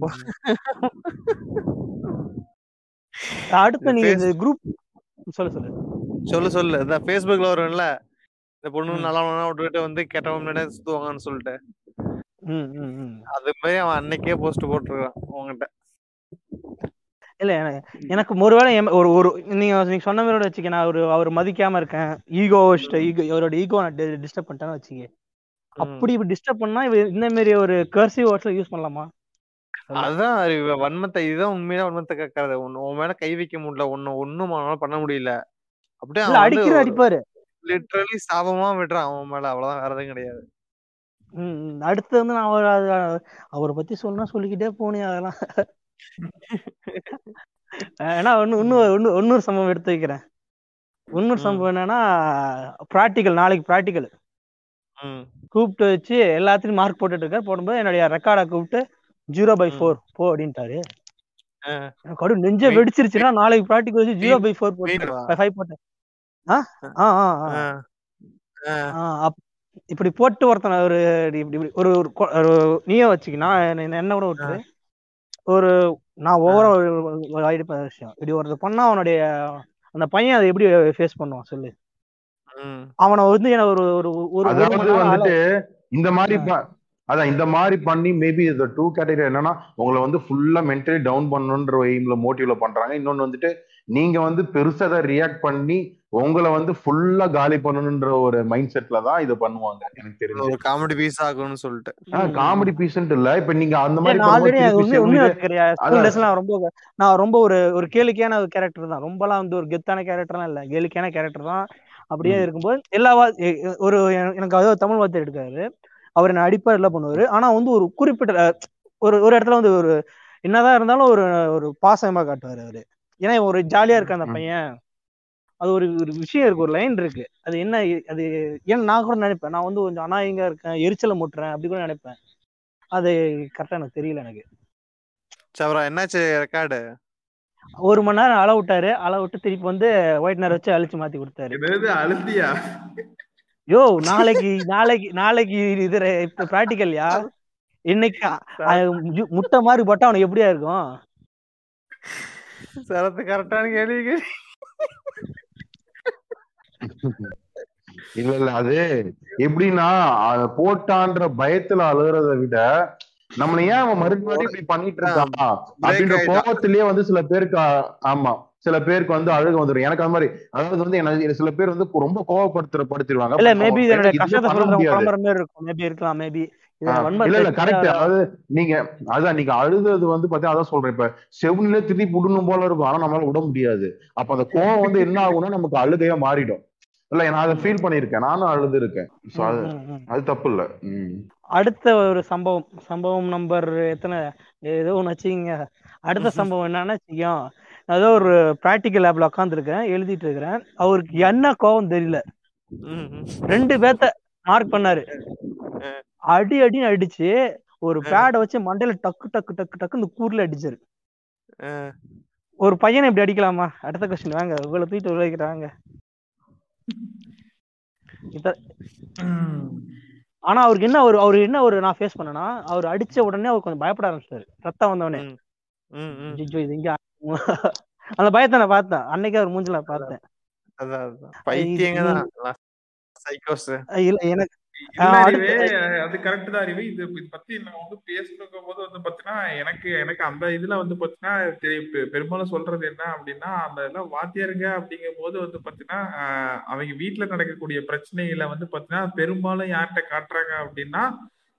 அடுத்து நீங்க இந்த குரூப் சொல்லு சொல்லு. சொல்லு சொல்லு. இந்த ஃபேஸ்புக்ல வரும்ல. இந்த பொண்ணு. நல்லா விட்டுட்டு வந்து கெட்டவன் முன்னாடி சுத்துவாங்கன்னு சொல்லிட்டு. ம் ம் ம். அது மாதிரி அவன் அன்னைக்கே போஸ்ட் போட்டிருக்கான் உங்ககிட்ட இல்ல எனக்கு எனக்கு ஒருவேளை ஒரு ஒரு நீங்க நீங்க சொன்ன மாதிரி வச்சுக்க நான் ஒரு அவர் மதிக்காம இருக்கேன். ஈகோ ஈகோ இவரோட ஈகோ நான் டிஸ்டர்ப் பண்ணிட்டேன்னு வச்சுக்க அப்படி இப்படி டிஸ்டர்ப் பண்ணா இவ இந்த மாதிரி ஒரு கர்சிவ் வேர்ட்ஸ்ல யூஸ் பண்ணலாமா? அதுதான் வன்மத்தை இதுதான் உண்மையான வன்மத்தை கேட்கறது உன் உன் மேல கை வைக்க முடியல. ஒன்னு ஒண்ணும் அவனால பண்ண முடியல. அப்படியே அடிக்கிற அடிப்பாரு. லிட்டரலி சாபமா விடுறான் அவன் மேல. அவ்வளவுதான் வேற எதுவும் கிடையாது. அடுத்து வந்து நான் அவர் அவரை பத்தி சொல்லணும் சொல்லிக்கிட்டே போனேன் அதெல்லாம். ஏன்னா ஒன்னு இன்னும் இன்னொரு சம்பவம் எடுத்து வைக்கிறேன். இன்னொரு. சம்பவம் என்னன்னா ப்ராக்டிக்கல் நாளைக்கு ப்ராக்டிக்கல் கூப்பிட்டு வச்சு எல்லாத்துலயும் மார்க் போட்டுட்டு இருக்காரு. போடும்போது என்னுடைய ரெக்கார்டை கூப்பிட்டு ஜீரோ பை. ஃபோர் போ அப்படின்ட்டாரு. அப்படியே நெஞ்ச வெடிச்சிருச்சுன்னா நாளைக்கு ப்ராக்டிக்கல் வச்சு ஜீரோ பை ஃபோர் போட்டேன்? ஃபைவ் போட்டேன். ஆ? ஆ. இப்படி போட்டு ஒருத்தனை ஒரு இப்படி இப்படி ஒரு ஒரு நீயே வச்சுக்கினா என்ன கூட விட்டுரு. ஒரு நான் ஓவரா ஆயிடுப்ப விஷயம். இப்படி ஒருத்தர் பண்ணா அவனுடைய அந்த பையன் அதை எப்படி ஃபேஸ் பண்ணுவான் சொல்லு. ம். அவனை வந்து என்ன ஒரு ஒரு ஒரு இந்த மாதிரி அதான் இந்த மாதிரி பண்ணி மேபி இந்த டூ கேட்டகரி என்னன்னா உங்களை வந்து ஃபுல்லா மென்டலி டவுன் பண்ணணுன்ற எய்ம்ல மோட்டிவ்ல பண்றாங்க. இன்னொன்னு வந்துட்டு நீங்க வந்து பெருசா அதை ரியாக்ட் பண்ணி உங்களை வந்து ஃபுல்லா காலி பண்ணணுன்ற ஒரு மைண்ட் செட்ல தான் இதை பண்ணுவாங்க. எனக்கு தெரிஞ்சு. ஒரு காமெடி பீஸ் ஆகும்னு சொல்லிட்டு காமெடி பீசன்ட் இல்ல. இப்ப நீங்க அந்த மாதிரி ரொம்ப நான் ரொம்ப ஒரு ஒரு கேளிக்கையான ஒரு கேரக்டர் தான். ரொம்பலாம் வந்து ஒரு கெத்தான கேரக்டர்லாம் இல்ல. கேளிக்கையான கேரக்டர் தான். அப்படியே. இருக்கும்போது எல்லா ஒரு எனக்கு அதாவது தமிழ் வார்த்தை எடுக்காரு. அவர் என்ன அடிப்பார் எல்லாம் பண்ணுவாரு. ஆனா வந்து ஒரு குறிப்பிட்ட ஒரு ஒரு இடத்துல வந்து ஒரு என்னதான் இருந்தாலும் ஒரு ஒரு பாசமா காட்டுவாரு அவரு. ஏன்னா ஒரு ஜாலியா இருக்க அந்த. பையன். அது ஒரு ஒரு விஷயம் இருக்கு ஒரு லைன் இருக்கு. அது என்ன அது ஏன் நான் கூட நினைப்பேன். நான் வந்து கொஞ்சம் அநாயகா இருக்கேன் எரிச்சலை முட்டுறேன் அப்படி கூட நினைப்பேன். அது கரெக்டா எனக்கு தெரியல எனக்கு. சவரா என்னாச்சு ரெக்கார்டு ஒரு மணி நேரம் அளவு விட்டாரு. அளவு விட்டு திருப்பி வந்து ஒயிட் நேரம் வச்சு அழிச்சு மாத்தி கொடுத்தாரு. அழுத்தியா? யோ நாளைக்கு நாளைக்கு நாளைக்கு இது ப்ராக்டிக்கல்யா இன்னைக்கு முட்டை மாதிரி போட்டா அவனுக்கு எப்படியா இருக்கும்? சரத்து கரெக்டான கேள்வி கேள்வி இல்ல இல்ல அது எப்படின்னா அத போட்டான்ற பயத்துல அழுகிறத விட நம்மள ஏன் அவன் மறுபடியும் இப்படி பண்ணிட்டு இருக்கான்? அப்படின்ற. கோபத்திலேயே வந்து சில பேருக்கு ஆமா. சில பேருக்கு வந்து அழுக வந்துடும் எனக்கு அந்த மாதிரி அதாவது வந்து என்ன சில பேர் வந்து ரொம்ப கோவப்படுத்துற படுத்திடுவாங்க இல்ல மேபி மேபி இருக்கலாம் மேபி இல்ல இல்ல கரெக்ட் அதாவது நீங்க அதான் நீங்க அழுதது வந்து பாத்தீங்கன்னா அதான் சொல்றேன். இப்ப செவுனிலே திருப்பி விடணும் போல இருக்கும். ஆனா நம்மளால விட முடியாது. அப்ப அந்த கோவம் வந்து என்ன ஆகும்னா நமக்கு அழுகையா மாறிடும். இல்ல நான் அதை ஃபீல் பண்ணிருக்கேன் நானும் அழுது இருக்கேன் அது அது தப்பு இல்ல. அடுத்த ஒரு சம்பவம். சம்பவம் நம்பர் எத்தனை? ஏதோ ஒன்று வச்சுக்கிங்க. அடுத்த சம்பவம் என்னன்னா செய்யும். ஏதோ ஒரு ப்ராக்டிக்கல் லேப்ல உட்காந்துருக்கேன் எழுதிட்டு இருக்கிறேன் அவருக்கு என்ன கோவம் தெரியல. ரெண்டு பேத்த மார்க் பண்ணாரு. அடி அடின்னு அடிச்சு ஒரு பேடை வச்சு மண்டையில டக்கு டக்கு டக்கு டக்கு இந்த கூர்ல அடிச்சாரு. ஒரு பையனை இப்படி அடிக்கலாமா? அடுத்த கொஸ்டின் வாங்க. இவ்வளவு தூக்கிட்டு இத- ஆனா அவருக்கு என்ன ஒரு அவர் என்ன ஒரு நான் ஃபேஸ் பண்ணேன்னா அவர் அடிச்ச உடனே அவர் கொஞ்சம் பயப்பட ஆரம்பிச்சிட்டாரு ரத்தம். ஐயோ இது இங்க அந்த பயத்தை நான் பார்த்தேன். அன்னைக்கே அவர் மூஞ்சில பார்த்தேன். எனக்கு அது கரெக்ட் தான் அறிவு. இது பத்தி நான் வந்து பேசணும் போது வந்து பாத்தீங்கன்னா எனக்கு எனக்கு அந்த இதுல வந்து பாத்தீங்கன்னா பெரும்பாலும் சொல்றது என்ன அப்படின்னா அந்த எல்லாம் வாத்தியாருங்க அப்படிங்கும் போது வந்து பாத்தீங்கன்னா அவங்க வீட்டுல நடக்கக்கூடிய பிரச்சனைகளை வந்து பாத்தீங்கன்னா பெரும்பாலும் யார்கிட்ட காட்டுறாங்க அப்படின்னா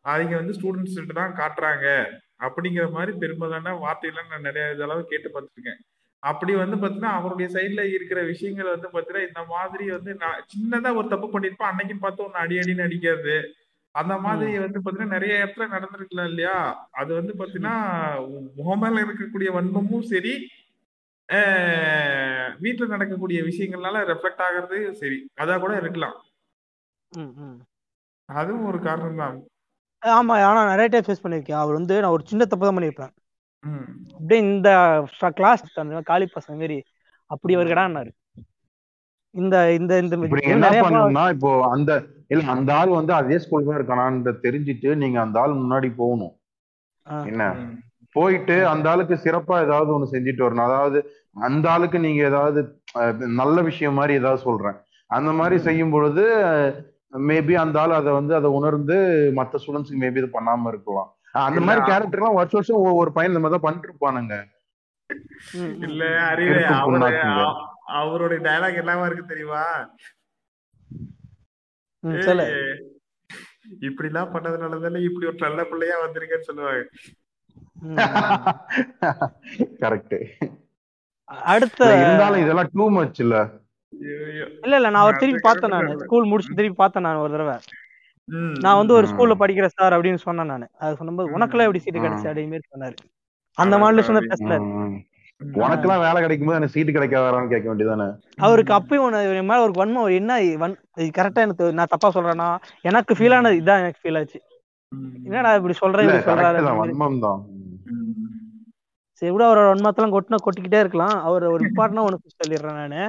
அவங்க வந்து ஸ்டூடெண்ட்ஸ் தான் காட்டுறாங்க. அப்படிங்கிற மாதிரி பெரும்பாலான வார்த்தைகளை நான் நிறைய இதளவு கேட்டு பார்த்துருக்கேன். அப்படி வந்து பாத்தீங்கன்னா அவருடைய சைடுல இருக்கிற விஷயங்கள் வந்து பாத்தீங்கன்னா இந்த மாதிரி வந்து நான் சின்னதா ஒரு தப்பு பண்ணிருப்பேன் அன்னைக்கு பார்த்து ஒன்னு அடி அடின்னு அடிக்கிறது அந்த மாதிரி வந்து பாத்தீங்கன்னா நிறைய இடத்துல நடந்திருக்கலாம் இல்லையா? அது வந்து பாத்தீங்கன்னா முகமேல இருக்கக்கூடிய வன்மமும் சரி வீட்டுல நடக்கக்கூடிய விஷயங்கள்னால ரெஃப்ளெக்ட் ஆகிறது சரி அதா கூட இருக்கலாம். அதுவும் ஒரு காரணம் தான் ஆமா ஆனா நிறைய டைம் ஃபேஸ் பண்ணிருக்கேன். அவர் வந்து நான் ஒரு சின்ன தப்பு தான் பண்ணிருப்பேன் அப்படியே இந்த கிளாஸ் காலி பசங்க மாரி. அப்படி கடான்னாரு இந்த இந்த இந்த என்ன பண்ணணும்னா இப்போ அந்த இல்ல அந்த ஆள் வந்து அதே ஸ்கூல் தான் இருக்கானான்னு தெரிஞ்சுட்டு நீங்க அந்த ஆள் முன்னாடி போகணும். என்ன? போயிட்டு அந்த ஆளுக்கு சிறப்பா ஏதாவது ஒண்ணு செஞ்சுட்டு வரணும். அதாவது அந்த ஆளுக்கு நீங்க ஏதாவது நல்ல விஷயம் மாதிரி ஏதாவது சொல்றேன். அந்த மாதிரி செய்யும் பொழுது மேபி அந்த ஆள் அதை வந்து அதை உணர்ந்து மற்ற ஸ்டூடெண்ட்ஸ்க்கு மேபி இது பண்ணாம இருக்கலாம் அந்த மாதிரி இல்ல, கேரக்டர்லாம் வருஷம் வருஷம் ஒவ்வொரு பையன் இந்த மாதிரி தான் பண்ணிட்டு இருப்பானுங்க. இல்ல அறிவே அவருடைய டயலாக் என்னவா இருக்கு தெரியுமா இப்படி எல்லாம் பண்ணதுனால தானே இப்படி ஒரு நல்ல பிள்ளையா வந்திருக்கேன்னு சொல்லுவாங்க. கரெக்ட் அடுத்த இருந்தாலும் இதெல்லாம் டூ மச் இல்ல. இல்ல இல்ல நான் அவர் திருப்பி அது பார்த்தேன் நான். ஸ்கூல் முடிச்சு திருப்பி பார்த்தேன் நான் ஒரு தடவை நான் வந்து ஒரு. ஸ்கூல்ல படிக்கிற சார் அப்படின்னு சொன்னேன் நான் அது சொன்னபோது. உனக்கெல்லாம் எப்படி சீட்டு. கிடைச்சு அப்படிங்கிற மாதிரி சொன்னாரு அந்த மாடலேஷன் சாரி. பேசினாரு ம். உனக்கெல்லாம் வேலை கிடைக்கும் போது எனக்கு சீட்டு கிடைக்காதான்னு கேட்க வேண்டியதானே அவருக்கு அப்பயும் என் மேல ஒரு வன்மம் ஒரு என்ன வன் கரெக்டா எனக்கு நான் தப்பா சொல்றேன்னா எனக்கு ஃபீல் ஆனது இதான் எனக்கு ஃபீல் ஆச்சு. என்னடா இப்படி சொல்றேன் இப்படி சொல்றாரு. வன்மம் தான். சரி விட அவரோட வன்மத்தெல்லாம் கொட்டினா கொட்டிக்கிட்டே இருக்கலாம் அவர் ஒரு இம்பார்ட்டனா ஒன்று சொல்லிடுறேன் நானு.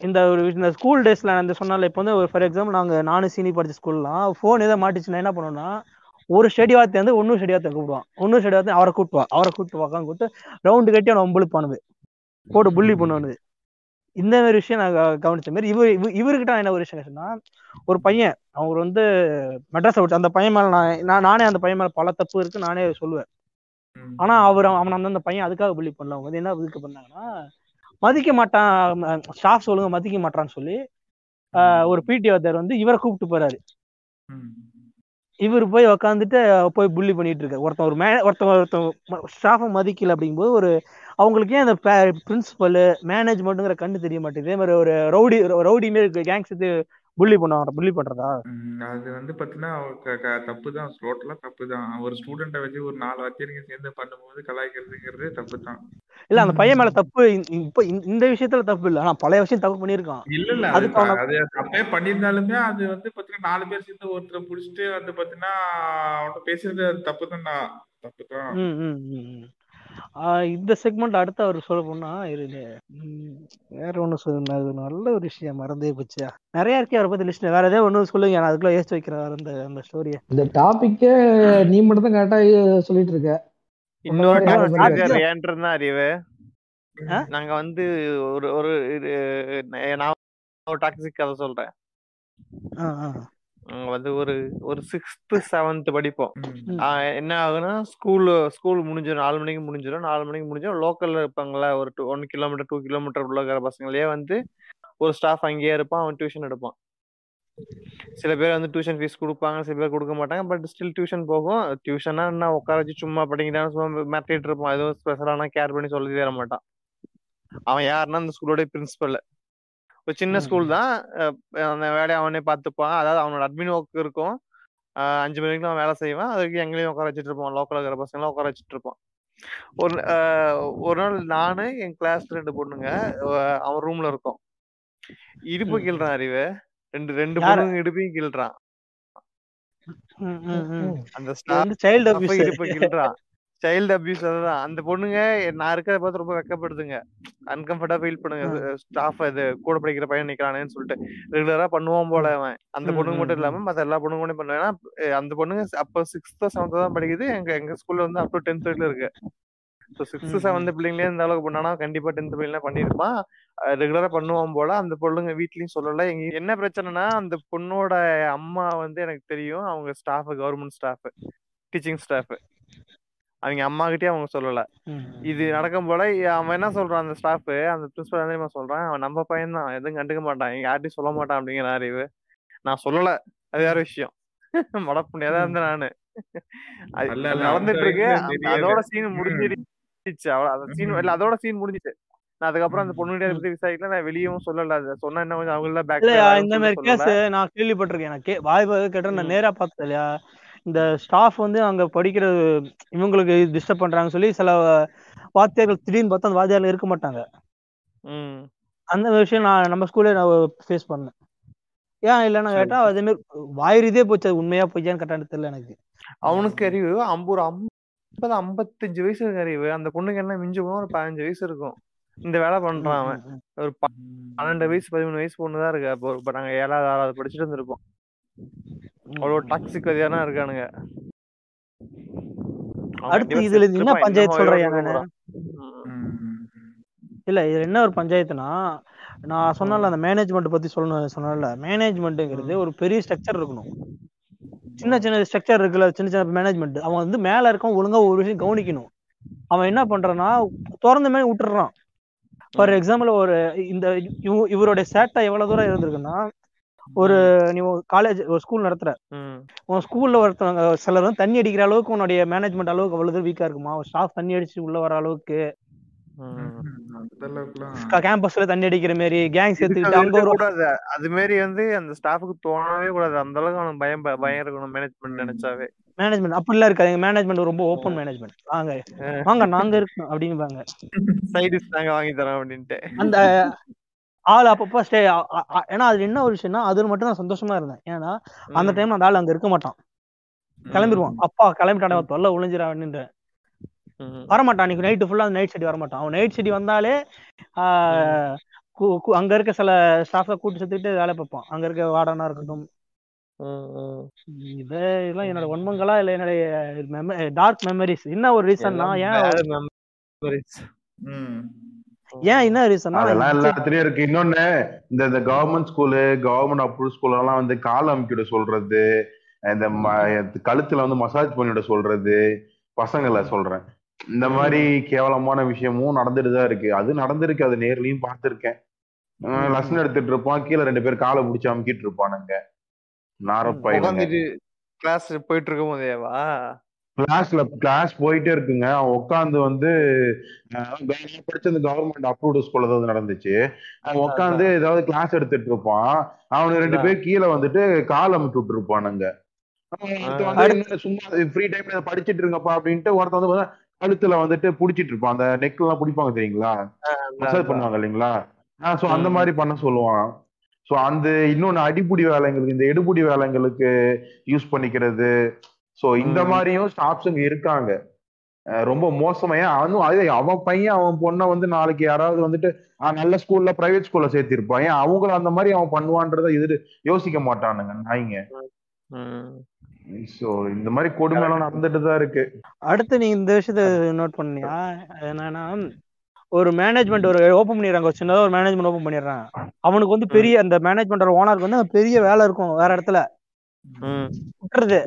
இந்த ஒரு விஷயம் இந்த ஸ்கூல் டேஸ்ல நான் சொன்னால இப்போ வந்து ஒரு ஃபார் எக்ஸாம்பிள் நாங்க நானும் சீனி படிச்ச ஸ்கூல்லாம் ஃபோன் எதாவது மாட்டிச்சுன்னா என்ன பண்ணுவோம்னா ஒரு ஸ்டடி வார்த்தை வந்து ஒன்னும் ஸ்டடி வார்த்தை கூப்பிடுவான். ஒன்னும் ஸ்டடி வார்த்தை அவரை கூட்டுவா அவரை கூட்டு உக்காந்து கூட்டு ரவுண்டு கட்டி அவனை ஒம்பளுப்பானுது போட்டு புள்ளி பண்ணுவானுது. இந்த மாதிரி விஷயம் நான் கவனிச்ச மாதிரி இவர் இவ- இவர்கிட்ட என்ன ஒரு விஷயம் சொன்னா ஒரு பையன் அவர் வந்து மெட்ராஸை விட்டு அந்த பையன் மேல நான் நான் அந்த பையன் மேல பல தப்பு இருக்கு நானே சொல்லுவேன். ஆனா அவர் அவன் அந்த அந்த பையன் அதுக்காக புள்ளி பண்ணல. அவங்க வந்து என்ன இதுக்கு பண்ணாங்கன்னா மதிக்க மாட்டான் ஸ்டாஃப் சொல்லுங்க மதிக்க மாட்டான்னு சொல்லி ஒரு பிடி வாத்தியார் வந்து இவரை கூப்பிட்டு போறாரு. இவர் போய் உக்காந்துட்டு போய் புள்ளி பண்ணிட்டு இருக்காரு. ஒருத்தன் ஒரு மே ஒருத்தன் ஒருத்தன் ஸ்டாஃபை மதிக்கல அப்படிங்கும்போது ஒரு அவங்களுக்கு ஏன் அந்த பிரின்சிபல் மேனேஜ்மெண்ட்டுங்கிற கண்ணு தெரிய மாட்டேங்குது. இதே மாதிரி ஒரு ரவுடி ரவுடி மாரி கேங்ஸ் இது புள்ளி பண்ணுவாங்க புள்ளி பண்றதா? அது வந்து பாத்தீங்கன்னா தப்பு தான் டோட்டலா தப்பு தான் ஒரு ஸ்டூடெண்ட்டை வச்சு ஒரு நாலு வாத்தியாருங்க சேர்ந்து பண்ணும்போது கலாய்க்கிறதுங்கிறது தப்பு தான் இல்ல அந்த பையன் மேல தப்பு இப்ப இந்த- விஷயத்துல தப்பு இல்ல. ஆனா பழைய விஷயம் தப்பு பண்ணியிருக்கான். இல்ல இல்ல அது தப்பே பண்ணியிருந்தாலுமே அது வந்து பாத்தீங்கன்னா நாலு பேர் சேர்ந்து ஒருத்தரை புடிச்சிட்டு வந்து பாத்தீங்கன்னா அவன்கிட்ட பேசுறது தப்பு தான்டா தப்பு தான் இந்த செக்மெண்ட் அடுத்து அவர் சொல்ல போனா இருக்கு வேற ஒண்ணு சொல்லுங்க. அது நல்ல ஒரு விஷயம் மறந்தே போச்சு. நிறைய இருக்கே அவரை பத்தி லிஸ்ட் வேற ஏதாவது ஒண்ணு சொல்லுங்க. நான் அதுக்குள்ள யோசிச்சு வைக்கிறேன் அந்த அந்த ஸ்டோரிய இந்த டாபிக்கே நீ மட்டும் தான் கரெக்டா சொல்லிட்டு இருக்க. இன்னொரு அறிவு? நாங்க வந்து ஒரு ஒரு இது, நான் ஒரு டாக்ஸிக் கதை சொல்றேன். வந்து ஒரு ஒரு சிக்ஸ்த் செவன்த் படிப்போம். என்ன ஆகுனா ஸ்கூல் ஸ்கூல் முடிஞ்சிடும் நாலு மணிக்கு முடிஞ்சிடும் நாலு மணிக்கு முடிஞ்சிடும் லோக்கல்ல இருப்பாங்களா ஒரு two one kilometre two kilometre உள்ள இருக்கிற பசங்களே வந்து ஒரு ஸ்டாஃப் அங்கேயே இருப்பான் அவன் டியூஷன் எடுப்பான். சில பேர் வந்து டியூஷன் ஃபீஸ் கொடுப்பாங்க சில பேர் கொடுக்க மாட்டாங்க பட் ஸ்டில் டியூஷன் போகும். டியூஷனா என்ன உட்கார வச்சு சும்மா படிக்கிறான்னு சும்மா மிரட்டிட்டு இருப்பான். எதுவும் ஸ்பெஷலான கேர் பண்ணி சொல்லி தர மாட்டான். அவன் யாருன்னா அந்த ஸ்கூலோட பிரின்சிபல் ஒரு சின்ன. ஸ்கூல் தான். அந்த வேலையை அவனே பார்த்துப்பான் அதாவது அவனோட அட்மின் ஒர்க் இருக்கும். அஞ்சு மணிக்கு அவன் வேலை செய்வான். அதுக்கு எங்களையும் உட்கார வச்சுட்டு இருப்பான். லோக்கல் இருக்கிற பசங்களாம் உட்கார வச்சுட்டு இருப்பான். ஒரு ஒரு நாள் நானு என் கிளாஸ் ரெண்டு பொண்ணுங்க அவன் ரூம்ல இருக்கோம். இடுப்பு ம். கிள்றான் அறிவு. ரெண்டு ரெண்டு? பொண்ணுங்க இடுப்பையும் ம். அந்த இடுப்பை கிள்றான் சைல்டு அபியூஸ் அதுதான் அந்த பொண்ணுங்க நான் இருக்கிறத பார்த்து ரொம்ப வெக்கப்படுதுங்க. அன்கம்ஃபர்டா ஃபீல் பண்ணுங்க. ஸ்டாஃப் இது கூட படிக்கிற பையன் நிக்கிறானேன்னு சொல்லிட்டு ரெகுலரா பண்ணுவான் போல அவன். அந்த பொண்ணுங்க மட்டும். இல்லாம மத்த எல்லா பொண்ணுங்க மட்டும் பண்ணுவேன். அந்த பொண்ணுங்க அப்ப சிக்ஸ்த் செவன்த் தான் படிக்குது. எங்க எங்க ஸ்கூல்ல வந்து அப் டு டென்த் வரைக்கும் இருக்கு. ஸோ சிக்ஸ்த் செவன்த் பிள்ளைங்களே இந்த அளவுக்கு பண்ணானா கண்டிப்பா டென்த் பிள்ளைங்க பண்ணிருப்பான் ரெகுலரா பண்ணுவான் போல. அந்த பொண்ணுங்க வீட்லயும் சொல்லல. எங்க என்ன பிரச்சனைனா அந்த பொண்ணோட அம்மா வந்து எனக்கு தெரியும். அவங்க staff government staff teaching staff அவங்க அம்மா கிட்டயே அவங்க சொல்லல. இது நடக்கும் போல அவன் என்ன சொல்றான் அந்த ஸ்டாஃப் அந்த பிரின்சிபல் என்ன சொல்றான்? அவன் நம்ம பையன் தான் எதுவும் கண்டுக்க மாட்டான். யார்ட்டையும் சொல்ல மாட்டான் அப்படிங்கிற அறிவு. நான் சொல்லல. அது வேற விஷயம். மடப்புண்ணியதான் இருந்தேன் நானு. அது அது நடந்துட்டு இருக்கு. அதோட சீன் முடிஞ்சிருச்சு. அவ்வளவு அந்த சீன் இல்ல அதோட சீன் முடிஞ்சிச்சு. நான் அதுக்கப்புறம் அந்த பொண்ணுடைய ம். பத்தி விசாரிக்கல. நான் வெளியவும் சொல்லல. அது சொன்னா என்ன கொஞ்சம் அவங்க பேக் இல்லையா இந்த மாதிரி கேஸ் நான் கேள்விப்பட்டிருக்கேன். நான் கே வாய்ப்பு கேட்டேன் நான். நேரா பார்த்தது இல்லையா? இந்த ஸ்டாஃப் வந்து அங்க படிக்கிறது இவங்களுக்கு டிஸ்டர்ப் பண்றாங்கன்னு சொல்லி சில வாத்தியார்கள் திடீர்னு பார்த்தா அந்த வாத்தியார்கள் இருக்க மாட்டாங்க. அந்த விஷயம் நான் நம்ம ஸ்கூல்ல நான் ஃபேஸ் பண்ணேன். ஏன் இல்லைன்னு கேட்டா அதே மாதிரி வாய் ரீதியே போச்சு. அது உண்மையா போச்சான்னு கரெக்டாக தெரியல எனக்கு. அவனுக்கு அறிவு ஒரு ஐம்பது ஐம்பத்தஞ்சு வயசு இருக்கு அறிவு. அந்த பொண்ணுக்கு என்ன மிஞ்சி போனா ஒரு பதினஞ்சு வயசு இருக்கும். இந்த வேலை பண்றான் அவன். ஒரு பன்னெண்டு வயசு பதிமூணு வயசு பொண்ணு தான் இருக்கு. அப்போ நாங்க ஏழாவது ஆறாவது படிச்சுட்டு இருந்திருப்போம் ம். அவ்வளவு டாக்ஸிக் வதியானா இருக்கானுங்க. அடுத்து இதுல என்ன பஞ்சாயத்து சொல்றேன் நானு. இல்ல இது என்ன ஒரு பஞ்சாயத்துனா நான் சொன்னல அந்த மேனேஜ்மெண்ட் பத்தி சொல்லணும் சொன்னல மேனேஜ்மெண்ட்ங்கிறது ஒரு பெரிய ஸ்ட்ரக்சர் இருக்கணும். சின்ன சின்ன ஸ்ட்ரக்சர் இருக்குல்ல சின்ன சின்ன மேனேஜ்மெண்ட் அவன் வந்து மேல இருக்கான் ஒழுங்கா ஒரு விஷயம் கவனிக்கணும். அவன் என்ன பண்றான்னா திறந்த மாதிரி விட்டுறான். ஃபார் எக்ஸாம்பிள் ஒரு இந்த இவ- இவருடைய சேட்டை எவ்வளவு தூரம் இருந்திருக்குன்னா ஒரு நீ காலேஜ் ஒரு ஸ்கூல் நடத்துற. ம். உன் ஸ்கூல்ல ஒருத்தவங்க சிலர் வந்து தண்ணி அடிக்கிற அளவுக்கு உன்னுடைய மேனேஜ்மெண்ட் அளவுக்கு அவ்வளவு வீக்கா இருக்குமா? ஸ்டாஃப் தண்ணி அடிச்சு உள்ள வர அளவுக்கு. கேம்பஸ்ல தண்ணி அடிக்கிற மாதிரி கேங் சேர்த்துக்கிட்டு அது மாரி வந்து அந்த ஸ்டாஃபுக்கு தோணவே கூடாது. அந்த அளவுக்கு அவனுக்கு பயம் பயம் இருக்கணும் மேனேஜ்மெண்ட் நினைச்சாவே. மேனேஜ்மெண்ட் அப்படிலாம் இருக்காது. எங்க மேனேஜ்மெண்ட் ரொம்ப ஓப்பன் மேனேஜ்மெண்ட் வாங்க. வாங்க நாங்க இருக்கோம் அப்படிங்குவாங்க சைடிஸ் நாங்க வாங்கி தரோம் அப்படின்ட்டு. அந்த ஆள் அப்பப்ப ஸ்டே ஏன்னா அது என்ன ஒரு விஷயம்னா அது மட்டும் நான் சந்தோஷமா இருந்தேன். ஏன்னா அந்த டைம்ல அந்த ஆள் அங்க இருக்க மாட்டான். கிளம்பிடுவான் அப்பா கிளம்பிட்டானே தொல்லை ஒளிஞ்சிடான்னு. வரமாட்டான். அன்னைக்கு நைட்டு ஃபுல்லா நைட் ஸ்டடி வரமாட்டான். அவன் நைட் ஸ்டடி வந்தாலே அங்க இருக்க சில ஸ்டாஃபை கூட்டு சேர்த்துக்கிட்டு வேலை பார்ப்பான். அங்க இருக்க வார்டனா இருக்கட்டும். இதெல்லாம் என்னோட ஒன்பங்களா இல்ல என்னுடைய டார்க் மெமரிஸ் என்ன ஒரு ரீசன்னா ஏன் bad memories. ம். ஏன் என்ன ரீசன்னா அதெல்லாம் எல்லாத்துலயும் இருக்கு. இன்னொன்னு இந்த இந்த government school government approve school எல்லாம் வந்து கால் அமுக்கிட சொல்றது இந்த கழுத்துல வந்து மசாஜ் பண்ணிவிட சொல்றது பசங்களை சொல்றேன். இந்த மாதிரி கேவலமான விஷயமும் நடந்துட்டு தான் இருக்கு. அது நடந்திருக்கு அது நேர்லயும் பார்த்திருக்கேன். லெசன் எடுத்துட்டு இருப்பான். கீழே ரெண்டு பேர் காலை பிடிச்சி அமுக்கிட்டு இருப்பானுங்க. உட்காந்துட்டு கிளாஸ் போயிட்டு இருக்கும் போதேவா கிளாஸ்ல கிளாஸ் போயிட்டே இருக்குங்க. அவன் உட்காந்து வந்து அஹ், நான் படிச்ச அந்த கவர்மெண்ட் அப்ரூவ்டு ஸ்கூல்ல தான் நடந்துச்சு. அவன் உட்காந்து ஏதாவது கிளாஸ் எடுத்துட்டு இருப்பான். அவனுக்கு ரெண்டு பேர் கீழே வந்துட்டு கால் அமுக்கி விட்டு இருப்பானுங்க சும்மா ஃப்ரீ டைம்ல படிச்சிட்டு இருங்கப்பா அப்படின்ட்டு ஒருத்தன் வந்து கழுத்துல வந்துட்டு புடிச்சிட்டு இருப்பான். அந்த நெக் எல்லாம் பிடிப்பாங்க தெரியுங்களா? மசாஜ் பண்ணுவாங்க இல்லைங்களா? சோ அந்த. மாதிரி பண்ண சொல்லுவான். சோ அந்த இன்னொன்னு அடிப்புடி வேலைங்களுக்கு இந்த எடுபுடி வேலைங்களுக்கு யூஸ் பண்ணிக்கிறது. சோ இந்த. மாதிரியும் ஸ்டாஃப்ஸ் இங்க இருக்காங்க. ரொம்ப மோசமா. ஏன் அவனும் அதே அவன் பையன் அவன் பொண்ணை வந்து நாளைக்கு யாராவது வந்துட்டு நல்ல ஸ்கூல்ல பிரைவேட் ஸ்கூல்ல சேர்த்திருப்பான். ஏன் அவங்களும் அந்த மாதிரி அவன் பண்ணுவான்றத இது யோசிக்க மாட்டானுங்க நாய்ங்க. சோ இந்த மாதிரி கொடுமை எல்லாம் நடந்துட்டு தான் இருக்கு. அடுத்து நீ இந்த விஷயத்த நோட் பண்ணியா? என்னன்னா ஒரு மேனேஜ்மெண்ட் ஒரு ஓபன் பண்ணிடுறாங்க. ஒரு சின்னதா ஒரு மேனேஜ்மெண்ட் ஓபன் பண்ணிடுறான். அவனுக்கு வந்து பெரிய அந்த மேனேஜ்மெண்டோட ஓனருக்கு வந்து பெரிய வேலை இருக்கும் வேற இடத்துல. விட்டுறது.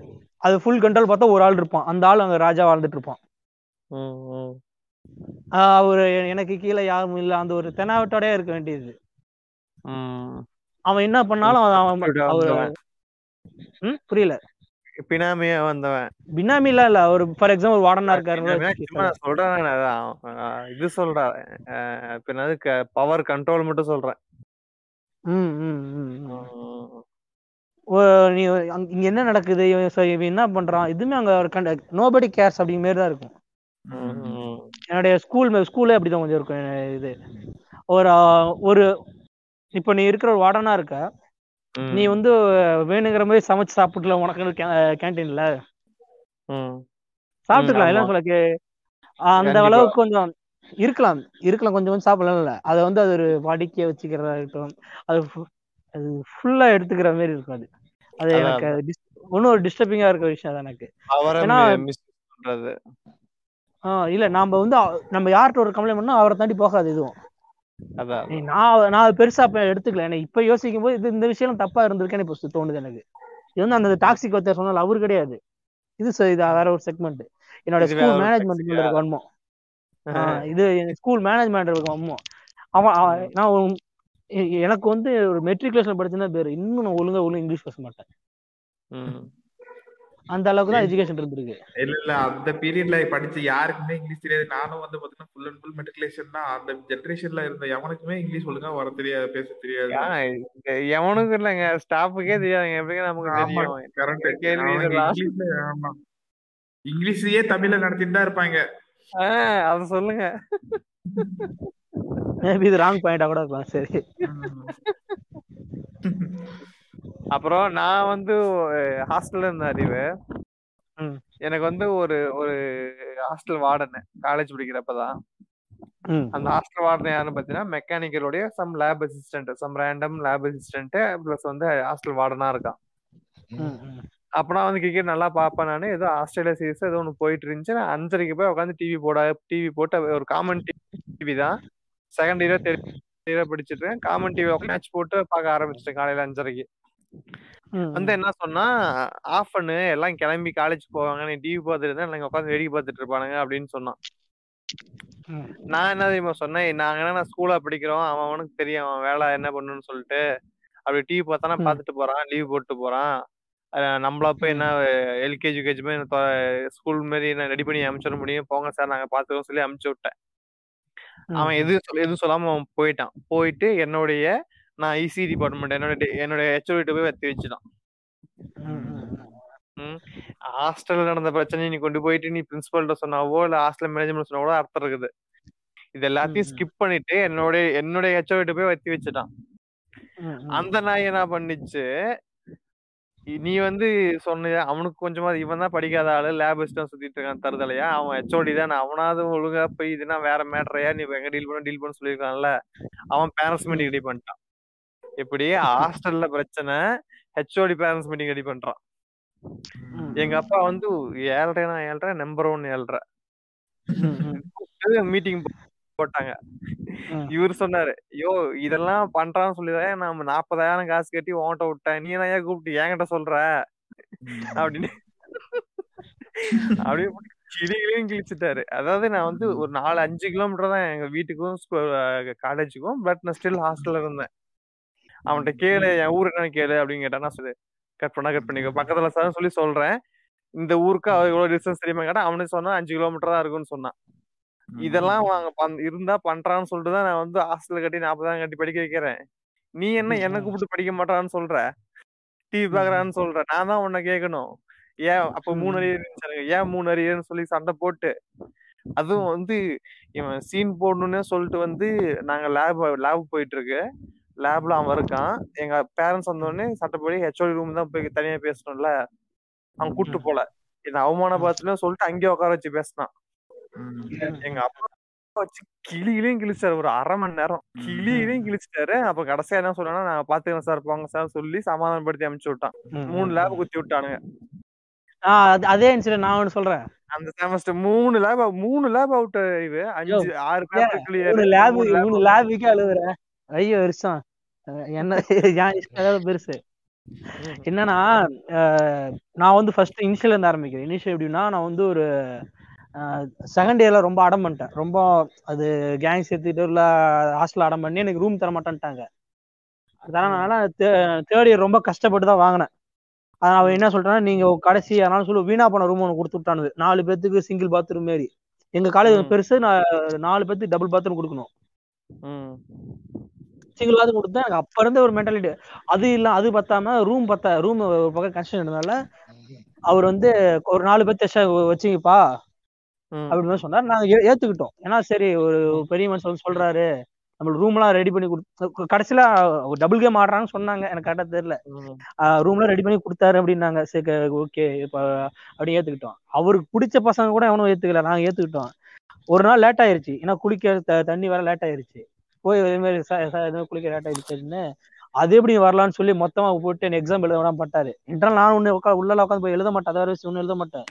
அது ஃபுல் கண்ட்ரோல் பார்த்தா ஒரு ஆள் இருப்பான். அந்த ஆள் அங்க ராஜா வாழ்ந்துட்டு இருப்பான். அவரு எனக்கு கீழே யாரும் இல்ல. அந்த ஒரு தெனாவட்டோடய இருக்க வேண்டியது. அவன் என்ன பண்ணாலும் அவன். ம் புரியல. பினாமியா வந்தவன். பினாமிலாம் இல்ல. ஒரு ஃபார் எக்ஸாம்பிள் வார்டனா இருக்காரு. சொல்றேன் இது சொல்றேன் பவர் கண்ட்ரோல் மட்டும் சொல்றேன். ம் ம் ம் இங்க என்ன நடக்குது? இவன் என்ன பண்றான்? எதுவுமே அங்க நோபடி கேர்ஸ் அப்படிங்கிற மாதிரி தான் இருக்கும். என்னுடைய ஸ்கூல் ஸ்கூலே அப்படிதான் கொஞ்சம் இருக்கும். இது? ஒரு ஒரு இப்போ நீ இருக்கிற ஒரு வார்டனா இருக்க. நீ வந்து வேணுங்கிற மாதிரி சமைச்சு சாப்பிட்டுல உனக்கு கேன்டீன்ல. சாப்பிட்டுக்கலாம். ஆமா. எல்லாம் சொல்ல கே- ஆ, அந்த. அளவுக்கு கொஞ்சம் இருக்கலாம். இருக்கலாம். கொஞ்சம் கொஞ்சம் சாப்பிடலாம் இல்ல அதை வந்து அது ஒரு வாடிக்கையா வச்சுக்கிறதா இருக்கட்டும். அது அது ஃபுல்லா எடுத்துக்கிற மாதிரி இருக்கும் அது. அது எனக்கு ஒன்னும் ஒரு டிஸ்டர்பிங்கா இருக்கிற விஷயம் அது எனக்கு. ஏன்னா ஆஹ் இல்ல நாம வந்து நம்ம யார்கிட்ட ஒரு கம்ப்ளைண்ட் பண்ணா அவரை தாண்டி போகாது நீ நான் நான் பெருசா அப்ப எடுத்துக்கல. எனக்கு இப்ப யோசிக்கும் போது இது இந்த விஷயம் தப்பா இருந்திருக்கேன்னு இப்ப தோணுது எனக்கு. இது வந்து அந்த டாக்ஸிக் ஒருத்தர் சொன்னால அவரு கிடையாது. இது இது வேற ஒரு செக்மெண்ட் என்னோட ஸ்கூல் மேனேஜ்மெண்ட்? இருக்கு ஆஹ். இது ஸ்கூல் மேனேஜ்மெண்ட் இருக்கு வன்மம். அவன் நான் எனக்கு வந்து ஒரு மெட்ரிகுலேஷன் படிச்சுன்னா பேரு இன்னும் நான் ஒழுங்கா ஒழுங்கு இங்கிலீஷ் பேச மாட்டேன். ம். அந்த அளவுக்கு தான் எஜுகேஷன் இருந்திருக்கு. இல்ல இல்ல அந்த பீரியட்ல படிச்ச யாருக்குமே இங்கிலீஷ் தெரியாது. நானும் வந்து பாத்தீங்கன்னா ஃபுல் அண்ட் ஃபுல் மெட்ரிகுலேஷன் தான். அந்த ஜென்ரேஷன்ல இருந்த எவனுக்குமே இங்கிலீஷ் ஒழுங்கா வர தெரியாது பேச தெரியாது. எவனுக்கும் இல்லைங்க. ஸ்டாஃபுக்கே தெரியாதுங்க எப்படிங்க நமக்கு தெரியும். கரெக்ட் கேள்வி ஆமா. இங்கிலீஷையே தமிழ்ல நடத்திட்டு தான் இருப்பாங்க. ஆஹ் அத சொல்லுங்க. மேபி இது ராங் பாயிண்டா கூட இருக்கலாம். சரி. அப்புறம் நான் வந்து ஹாஸ்டல்ல இருந்த அறிவு. எனக்கு வந்து ஒரு ஒரு ஹாஸ்டல் வார்டன் காலேஜ் படிக்கிறப்பதான். அந்த ஹாஸ்டல் வார்டன் யாருன்னு பார்த்தீங்கன்னா மெக்கானிக்கலுடைய some lab assistant some random lab assistant plus வந்து ஹாஸ்டல் வார்டனா இருக்கான். ம் ம். அப்ப நான் வந்து கிரிக்கெட் நல்லா பார்ப்பேன் நான். ஏதோ ஆஸ்திரேலியா சீரிஸ் ஏதோ ஒன்று போயிட்டு இருந்துச்சு. நான் அஞ்சரைக்கு போய் உட்காந்து டிவி போட டிவி போட்டு ஒரு காமன் டிவி தான். செகண்ட் இயர் தேர்ட் இயர் படிச்சுட்டு காமன் டிவி மேட்ச் போட்டு பார்க்க ஆரம்பிச்சிட்டேன் காலையில அஞ்சரைக்கு. வந்து என்ன சொன்னா ஆஃப் பண்ணு எல்லாம் கிளம்பி காலேஜ் போவாங்க நீ டிவி பார்த்துட்டு நாங்க உட்காந்து வேடிக்கை பார்த்துட்டு இருப்பானுங்க அப்படின்னு சொன்னான். நான் என்ன தெரியுமா சொன்னேன் நாங்க என்ன நான் ஸ்கூல்ல படிக்கிறோம் அவன் அவனுக்கு தெரியும் அவன் வேலை என்ன பண்ணுன்னு சொல்லிட்டு அப்படி டிவி பார்த்தானா. பார்த்துட்டு போறான் லீவ் போட்டு போறான். நம்மளா போய் என்ன எல்கேஜி யூகேஜி போய் ஸ்கூல் மாதிரி என்ன ரெடி பண்ணி அனுப்பிச்சிட முடியும் போங்க சார் நாங்க பாத்துக்கோம் சொல்லி அனுப்பிச்சு விட்டேன். அவன் எதுவும் சொல்ல எதுவும் சொல்லாம அவன் போயிட்டான். போயிட்டு என்னுடைய நான் இசி டிபார்ட்மெண்ட் என்னோட டி- என்னோட ஹெச்ஓடி போய் வத்தி வச்சுட்டான். ஹாஸ்டல்ல நடந்த பிரச்சனையை நீ கொண்டு போயிட்டு நீ பிரின்சிபல்கிட்ட சொன்னாவோ இல்ல ஹாஸ்டல் மேனேஜ்மெண்ட் சொன்னாவோ அர்த்தம் இருக்குது. இது எல்லாத்தையும். ஸ்கிப் பண்ணிட்டு என்னோட என்னோட ஹெச்ஓடி போய் வத்தி வச்சுட்டான். அந்த நாய் என்ன பண்ணிச்சு நீ வந்து சொன்னிய அவனுக்கு கொஞ்சமா இவன் தான் படிக்காத ஆளு லேப் தான் சுத்திட்டு இருக்கான் தருதலையா? அவன் ஹெச்ஓடி தான். அவனாவது ஒழுங்கா போய் இதுனா வேற மேட்டரையா நீ எங்க டீல் பண்ண டீல் பண்ண சொல்லியிருக்கான்ல? அவன் பேரண்ட்ஸ் மீட்டிங் ரெடி பண்ணிட்டான். இப்படி ஹாஸ்டல்ல பிரச்சனை ஹெச்ஓடி பேரண்ட்ஸ் மீட்டிங் ரெடி பண்றான். எங்க அப்பா வந்து ஏழ்ரைனா ஏழ்ரை நம்பர் ஒன் ஏழ்ரை. மீட்டிங் போட்டாங்க. இவர் சொன்னாரு ஐயோ இதெல்லாம் பண்றான்னு சொல்லிதான் நம்ம நாற்பதாயிரம் காசு கட்டி ஓட்ட விட்டேன். நீ ஏன் கூப்பிட்டு என்கிட்ட சொல்ற? அப்படின்னு. அப்படியே கிளிகளையும் கிழிச்சிட்டாரு. அதாவது நான் வந்து ஒரு நாலு அஞ்சு கிலோமீட்டர் தான் எங்க வீட்டுக்கும் காலேஜுக்கும் பட் நான் ஸ்டில் ஹாஸ்டல்ல இருந்தேன். அவன்கிட்ட கேளு என் ஊர் என்னன்னு கேளு அப்படின்னு கேட்டா நான் சொல்லு கட் பண்ணா கட் பண்ணிக்கோ. பக்கத்துல சார் சொல்லி சொல்றேன். இந்த ஊருக்கு இவ்வளவு டிஸ்டன்ஸ் தெரியுமா கேட்டா அவனுக்கு சொன்னா அஞ்சு கிலோமீட்டர் தான் இருக்கும்னு சொன்னான். இதெல்லாம் வாங்க பண்- இருந்தா பண்றான்னு சொல்லிட்டு தான் நான் வந்து ஹாஸ்டல் கட்டி நாற்பதாயிரம் கட்டி படிக்க வைக்கிறேன். நீ என்ன என்ன கூப்பிட்டு படிக்க மாட்டான்னு சொல்ற? டிவி பாக்குறான்னு சொல்ற. நான் தான் உன்னை கேட்கணும் ஏன் அப்ப மூணு அரியர். ஏன் மூணு அரியர்னு சொல்லி சண்டை போட்டு? அதுவும் வந்து இவன் சீன் போடணும்னே சொல்லிட்டு வந்து நாங்க லேப் லேப் போயிட்டு இருக்கு லேப்ல அவன் இருக்கான். எங்க பேரண்ட்ஸ் வந்தோடனே சட்டப்படி ஹெச்ஓடி ரூம் தான் போய் தனியா பேசணும்ல. அவன் கூட்டு போல. இந்த அவமானபாத்துல சொல்லிட்டு அங்கேயே உட்கார வச்சு பேசினான். எங்க அப்பா வச்சு கிளியிலையும் கிழிச்சாரு ஒரு அரை மணி நேரம் கிளியிலையும் கிழிச்சிட்டாரு. அப்ப கடைசியா என்ன சொன்னா நான் பாத்துக்கிறேன் சார் போங்க சார் சொல்லி சமாதானப்படுத்தி அனுப்பிச்சு விட்டான். மூணு லேப் குத்தி விட்டானுங்க. அது- இன்சிடென்ட் நான் ஒன்று சொல்றேன். அந்த செமஸ்டர் மூணு லேப் மூணு லேப் அவுட் இது அஞ்சு ஆறு பேப்பர் கிளியர். மூணு லேப் மூணு லேபுக்கே அழுகுறேன் ஐயோ வருஷம் என்ன இஷ்டம் ஏதாவது பெருசு. என்னன்னா நான் வந்து ஃபர்ஸ்ட் இனிஷியல் இருந்து ஆரம்பிக்கிறேன். இனிஷியல் எப்படின்னா நான் வந்து ஒரு செகண்ட் இயர்ல ரொம்ப அடம் பண்ணிட்டேன். ரொம்ப அது கேங் சேர்த்துட்டு இல்ல ஹாஸ்டல் அடம் பண்ணி எனக்கு ரூம் தர மாட்டேன்ட்டாங்க. அதனால தேர்ட் இயர் ரொம்ப கஷ்டப்பட்டு தான் வாங்கினேன். ஆனா அவன் என்ன சொல்றான் நீங்க கடைசி அதனால சொல்லு வீணா போன ரூம் ஒன்று கொடுத்து விட்டானுது நாலு பேத்துக்கு சிங்கிள் பாத்ரூம் மாரி எங்க காலேஜ். பெருசு நான் நாலு பேத்துக்கு டபுள் பாத்ரூம் கொடுக்கணும். ம். சிங்கிள் பாத்ரூம் கொடுத்தேன் எனக்கு அப்ப இருந்த ஒரு மென்டாலிட்டி அது இல்ல அது பத்தாம ரூம் பத்தா ரூம் ஒரு பக்கம் கன்ஸ்ட்ரக்ஷன் இருந்தனால அவர் வந்து ஒரு நாலு பேர்த்த வச்சிங்கப்பா. அப்படி மாதிரி சொன்னார். நாங்க ஏத்துக்கிட்டோம். ஏன்னா சரி ஒரு பெரிய மனுஷன் வந்து சொல்றாரு. நம்ம ரூம்லாம் ரெடி பண்ணி கொடுத்து கடைசியில டபுள் கேம் ஆடுறாங்கன்னு சொன்னாங்க. எனக்கு கரெக்டா தெரியல. ம். ரூம்லாம் ரெடி பண்ணி கொடுத்தாரு அப்படின்னாங்க. சரி ஓகே இப்ப அப்படி ஏத்துக்கிட்டோம். அவருக்கு பிடிச்ச பசங்க கூட எவனும் ஏத்துக்கல. நாங்க ஏத்துக்கிட்டோம். ஒரு நாள் லேட் ஆயிருச்சு. ஏன்னா குளிக்க தண்ணி வர லேட் ஆயிருச்சு. போய் இதே மாதிரி குளிக்க லேட் ஆயிருச்சுன்னு அது எப்படி வரலாம்னு சொல்லி மொத்தமா போட்டு எனக்கு எக்ஸாம் எழுத விடாம பட்டாரு. இன்டர்னல் நான் ஒண்ணு உட்கா உள்ள உட்காந்து போய் எழுத மாட்டேன். அதை வச்சு ஒன்னும் எழுத மாட்டேன்.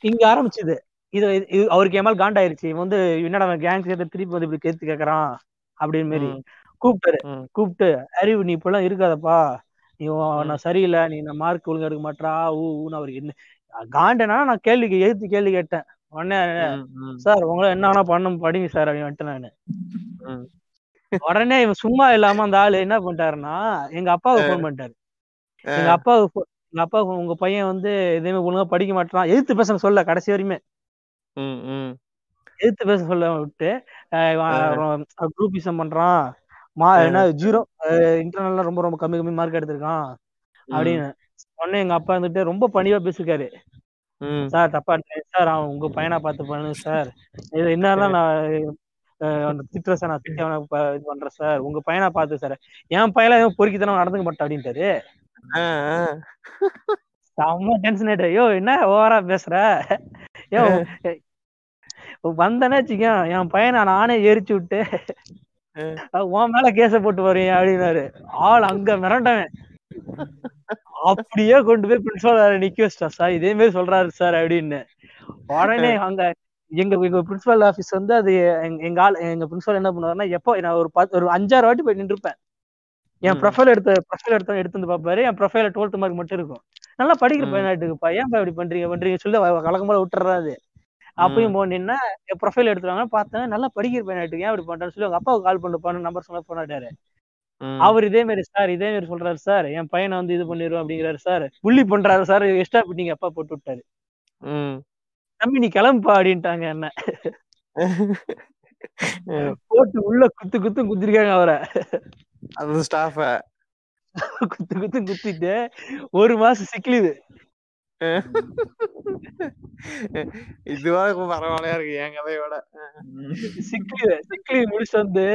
இங்க ஆரம்பிச்சுது. இது இது- இது அவருக்கு என் மேல காண்டாயிருச்சு. இவன் வந்து என்னடா கேங் சேர்த்து திருப்பி வந்து இப்படி கேத்து கேக்குறான்? அப்படின்னு மாரி. கூப்பிட்டாரு. கூப்பிட்டு அறிவு நீ இப்பெல்லாம் இருக்காதப்பா. நீ நான் சரியில்லை. நீ நான் மார்க் ஒழுங்கா எடுக்க மாட்டா ஊ ஊன்னு அவருக்கு என்ன காண்டனா? நான் கேள்விக்கு எதிர்த்து கேள்வி கேட்டேன். உடனே. சார் உங்களை என்ன வேணா பண்ணும் படிங்க சார் அப்படின்னு வந்துட்டு நானு. உடனே இவன் சும்மா இல்லாம அந்த ஆளு என்ன பண்ணிட்டாருன்னா எங்க அப்பாவுக்கு ஃபோன் பண்ணிட்டாரு. எங்க அப்பாவுக்கு எங்க அப்பா உங்க பையன் வந்து எதுவுமே ஒழுங்கா படிக்க மாட்டான் எதிர்த்து பேச சொல்ல கடைசி வரையுமே. ம். ம். எதிர்த்து பேச சொல்ல விட்டு குரூப்பிசம் பண்றான். மா என்ன ஜீரோ இன்டர்னல்ல ரொம்ப ரொம்ப கம்மி கம்மி மார்க் எடுத்திருக்கான் அப்படின்னு. உடனே எங்க அப்பா வந்துட்டு ரொம்ப பணிவா பேசிருக்காரு. சார் தப்பா சார் அவன் உங்க பையனா பார்த்து பண்ணுங்க சார். இது என்னதான் நான் அஹ், அந்த திட்டுற சார். நான் திட்ட இது பண்றேன் சார். உங்க பையனா பார்த்து சார். என் பையல எதுவும் பொறுக்கித்தனம் நடந்துக்க மாட்டான் அப்படின்ட்டாரு. செம்ம டென்ஷன் ஆயிட்டு ஐயோ என்ன ஓவரா பேசுற? யோ வந்தனே வச்சுக்க என் பையனை நானே எரிச்சு விட்டு உன் மேல கேச போட்டு வரீங்க அப்படின்னாரு. ஆள் அங்க மிரண்டவன். அப்படியே கொண்டு போய் பிரின்சிபால் நிக்க வச்சிட்டா சார் இதே மாதிரி சொல்றாரு சார் அப்படின்னு. உடனே அங்க எங்க எங்க பிரின்சிபல் ஆபீஸ் வந்து அது எங்க- ஆள் எங்க பிரின்சிபல் என்ன பண்ணுவாருன்னா எப்போ நான் ஒரு பத்து ஒரு அஞ்சாறு வாட்டி போய் நின்றுப்பேன். என் ம். ப்ரொஃபைல் எடுத்த ப்ரொஃபைல் எடுத்து எடுத்து வந்து பாப்பாரு என் ப்ரொஃபைல டுவெல்த் மார்க் மட்டும் இருக்கும். நல்லா படிக்கிற. பையனாட்டுக்குப்பா ஏன் இப்படி பண்றீங்க பண்றீங்க சொல்லி கலக்கம் போல விட்டுறாரு அப்பயும் போனீங்கன்னா என் ப்ரொஃபைல் எடுத்துறாங்க பார்த்தேன். நல்லா படிக்கிற பையனாட்டுக்கு ஏன் இப்படி பண்றேன்னு சொல்லி அவங்க அப்பாவுக்கு கால் பண்ணிட்டு நம்பர் சொன்ன போனாட்டாரு. அவர் இதே மாதிரி சார் இதே மாதிரி சொல்றாரு சார் என் பையனை வந்து இது பண்ணிடுவோம் அப்படிங்கிறாரு சார் புள்ளி பண்றாரு சார் எக்ஸ்ட்ரா பிட்டிங்க அப்பா போட்டு விட்டாரு. தம்பி நீ கிளம்புப்பா அப்படின்ட்டாங்க என்ன. போட்டு உள்ள குத்து குத்து குத்திருக்காங்க அவரை. அந்த ஸ்டாஃப குத்து குத்து குத்திட்டு ஒரு மாசம் சிக்கலிது. இதுவா பரவாயில்லையா இருக்கு என் கதையோட. சிக்லீவ் சிக்லீவ் முடிச்சுட்டு வந்து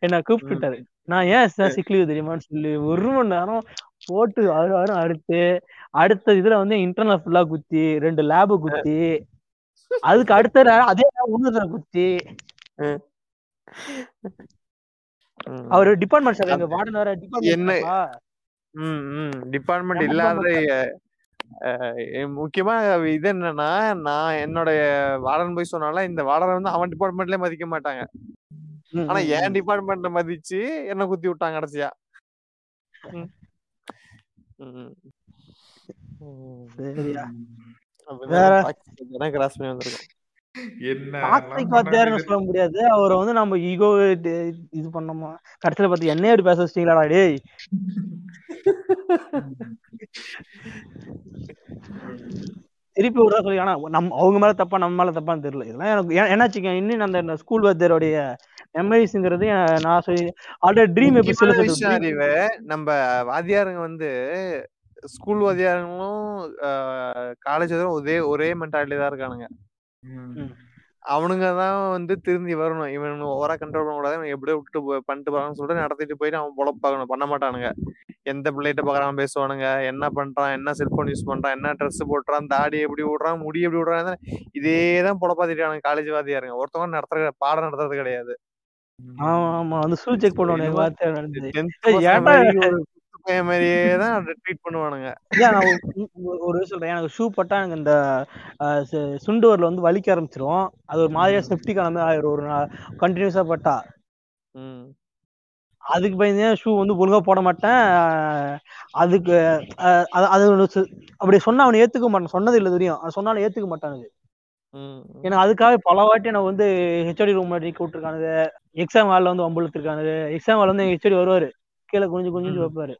என்ன கூப்பிட்டுட்டாரு. நான் ஏன் சார் சிக்லீவ் தெரியுமான்னு சொல்லி ஒரு மணி நேரம் போட்டு ஆறு வாரம் அடுத்து அடுத்த இதுல வந்து இன்டர்னல் ஃபுல்லா குத்தி ரெண்டு லேபு குத்தி அதுக்கு அடுத்த அதே இன்னொரு குத்தி. அவரு டிபார்ட்மெண்ட் சார் எங்க வார்டன் வேற என்ன- டிபார்ட்மெண்ட் இல்லாத முக்கியமா இது என்னன்னா நான் என்னுடைய வார்டன் போய் சொன்னால இந்த வார்டன் வந்து அவன் டிபார்ட்மெண்ட்லயே மதிக்க மாட்டாங்க. ஆனா என் டிபார்ட்மெண்ட்ல மதிச்சு என்ன குத்தி விட்டாங்க கடைசியா. வேற? கிராஸ் பண்ணி வந்திருக்கோம். என்ன சொல்ல முடியாது. அவரை வந்து நம்ம ஈகோ இது பண்ணோமா? கடைசியில பார்த்து என்னைய அப்படி பேச டேய். திருப்பி சொல்லி ஆனா நம் அவங்க மேல தப்பா நம்ம மேல தப்பான்னு தெரியல. இதெல்லாம் எனக்கு என்னாச்சுங்க இன்னும் அந்த ஸ்கூல் வாத்தியாருடைய மெமரிஸ்ங்கிறது நான் சொல்லி ஆல்ரெடி ட்ரீம் எபிசோட் நம்ம வாத்தியாருங்க வந்து ஸ்கூல் வாத்தியாருங்களும் காலேஜ் ஒரே ஒரே மென்டாலிட்டி தான் இருக்கானுங்க. அவனுங்க தான் வந்து திருந்தி வரணும். இவன் ஓவரா கண்ட்ரோல் பண்ண கூடாது. இவன் எப்படியோ விட்டு போ- பண்ணிட்டு போறான்னு சொல்லிட்டு நடத்திட்டு போயிட்டு அவன் பொழப்பாகணும் பண்ண மாட்டானுங்க. எந்த பிள்ளைகிட்ட பாக்குறான் பேசுவானுங்க. என்ன பண்றான்? என்ன செல்போன் யூஸ் பண்றான்? என்ன ட்ரெஸ் போட்டுறான்? தாடி எப்படி விடுறான்? முடி எப்படி விடுறான்? இதே தான் பொழப்பாத்திட்டானுங்க காலேஜ் வாத்தியாருங்க. ஒருத்தவங்க நடத்துற பாடம் நடத்துறது கிடையாது. ஆமா ஆமா. வந்து ஷூ செக் பண்ணுவானு வாத்தியார் நடந்து. ஏன்டா? மாதிரி பையன் மாதிரியே தான் ட்ரீட் பண்ணுவானுங்க நான் ஒரு- சொல்றேன். எனக்கு ஷூ பட்டா எனக்கு இந்த சுண்டுவரில் வந்து வலிக்க ஆரம்பிச்சிரும். அது ஒரு மாதிரியா செப்டி கிளம்பி ஆயிரும். ஒரு கண்டினியூஸா பட்டா. அதுக்கு பயந்தே ஷூ வந்து ஒழுங்கா போட மாட்டேன்? அதுக்கு அது- அப்படி சொன்னா அவனை ஏத்துக்க மாட்டான். சொன்னது இல்ல தெரியும். அவன் சொன்னாலும் ஏத்துக்க மாட்டானுங்க ஏன்னா அதுக்காக பல வாட்டி நான் வந்து ஹெச்ஓடி ரூம் நிக்க விட்டுருக்கானுங்க எக்ஸாம் ஹால்ல வந்து வம்புழுத்திருக்கானுங்க எக்ஸாம் ஹால் வந்து எங்க ஹெச்ஓடி வருவாரு. கீழே குனிஞ்சு குனிஞ்சு வைப்பாரு.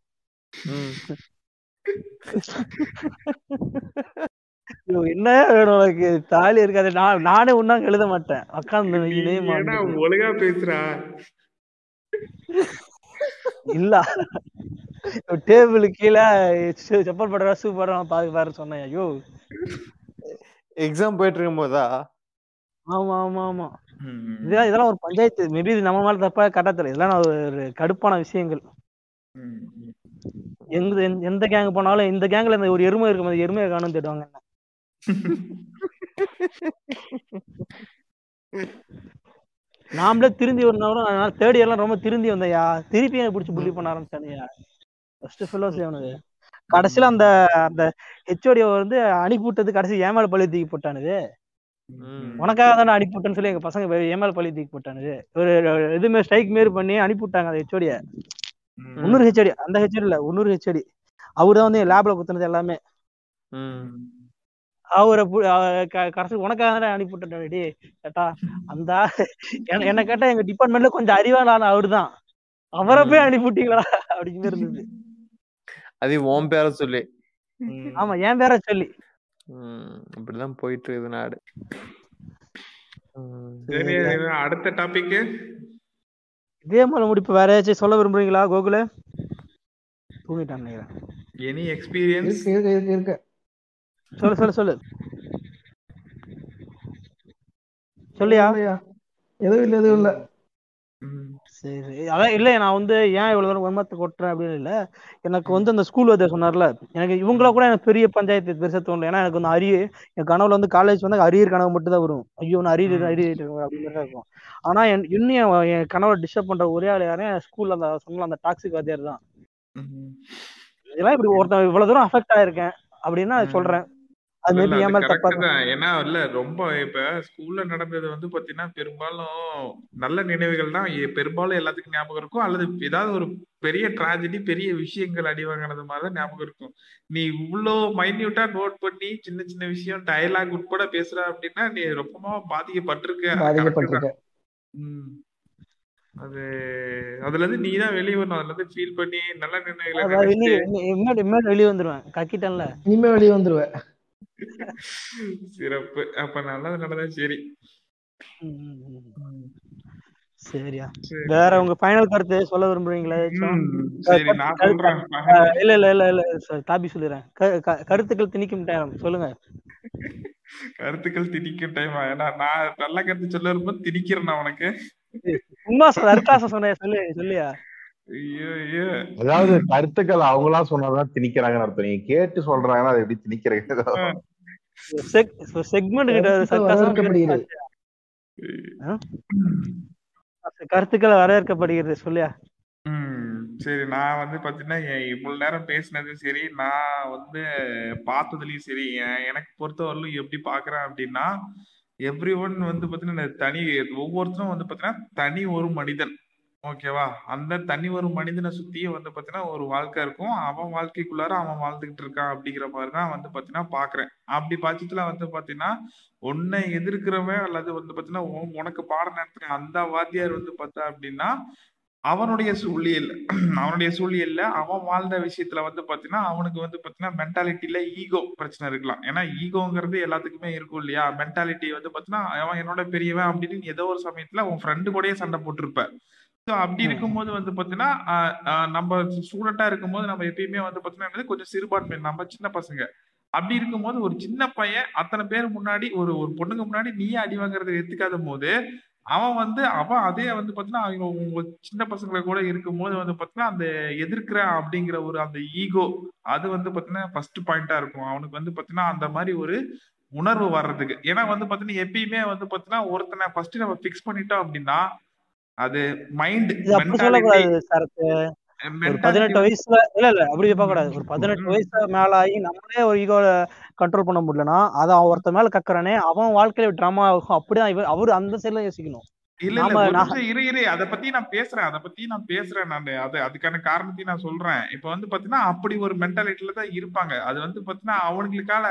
என்ன வேணும் உனக்கு? தாலி இருக்காது. நான் நானே உன்னாங்க எழுத மாட்டேன். உட்காந்து ஒழுங்கா பேசுறா? இல்ல. டேபிள் கீழே செப்பல் படுறா ஷூ படுறா பாத்து பாரு சொன்னேன். ஐயோ. எக்ஸாம் போயிட்டு இருக்கும் போதா ஆமா ஆமா. ஆமா. இதெல்லாம் இதெல்லாம் ஒரு பஞ்சாயத்து. மேபி இது நம்ம மேல தப்பா கரெக்டா தெரியல இதெல்லாம் ஒரு கடுப்பான விஷயங்கள். எங்க எந்த- எந்த கேங் போனாலும் இந்த கேங்ல இந்த ஒரு எருமை இருக்கும் அந்த எருமையை காணும் தேடுவாங்க என்ன. நாமளே திருந்தி வந்தாலும் தேர்ட் இயர்லாம் ரொம்ப திருந்தி வந்தையா திருப்பி எனக்கு பிடிச்சி புள்ளி பண்ண ஆரம்பிச்சானுயா ஃபர்ஸ்ட் ஃபெல்லோஸ் அவனுக்கு. கடைசியில அந்த அந்த ஹெச்ஓடி வந்து அனுப்பி விட்டது கடைசி ஏமால பள்ளி தூக்கி போட்டானுது. உனக்காக தானே அனுப்பி விட்டேன்னு சொல்லி எங்க பசங்க ஏமால பள்ளி தூக்கி போட்டானுது ஒரு இதுமே ஸ்ட்ரைக் மாரி பண்ணி அனுப்பி விட்டாங்க அந்த ஹெச்ஓடிய ம். முன்னூறு ஹெச்ஓடி அந்த ஹெச்ஓடி இல்ல முன்னூறு ஹெச்ஓடி அவரு தான் வந்து லேப்ல குத்துனது எல்லாமே. ம். அவரை கடைசி உனக்காக தானே அனுப்பி விட்டேன் டேய் கேட்டா அந்த என்ன கேட்டா எங்க டிபார்ட்மெண்ட்ல கொஞ்சம் அறிவான ஆள் அவருதான். அவரை போய் அனுப்பி விட்டீங்களா? அப்படிங்கிற இருந்தது அது உன் பேர சொல்லி. ஆமா என் பேர சொல்லி. ம். இப்படிதான் போயிட்டு இருக்குது நாடு. அடுத்த டாபிக் இதே மாதிரி முடிப்பு வேற ஏதாச்சும் சொல்ல விரும்புறீங்களா கோகுல? தூங்கிட்டான் நினைக்கிறேன். எனி எக்ஸ்பீரியன்ஸ் இருக்கு இருக்கு இருக்கு சொல்லு சொல்லு சொல்லு. சொல்லியா? எதுவும் இல்லை எதுவும் இல்லை. சரி. அதான் இல்லை நான் வந்து ஏன் இவ்வளவு தூரம் வன்மத்தை கொட்டுறேன் அப்படின்னு இல்லை. எனக்கு வந்து அந்த ஸ்கூல் வந்து சொன்னார்ல எனக்கு இவங்கள கூட எனக்கு பெரிய பஞ்சாயத்து பெருசா தோணல. ஏன்னா எனக்கு வந்து அரிய என் கனவுல வந்து காலேஜ் வந்து அரியர் கனவு மட்டும் தான் வரும். ஐயோ நான் அரியர். அரியர் அப்படின்னு தான் இருக்கும். ஆனா என் இன்னும் என் கனவை டிஸ்டர்ப் பண்ற ஒரே ஆள் என் ஸ்கூல்ல அந்த சொன்ன அந்த டாக்ஸிக் வாத்தியார் தான். இதெல்லாம் இப்படி ஒருத்தன் இவ்வளவு தூரம் அஃபெக்ட் ஆயிருக்கேன் அப்படின்னு. சொல்றேன். அது மேபி ஏன் மேல தப்பா. ஏன்னா இல்ல ரொம்ப இப்ப ஸ்கூல்ல நடந்தது வந்து பாத்தீங்கன்னா பெரும்பாலும் நல்ல நினைவுகள் தான். பெரும்பாலும் எல்லாத்துக்கும் ஞாபகம் இருக்கும். அல்லது ஏதாவது ஒரு பெரிய டிராஜடி பெரிய விஷயங்கள் அடி வாங்கினது மாதிரி தான் ஞாபகம் இருக்கும். நீ இவ்வளோ மைன்யூட்டா நோட் பண்ணி சின்ன சின்ன விஷயம் டயலாக் உட்பட பேசுற அப்படின்னா நீ ரொம்பமா பாதிக்கப்பட்டிருக்க. ம். அது அதுல இருந்து நீ தான் வெளியே வரணும். அதுல இருந்து ஃபீல் பண்ணி நல்ல நினைவுகளை வந்துருவேன். கக்கிட்டேன்ல. இனிமே வெளியே வந்துருவேன். சிறப்பு. அப்ப நல்லது நடந்தா சரி. சரியா. சரி. வேற உங்க ஃபைனல் கருத்து சொல்ல விரும்புறீங்களா இல்ல இல்ல இல்ல இல்ல தாபி சொல்லிடுறேன். க- கருத்துக்கள் திணிக்கும் டைம் சொல்லுங்க. கருத்துக்கள் திணிக்கும் டைம் ஏன்னா நான் நல்ல கருத்து சொல்ல வரும்போது திணிக்கிறேன் உனக்கு. சும்மா சர்க்காசம் சொன்னேன் சொல்லு சொல்லியா? அதாவது கருத்துக்கள் அவங்களா சொன்னாதான் திணிக்கிறாங்கன்னு அர்த்தம். நீங்க கேட்டு சொல்றாங்கன்னா அது எப்படி திணிக்கிறீங்க? செக்மெண்ட் கிட்ட கருத்துக்கள் சர்க்காசம் வரவேற்கப்படுகிறது. கருத்துக்கள் வரவேற்கப்படுகிறது சொல்லியா. சரி நான் வந்து பாத்தீங்கன்னா இவ்வளவு நேரம் பேசினதும் சரி நான் வந்து பார்த்ததுலயும் சரி எனக்கு பொறுத்தவரையிலும் எப்படி பாக்குறேன் அப்படின்னா எவ்ரி ஒன் வந்து பாத்தீங்கன்னா தனி ஒவ்வொருத்தரும் வந்து பாத்தீங்கன்னா தனி ஒரு மனிதன். ஓகேவா அந்த தனி ஒரு மனிதனை சுத்தியே வந்து பாத்தீங்கன்னா ஒரு வாழ்க்கை இருக்கும். அவன் வாழ்க்கைக்குள்ளார அவன் வாழ்ந்துகிட்டு இருக்கான் அப்படிங்கிற மாதிரி தான் வந்து பாத்தீங்கன்னா பாக்குறேன். அப்படி பட்சத்துல வந்து பாத்தீங்கன்னா உன்னை எதிர்க்கிறவன் அல்லது வந்து பாத்தீங்கன்னா உன்- உனக்கு பாடம் நடத்துற அந்த வாத்தியார் வந்து பார்த்தா அப்படின்னா அவனுடைய சூழ்நிலை அவனுடைய சூழ்நிலையில அவன் வாழ்ந்த விஷயத்துல வந்து பாத்தீங்கன்னா அவனுக்கு வந்து பாத்தீங்கன்னா மென்டாலிட்டியில ஈகோ பிரச்சனை இருக்கலாம். ஏன்னா ஈகோங்கிறது எல்லாத்துக்குமே இருக்கும் இல்லையா? மென்டாலிட்டி வந்து பாத்தீங்கன்னா அவன் என்னோட பெரியவன் அப்படின்னு ஏதோ ஒரு சமயத்துல உன் ஃப்ரெண்டு கூடயே சண்டை போட்டிருப்ப. ஸோ அப்படி இருக்கும்போது வந்து ஆஹ் நம்ம ஸ்டூடெண்டா இருக்கும்போது நம்ம எப்பயுமே வந்து பாத்தீங்கன்னா என்னது கொஞ்சம் சிறுபான்மை நம்ம சின்ன பசங்க. அப்படி இருக்கும்போது ஒரு சின்ன பையன் அத்தனை பேர் முன்னாடி ஒரு ஒரு பொண்ணுங்க முன்னாடி நீயே அடி வாங்குறதை எடுத்துக்காத போது அவன் வந்து அவன் அதே வந்து பாத்தீங்கன்னா அவங்க உங்க சின்ன பசங்களை கூட இருக்கும்போது வந்து பாத்தீங்கன்னா அந்த எதிர்க்கிற அப்படிங்கிற ஒரு அந்த ஈகோ அது வந்து பாத்தீங்கன்னா ஃபர்ஸ்ட் பாயிண்டா இருக்கும். அவனுக்கு வந்து பாத்தீங்கன்னா அந்த மாதிரி ஒரு உணர்வு வர்றதுக்கு. ஏன்னா வந்து பாத்தீங்கன்னா எப்பயுமே வந்து பாத்தீங்கன்னா ஒருத்தனை ஃபர்ஸ்ட் நம்ம ஃபிக்ஸ் பண்ணிட்டோம் அப்படின்னா அது மைண்ட் பதினெட்டு வயசுல இல்ல இல்ல அப்படி பார்க்க கூடாது ஒரு பதினெட்டு. வயசு மேல ஆகி நம்மளே ஒரு ஈகோ கண்ட்ரோல் பண்ண முடியலன்னா அதை அவன் ஒருத்த மேல கக்குறானே அவன் வாழ்க்கையில ட்ராமா ஆகும். அப்படிதான் இவர் அவரு அந்த சைடுல யோசிக்கணும். இல்ல இல்ல இரு இரு. அத பத்தி நான் பேசுறேன். அத பத்தி நான் பேசுறேன் நான். அது அதுக்கான காரணத்தையும் நான் சொல்றேன். இப்ப வந்து பாத்தீங்கன்னா அப்படி ஒரு மென்டாலிட்டில தான் இருப்பாங்க. அது வந்து பாத்தீங்கன்னா அவங்களுக்கால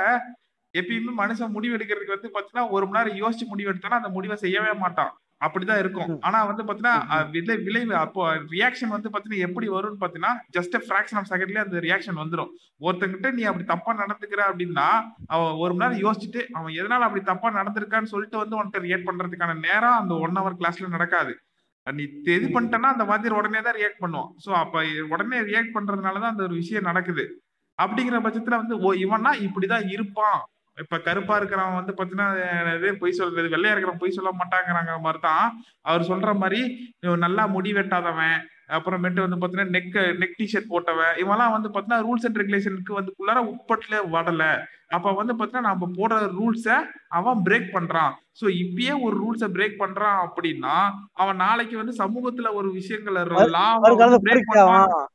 எப்பயுமே மனுஷன் முடிவு எடுக்கிறதுக்கு வந்து பாத்தீங்கன்னா ஒரு மணி நேரம் யோசிச்சு முடிவு எடுத்தானா அந்த முடிவை செய்யவே மாட்டான். அப்படிதான் இருக்கும். ஆனா வந்து பாத்தீங்கன்னா விளை விளைவு அப்போ ரியாக்ஷன் வந்து பாத்தீங்கன்னா எப்படி வரும்னு பாத்தீங்கன்னா ஜஸ்ட் ஃபிராக்ஷன் ஆஃப் செகண்ட்லயே அந்த ரியாக்ஷன் வந்துரும். ஒருத்தங்கிட்ட நீ அப்படி தப்பா நடந்துக்கிற அப்படின்னா அவன் ஒரு மணி நேரம் யோசிச்சுட்டு அவன் எதனால அப்படி தப்பா நடந்திருக்கான்னு சொல்லிட்டு வந்து உன்கிட்ட ரியாக்ட் பண்றதுக்கான நேரம் அந்த ஒன் ஹவர் கிளாஸ்ல நடக்காது. நீ இது பண்ணிட்டனா அந்த வாத்தியார் உடனே தான் ரியாக்ட் பண்ணுவான். சோ அப்ப உடனே ரியாக்ட் பண்றதுனாலதான் அந்த ஒரு விஷயம் நடக்குது. அப்படிங்கிற பட்சத்துல வந்து ஓ இவனா இப்படிதான் இருப்பான். இப்ப கருப்பா இருக்கிறவன் வந்து பாத்தீங்கன்னா பொய் சொல்றது வெள்ளையா இருக்கிறவன் பொய் சொல்ல மாட்டாங்கிறாங்க மாதிரி தான் அவர் சொல்ற மாதிரி நல்லா முடி வெட்டாதவன் அப்புறமேட்டு வந்து பாத்தீங்கன்னா நெக் நெக் டிஷர்ட் போட்டவன் இவெல்லாம் வந்து பாத்தீங்கன்னா ரூல்ஸ் அண்ட் ரெகுலேஷனுக்கு வந்து குள்ளார உட்பட்டுல வரல அப்ப வந்து பாத்தீங்கன்னா நம்ம போடுற ரூல்ஸ அவன் பிரேக் பண்றான். சோ இப்பயே ஒரு ரூல்ஸ பிரேக் பண்றான் அப்படின்னா அவன் நாளைக்கு வந்து சமூகத்துல ஒரு விஷயங்களை லா பிரேக் பொறுக்கியாவான் பண்றான்.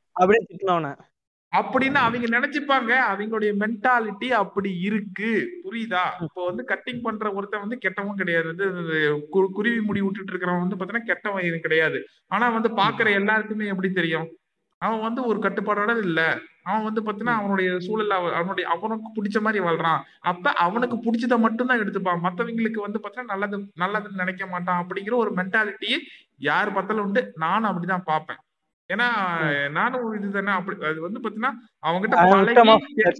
அப்படின்னு அவங்க நினைச்சுப்பாங்க. அவங்களுடைய மென்டாலிட்டி அப்படி இருக்கு. புரியுதா? இப்போ வந்து கட்டிங் பண்ற ஒருத்தன் வந்து கெட்டவன் கிடையாது. இது, கு- குருவி முடி விட்டுட்டு இருக்கிறவன் வந்து பாத்தீங்கன்னா கெட்டவன் இது கிடையாது. ஆனா வந்து பாக்குற எல்லாருக்குமே எப்படி தெரியும்? அவன் வந்து ஒரு கட்டுப்பாடோட இல்ல. அவன் வந்து பாத்தீங்கன்னா அவனுடைய சூழல்ல அவனுடைய அவனுக்கு பிடிச்ச மாதிரி வாழ்றான். அப்ப அவனுக்கு பிடிச்சத மட்டும்தான் எடுத்துப்பான். மத்தவங்களுக்கு வந்து பாத்தீங்கன்னா நல்லது நல்லதுன்னு நினைக்க மாட்டான் அப்படிங்கிற ஒரு மென்டாலிட்டியை யார் பார்த்தாலும் உண்டு. நானும் அப்படிதான் பார்ப்பேன். ஏன்னா நானும் ஒரு இதுதானே அப்படி அது வந்து பாத்தீங்கன்னா அவங்ககிட்ட விக்டம் ஆஃப் பழகி தெ-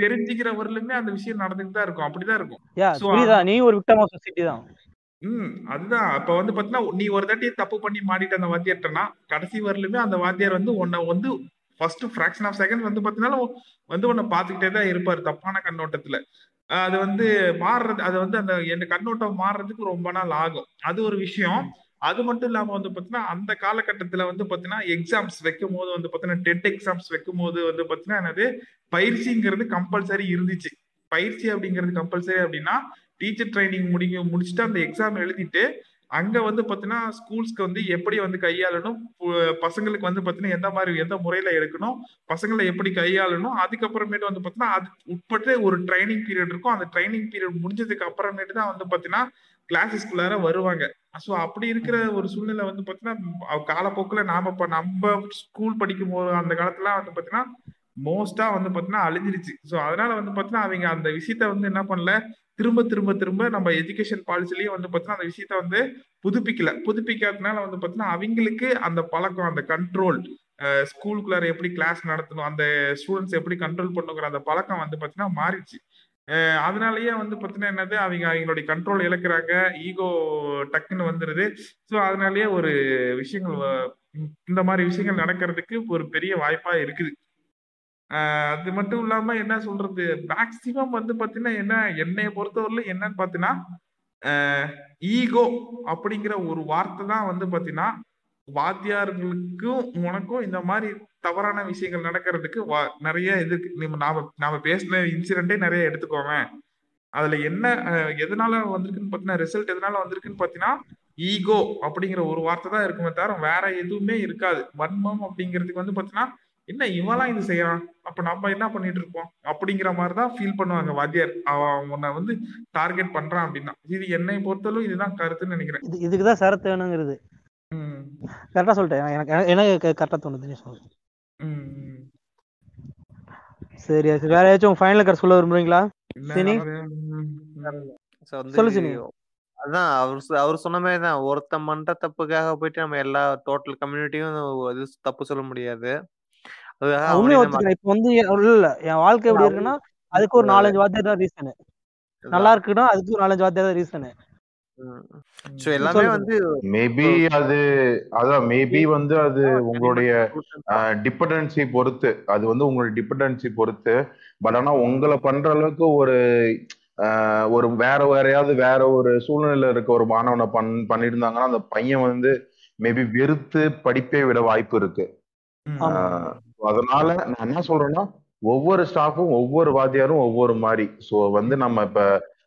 தெரிஞ்சுக்கிறவர்களுமே அந்த விஷயம் நடந்துட்டு தான் இருக்கும். அப்படிதான் இருக்கும். நீ ஒரு விக்டம் ஆஃப் சொசைட்டி தான். ம் அதுதான். அப்ப வந்து பாத்தீங்கன்னா நீ ஒரு தாட்டி தப்பு பண்ணி மாட்டிட்ட அந்த வாத்தியார்ட்டனா கடைசி வரலுமே அந்த வாத்தியார் வந்து உன்னை வந்து ஃபர்ஸ்ட் ஃபிராக்ஷன் ஆஃப் செகண்ட் வந்து பாத்தீங்கன்னா வந்து உன்னை பாத்துக்கிட்டே தான் இருப்பாரு தப்பான கண்ணோட்டத்துல. அது வந்து மாறுறது அது வந்து அந்த என் கண்ணோட்டம் மாறுறதுக்கு ரொம்ப நாள் ஆகும். அது ஒரு விஷயம். அது மட்டும் இல்லாம வந்து பாத்தீங்கன்னா அந்த காலகட்டத்துல வந்து பாத்தீங்கன்னா எக்ஸாம்ஸ் வைக்கும் போது வந்து பாத்தீங்கன்னா டெட் எக்ஸாம்ஸ் வைக்கும் போது வந்து பாத்தீங்கன்னா என்னது? பயிற்சிங்கிறது கம்பல்சரி இருந்துச்சு. பயிற்சி அப்படிங்கிறது கம்பல்சரி அப்படின்னா டீச்சர் ட்ரைனிங் முடிங்க முடிச்சுட்டு அந்த எக்ஸாம் எழுதிட்டு அங்க வந்து பாத்தீங்கன்னா ஸ்கூல்ஸ்க்கு வந்து எப்படி வந்து கையாளணும்? பசங்களுக்கு வந்து பாத்தீங்கன்னா எந்த மாதிரி எந்த முறையில எடுக்கணும்? பசங்களை எப்படி கையாளணும்? அதுக்கப்புறமேட்டு வந்து பாத்தீங்கன்னா அது உட்பட்டு ஒரு ட்ரைனிங் பீரியட் இருக்கும். அந்த ட்ரைனிங் பீரியட் முடிஞ்சதுக்கு அப்புறமேட்டு தான் வந்து பாத்தீங்கன்னா கிளாஸஸ்குள்ளார வருவாங்க. ஸோ அப்படி இருக்கிற ஒரு சூழ்நிலை வந்து பாத்தீங்கன்னா காலப்போக்கில் நாம இப்ப நம்ம ஸ்கூல் படிக்கும் போது அந்த காலத்துல வந்து பாத்தீங்கன்னா மோஸ்டா வந்து பாத்தீங்கன்னா அழிஞ்சிருச்சு. ஸோ அதனால வந்து பாத்தீங்கன்னா அவங்க அந்த விஷயத்த வந்து என்ன பண்ணல திரும்ப திரும்ப திரும்ப நம்ம எஜுகேஷன் பாலிசிலயும் வந்து பாத்தீங்கன்னா அந்த விஷயத்த வந்து புதுப்பிக்கல. புதுப்பிக்காதனால வந்து பாத்தீங்கன்னா அவங்களுக்கு அந்த பழக்கம் அந்த கண்ட்ரோல் ஸ்கூலுக்குள்ளார எப்படி கிளாஸ் நடத்தணும் அந்த ஸ்டூடெண்ட்ஸ் எப்படி கண்ட்ரோல் பண்ணுங்கிற அந்த பழக்கம் வந்து பாத்தீங்கன்னா மாறிடுச்சு. அதனாலயே வந்து பார்த்தீங்கன்னா என்னது? அவங்க அவங்களுடைய கண்ட்ரோல் இழக்கிறாங்க. ஈகோ டக்குன்னு வந்துருது. ஸோ அதனாலயே ஒரு விஷயங்கள் வ- இந்த மாதிரி விஷயங்கள் நடக்கிறதுக்கு ஒரு பெரிய வாய்ப்பா இருக்குது. அது மட்டும் இல்லாம என்ன சொல்றது? மேக்சிமம் வந்து பாத்தீங்கன்னா என்ன என்னைய பொறுத்தவரையில என்னன்னு பாத்தீங்கன்னா ஈகோ அப்படிங்கிற ஒரு வார்த்தை தான் வந்து பாத்தீங்கன்னா வாத்தியார்களுக்கும் உனக்கும் இந்த மாதிரி தவறான விஷயங்கள் நடக்கிறதுக்கு வா- நிறைய இது நம்ம நாம நாம பேசின இன்சிடென்ட்டே நிறைய எடுத்துக்கோங்க அதுல என்ன எதனால வந்திருக்குன்னு பாத்தீங்கன்னா ரிசல்ட் எதனால வந்திருக்குன்னு பாத்தீங்கன்னா ஈகோ அப்படிங்கிற ஒரு வார்த்தை தான் இருக்குமே தவிர வேற எதுவுமே இருக்காது. வன்மம் அப்படிங்கிறதுக்கு வந்து பாத்தீங்கன்னா என்ன இவெல்லாம் இது செய்யறான்? அப்ப நம்ம என்ன பண்ணிட்டு இருக்கோம் அப்படிங்கிற மாதிரி தான் ஃபீல் பண்ணுவாங்க வாத்தியார். அவன் உன்னை வந்து டார்கெட் பண்றான் அப்படின்னா. இது என்னை பொறுத்தளவு இதுதான் கருத்துன்னு நினைக்கிறேன். இது இதுக்கு தான் சரத்து வேணுங்கிறது. கரெக்டாக சொல்லிட்டேன். எனக்கு எனக்கு கரெக்டாக தோணுது நீ சொல்லு. சரி சரி. வேற ஏதாச்சும் ஃபைனல் கரெக்ட் சொல்ல விரும்புறீங்களா? சினி? சொல்லு சினி. அதான் அவர் சொ- அவர் சொன்ன மாதிரி தான். ஒருத்தன் பண்ற தப்புக்காக போயிட்டு நம்ம எல்லா டோட்டல் கம்யூனிட்டியும் இது தப்பு சொல்ல முடியாது. இப்போ வந்து இல்ல இல்ல. என் வாழ்க்கை எப்படி இருக்குன்னா அதுக்கு ஒரு நாலஞ்சு வார்த்தை தான் ரீசனு நல்லா இருக்குன்னா அதுக்கு ஒரு நாலஞ்சு வார்த்தை தான் ரீசனு எல்லாமே. வந்து மேபி அது அதான் மேபி வந்து அது உங்களுடைய டிபெண்டன்சி பொறுத்து அது வந்து உங்களுடைய டிபெண்டன்சி பொறுத்து. பட் ஆனா உங்களை பண்ற அளவுக்கு ஒரு ஆஹ், ஒரு வேற வேறையாவது வேற ஒரு சூழ்நிலையில இருக்க ஒரு மாணவனை பண் பண்ணியிருந்தாங்கன்னா அந்த பையன் வந்து மேபி வெறுத்து படிப்பே விட வாய்ப்பு இருக்கு. அதனால நான் என்ன சொல்றேன்னா ஒவ்வொரு ஸ்டாஃபும் ஒவ்வொரு வாத்தியாரும் ஒவ்வொரு மாதிரி. ஸோ வந்து நம்ம இப்ப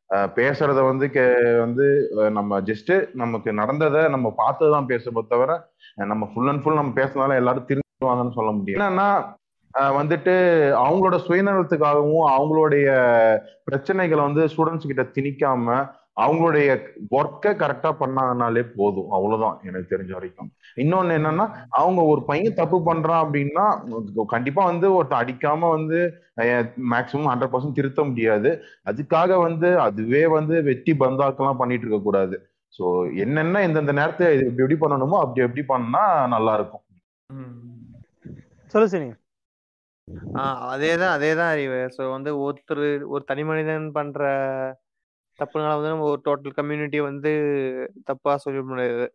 பேசுறத வந்து கே- வந்து நம்ம ஜஸ்ட் நமக்கு நடந்ததை நம்ம பார்த்ததுதான் பேச தவிர நம்ம ஃபுல் அண்ட் ஃபுல் நம்ம பேசினாலும் எல்லாரும் திருந்துவாங்கன்னு சொல்ல முடியும். என்னன்னா வந்துட்டு அவங்களோட சுயநலத்துக்காகவும் அவங்களுடைய பிரச்சனைகளை வந்து ஸ்டூடெண்ட்ஸ் கிட்ட திணிக்காம அவங்களுடைய ஒர்க்கை கரெக்டா பண்ணாங்கனாலே போதும். அவ்வளவுதான் எனக்கு தெரிஞ்ச வரைக்கும். இன்னொன்னு என்னன்னா அவங்க ஒரு பையன் தப்பு பண்றான் அப்படின்னா கண்டிப்பா வந்து ஒருத்தன் அடிக்காம வந்து மேக்சிமம் ஹண்ட்ரட் பர்சன்ட் திருத்த முடியாது. அதுக்காக வந்து அதுவே வந்து வெட்டி பந்தாக்கெல்லாம் பண்ணிட்டு இருக்க கூடாது. ஸோ என்னென்ன எந்தெந்த நேரத்தை இது இப்படி எப்படி பண்ணணுமோ அப்படி எப்படி பண்ணா நல்லா இருக்கும். ம். சொல்லு சரி ஆஹ் அதேதான் அதேதான் அறிவு. ஸோ வந்து ஒருத்தர் ஒரு தனி மனிதன் பண்ற தப்புனால வந்து நம்ம ஒரு டோட்டல் கம்யூனிட்டி வந்து தப்பா சொல்ல முடியாது.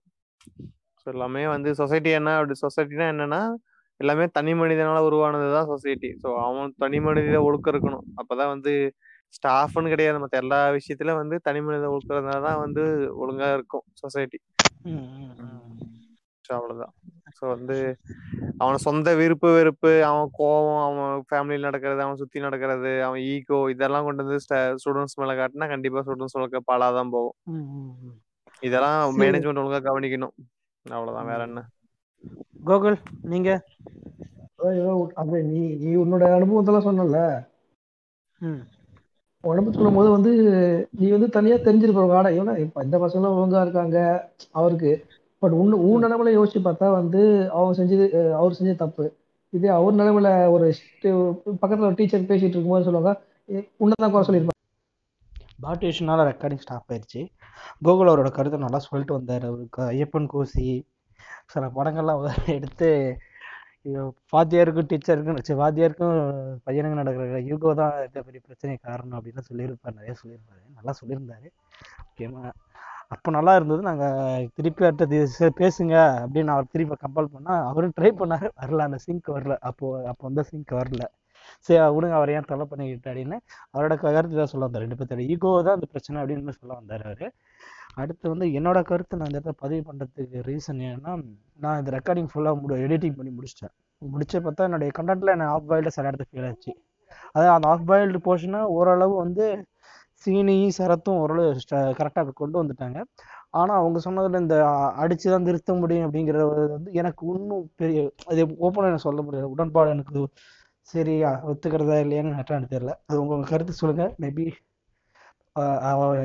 ஸோ எல்லாமே வந்து சொசைட்டி என்ன அப்படி சொசைட்டினா என்னன்னா எல்லாமே தனி மனிதனால உருவானது தான் சொசைட்டி ஸோ அவன் தனி மனித ஒழுக்கம் இருக்கணும். அப்பதான் வந்து ஸ்டாஃப்னு கிடையாது. மத்த எல்லா விஷயத்திலும் வந்து தனி மனித ஒழுக்கம் தான் வந்து ஒழுங்கா இருக்கும் சொசைட்டி அவ்வளவுதான். ஸோ வந்து அவன சொந்த விருப்பு வெறுப்பு அவன் கோவம் அவன் ஃபேமிலியில் நடக்கிறது அவன் சுத்தி நடக்கிறது அவன் ஈகோ இதெல்லாம் கொண்டு வந்து ஸ்டூடெண்ட்ஸ் மேல காட்டினா கண்டிப்பா ஸ்டூடெண்ட்ஸ் ஒழுக்க பாலாதான் போகும். ம், ம், ம். இதெல்லாம். மேனேஜ்மெண்ட் ஒழுங்கா கவனிக்கணும். அவ்வளவுதான். வேற என்ன? கோகுல் நீங்க? அது நீ நீ உன்னோட அனுபவத்தெல்லாம் சொன்னல ம். உடம்பு சொல்லும் போது வந்து நீ வந்து தனியா தெரிஞ்சிருப்ப வாடா இவனா இப்ப இந்த பசங்களும் ஒழுங்கா இருக்காங்க அவருக்கு. பட் உன்னு உன் நிலைமையில யோசிச்சு பார்த்தா வந்து அவன் செஞ்சது அவர் செஞ்சது தப்பு. இதே அவர் நிலைமையில ஒரு பக்கத்துல ஒரு டீச்சர் பேசிட்டு இருக்கும்போது சொல்லுவாங்க உன்னதான் குறை சொல்லியிருப்பாங்க பாட்டிஷனால ரெக்கார்டிங் ஸ்டாப் ஆயிடுச்சு. கோகுல் அவரோட கருத்தை நல்லா சொல்லிட்டு வந்தார் அவருக்கு ஐயப்பன் கோசி சில படங்கள்லாம் எடுத்து வாத்தியாருக்கும் டீச்சருக்கும் சரி வாத்தியாருக்கும் பையனுக்கும் நடக்கிற யூகோ தான் இந்த பெரிய பிரச்சனை காரணம் அப்படின்னு சொல்லியிருப்பார் நிறைய சொல்லியிருப்பாரு. நல்லா சொல்லியிருந்தாரு. முக்கியமாக அப்போ நல்லா இருந்தது. நாங்கள் திருப்பி அடுத்தது பேசுங்க அப்படின்னு அவர் திருப்பி கம்பல் பண்ணால் அவரும் ட்ரை பண்ணார். வரல அந்த சிங்க் வரல. அப்போது அப்போ வந்து சிங்க் வரல. சரி விடுங்க அவர் ஏன் தொலை பண்ணிக்கிட்டு அப்படின்னு அவரோட கருத்து தான் சொல்ல வந்தார். ரெண்டு பேர்த்தோட ஈகோ தான் அந்த பிரச்சனை அப்படின்னு சொல்ல வந்தார் அவர். அடுத்து வந்து என்னோட கருத்து நான் இந்த இடத்துல பதிவு பண்ணுறதுக்கு ரீசன் என்னன்னா நான் இந்த ரெக்கார்டிங் ஃபுல்லாக முடி எடிட்டிங் பண்ணி முடிச்சிட்டேன். முடிச்ச பார்த்தா என்னுடைய கண்டென்ட்டில் என்ன ஆஃப் பாயில்டு சில இடத்துல ஃபீல் ஆச்சு. அதான் அந்த ஆஃப் பாயில்டு போர்ஷனை ஓரளவு வந்து சீனியும் சரத்தும் ஓரளவு கரெக்டாக கொண்டு வந்துட்டாங்க. ஆனால் அவங்க சொன்னதில் இந்த அடித்து தான் திருத்த முடியும் அப்படிங்கிறது வந்து எனக்கு இன்னும் பெரிய அது ஓப்பனாக எனக்கு சொல்ல முடியாது உடன்பாடு எனக்கு சரியா ஒத்துக்கிறதா இல்லையான்னு எனக்கு தெரியல. அது உங்கள் கருத்து சொல்லுங்கள் மேபி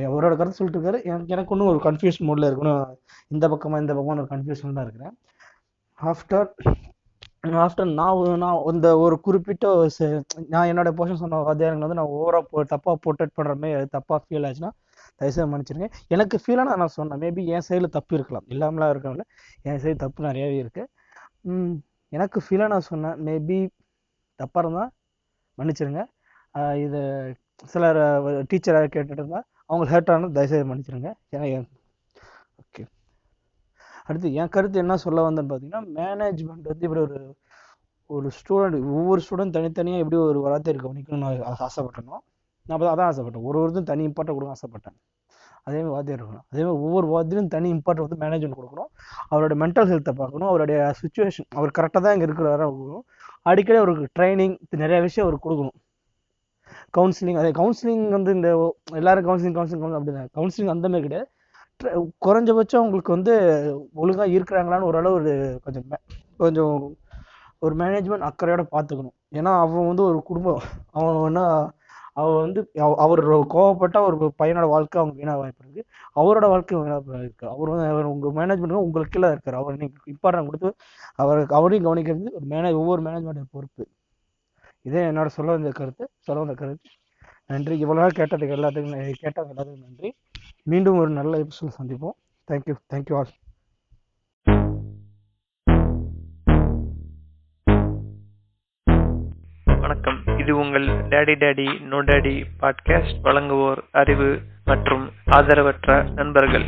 அவரோட கருத்து சொல்லிட்டு இருக்காரு. எனக்கு எனக்கு இன்னும் ஒரு கன்ஃபியூஷன் மூடில் இருக்கணும். இந்த பக்கமாக இந்த பக்கமாக ஒரு கன்ஃபியூஷன் தான் இருக்கிறேன். ஆஃப்டர் ஆஃப்டர் நான் நான் இந்த ஒரு குறிப்பிட்ட ஒரு நான் என்னோட போர்ஷன் சொன்ன வாத்தியாரங்களை வந்து நான் ஓவரா போ தப்பாக போர்ட்ரேட் பண்ணுற மாதிரி அது தப்பாக ஃபீல் ஆச்சுன்னா தயவுசெய்து மன்னிச்சிருங்க. எனக்கு ஃபீலான நான் சொன்னேன். மேபி என் சைடில் தப்பு இருக்கலாம். இல்லாமலாம் இருக்கல என் சைடு தப்பு நிறையாவே இருக்குது எனக்கு ஃபீலாக நான் சொன்னேன். மேபி தப்பாக இருந்தால் மன்னிச்சிருங்க. இது சிலர் டீச்சராக கேட்டுட்டு இருந்தால் அவங்க ஹேர்ட் ஆனால் தயவுசெய்து மன்னிச்சிருங்க. ஏன்னா அடுத்து என் கருத்து என்ன சொல்ல வந்தேன்னு பார்த்தீங்கன்னா மேனேஜ்மெண்ட் வந்து இப்படி ஒரு ஒரு ஸ்டூடெண்ட் ஒவ்வொரு ஸ்டூடெண்ட் தனித்தனியாக எப்படி ஒரு வார்த்தை கவனிக்கணும்னு நான் ஆசைப்பட்டனோ நான் அப்போ அதான் ஆசைப்பட்டேன். ஒரு ஒருத்தரும் தனி இம்பார்ட்டன் கொடுக்க ஆசைப்பட்டேன். அதே மாதிரி வாத்தியார் இருக்கணும் அதேமாதிரி ஒவ்வொரு வாத்தியும் தனி இம்பார்ட்டன் வந்து மேனேஜ்மெண்ட் கொடுக்கணும். அவரோட மென்டல் ஹெல்த்தை பார்க்கணும். அவருடைய சுச்சுவேஷன் அவர் கரெக்டாக தான் இங்கே இருக்கிறாரா கொடுக்கணும் அடிக்கடி அவருக்கு ட்ரைனிங் நிறைய விஷயம் அவருக்கு கொடுக்கணும். கவுன்சிலிங் அதே கவுன்சிலிங் வந்து இந்த எல்லாரும் கவுன்சிலிங் கவுன்சிலிங் அப்படி தான் கவுன்சிலிங் அந்த மாதிரி கிடையாது. குறைஞ்சபட்சம் உங்களுக்கு வந்து ஒழுங்காக இருக்கிறாங்களான்னு ஓரளவு கொஞ்சம் கொஞ்சம் ஒரு மேனேஜ்மெண்ட் அக்கறையோட பார்த்துக்கணும். ஏன்னா அவன் வந்து ஒரு குடும்பம். அவன் என்ன அவன் வந்து அவ- அவர் கோவப்பட்ட ஒரு பையனோட வாழ்க்கை அவங்க வீணாக வாய்ப்பு இருக்கு. அவரோட வாழ்க்கை வீணாக இருக்கு. அவர் வந்து அவர் உங்க மேனேஜ்மெண்ட் உங்களுக்கு கீழே இருக்காரு. அவர் நீங்க இம்பார்ட்டன் கொடுத்து அவருக்கு அவரையும் கவனிக்கிறது ஒரு மேனேஜ் ஒவ்வொரு மேனேஜ்மெண்ட் பொறுப்பு. இதே என்னோட சொல்ல வந்த கருத்து சொல்ல வந்த கருத்து. நன்றி. இவ்வளோ கேட்டதுக்கு எல்லாத்துக்கும் நன்றி. கேட்டவங்க எல்லாத்துக்கும் நன்றி. மீண்டும் ஒரு நல்ல எபிசோட் சந்திப்போம். தேங்க்யூ தேங்க்யூ ஆல் வணக்கம். இது உங்கள் daddy daddy no daddy podcast வழங்குவோர் அறிவு மற்றும் ஆதரவற்ற நண்பர்கள்.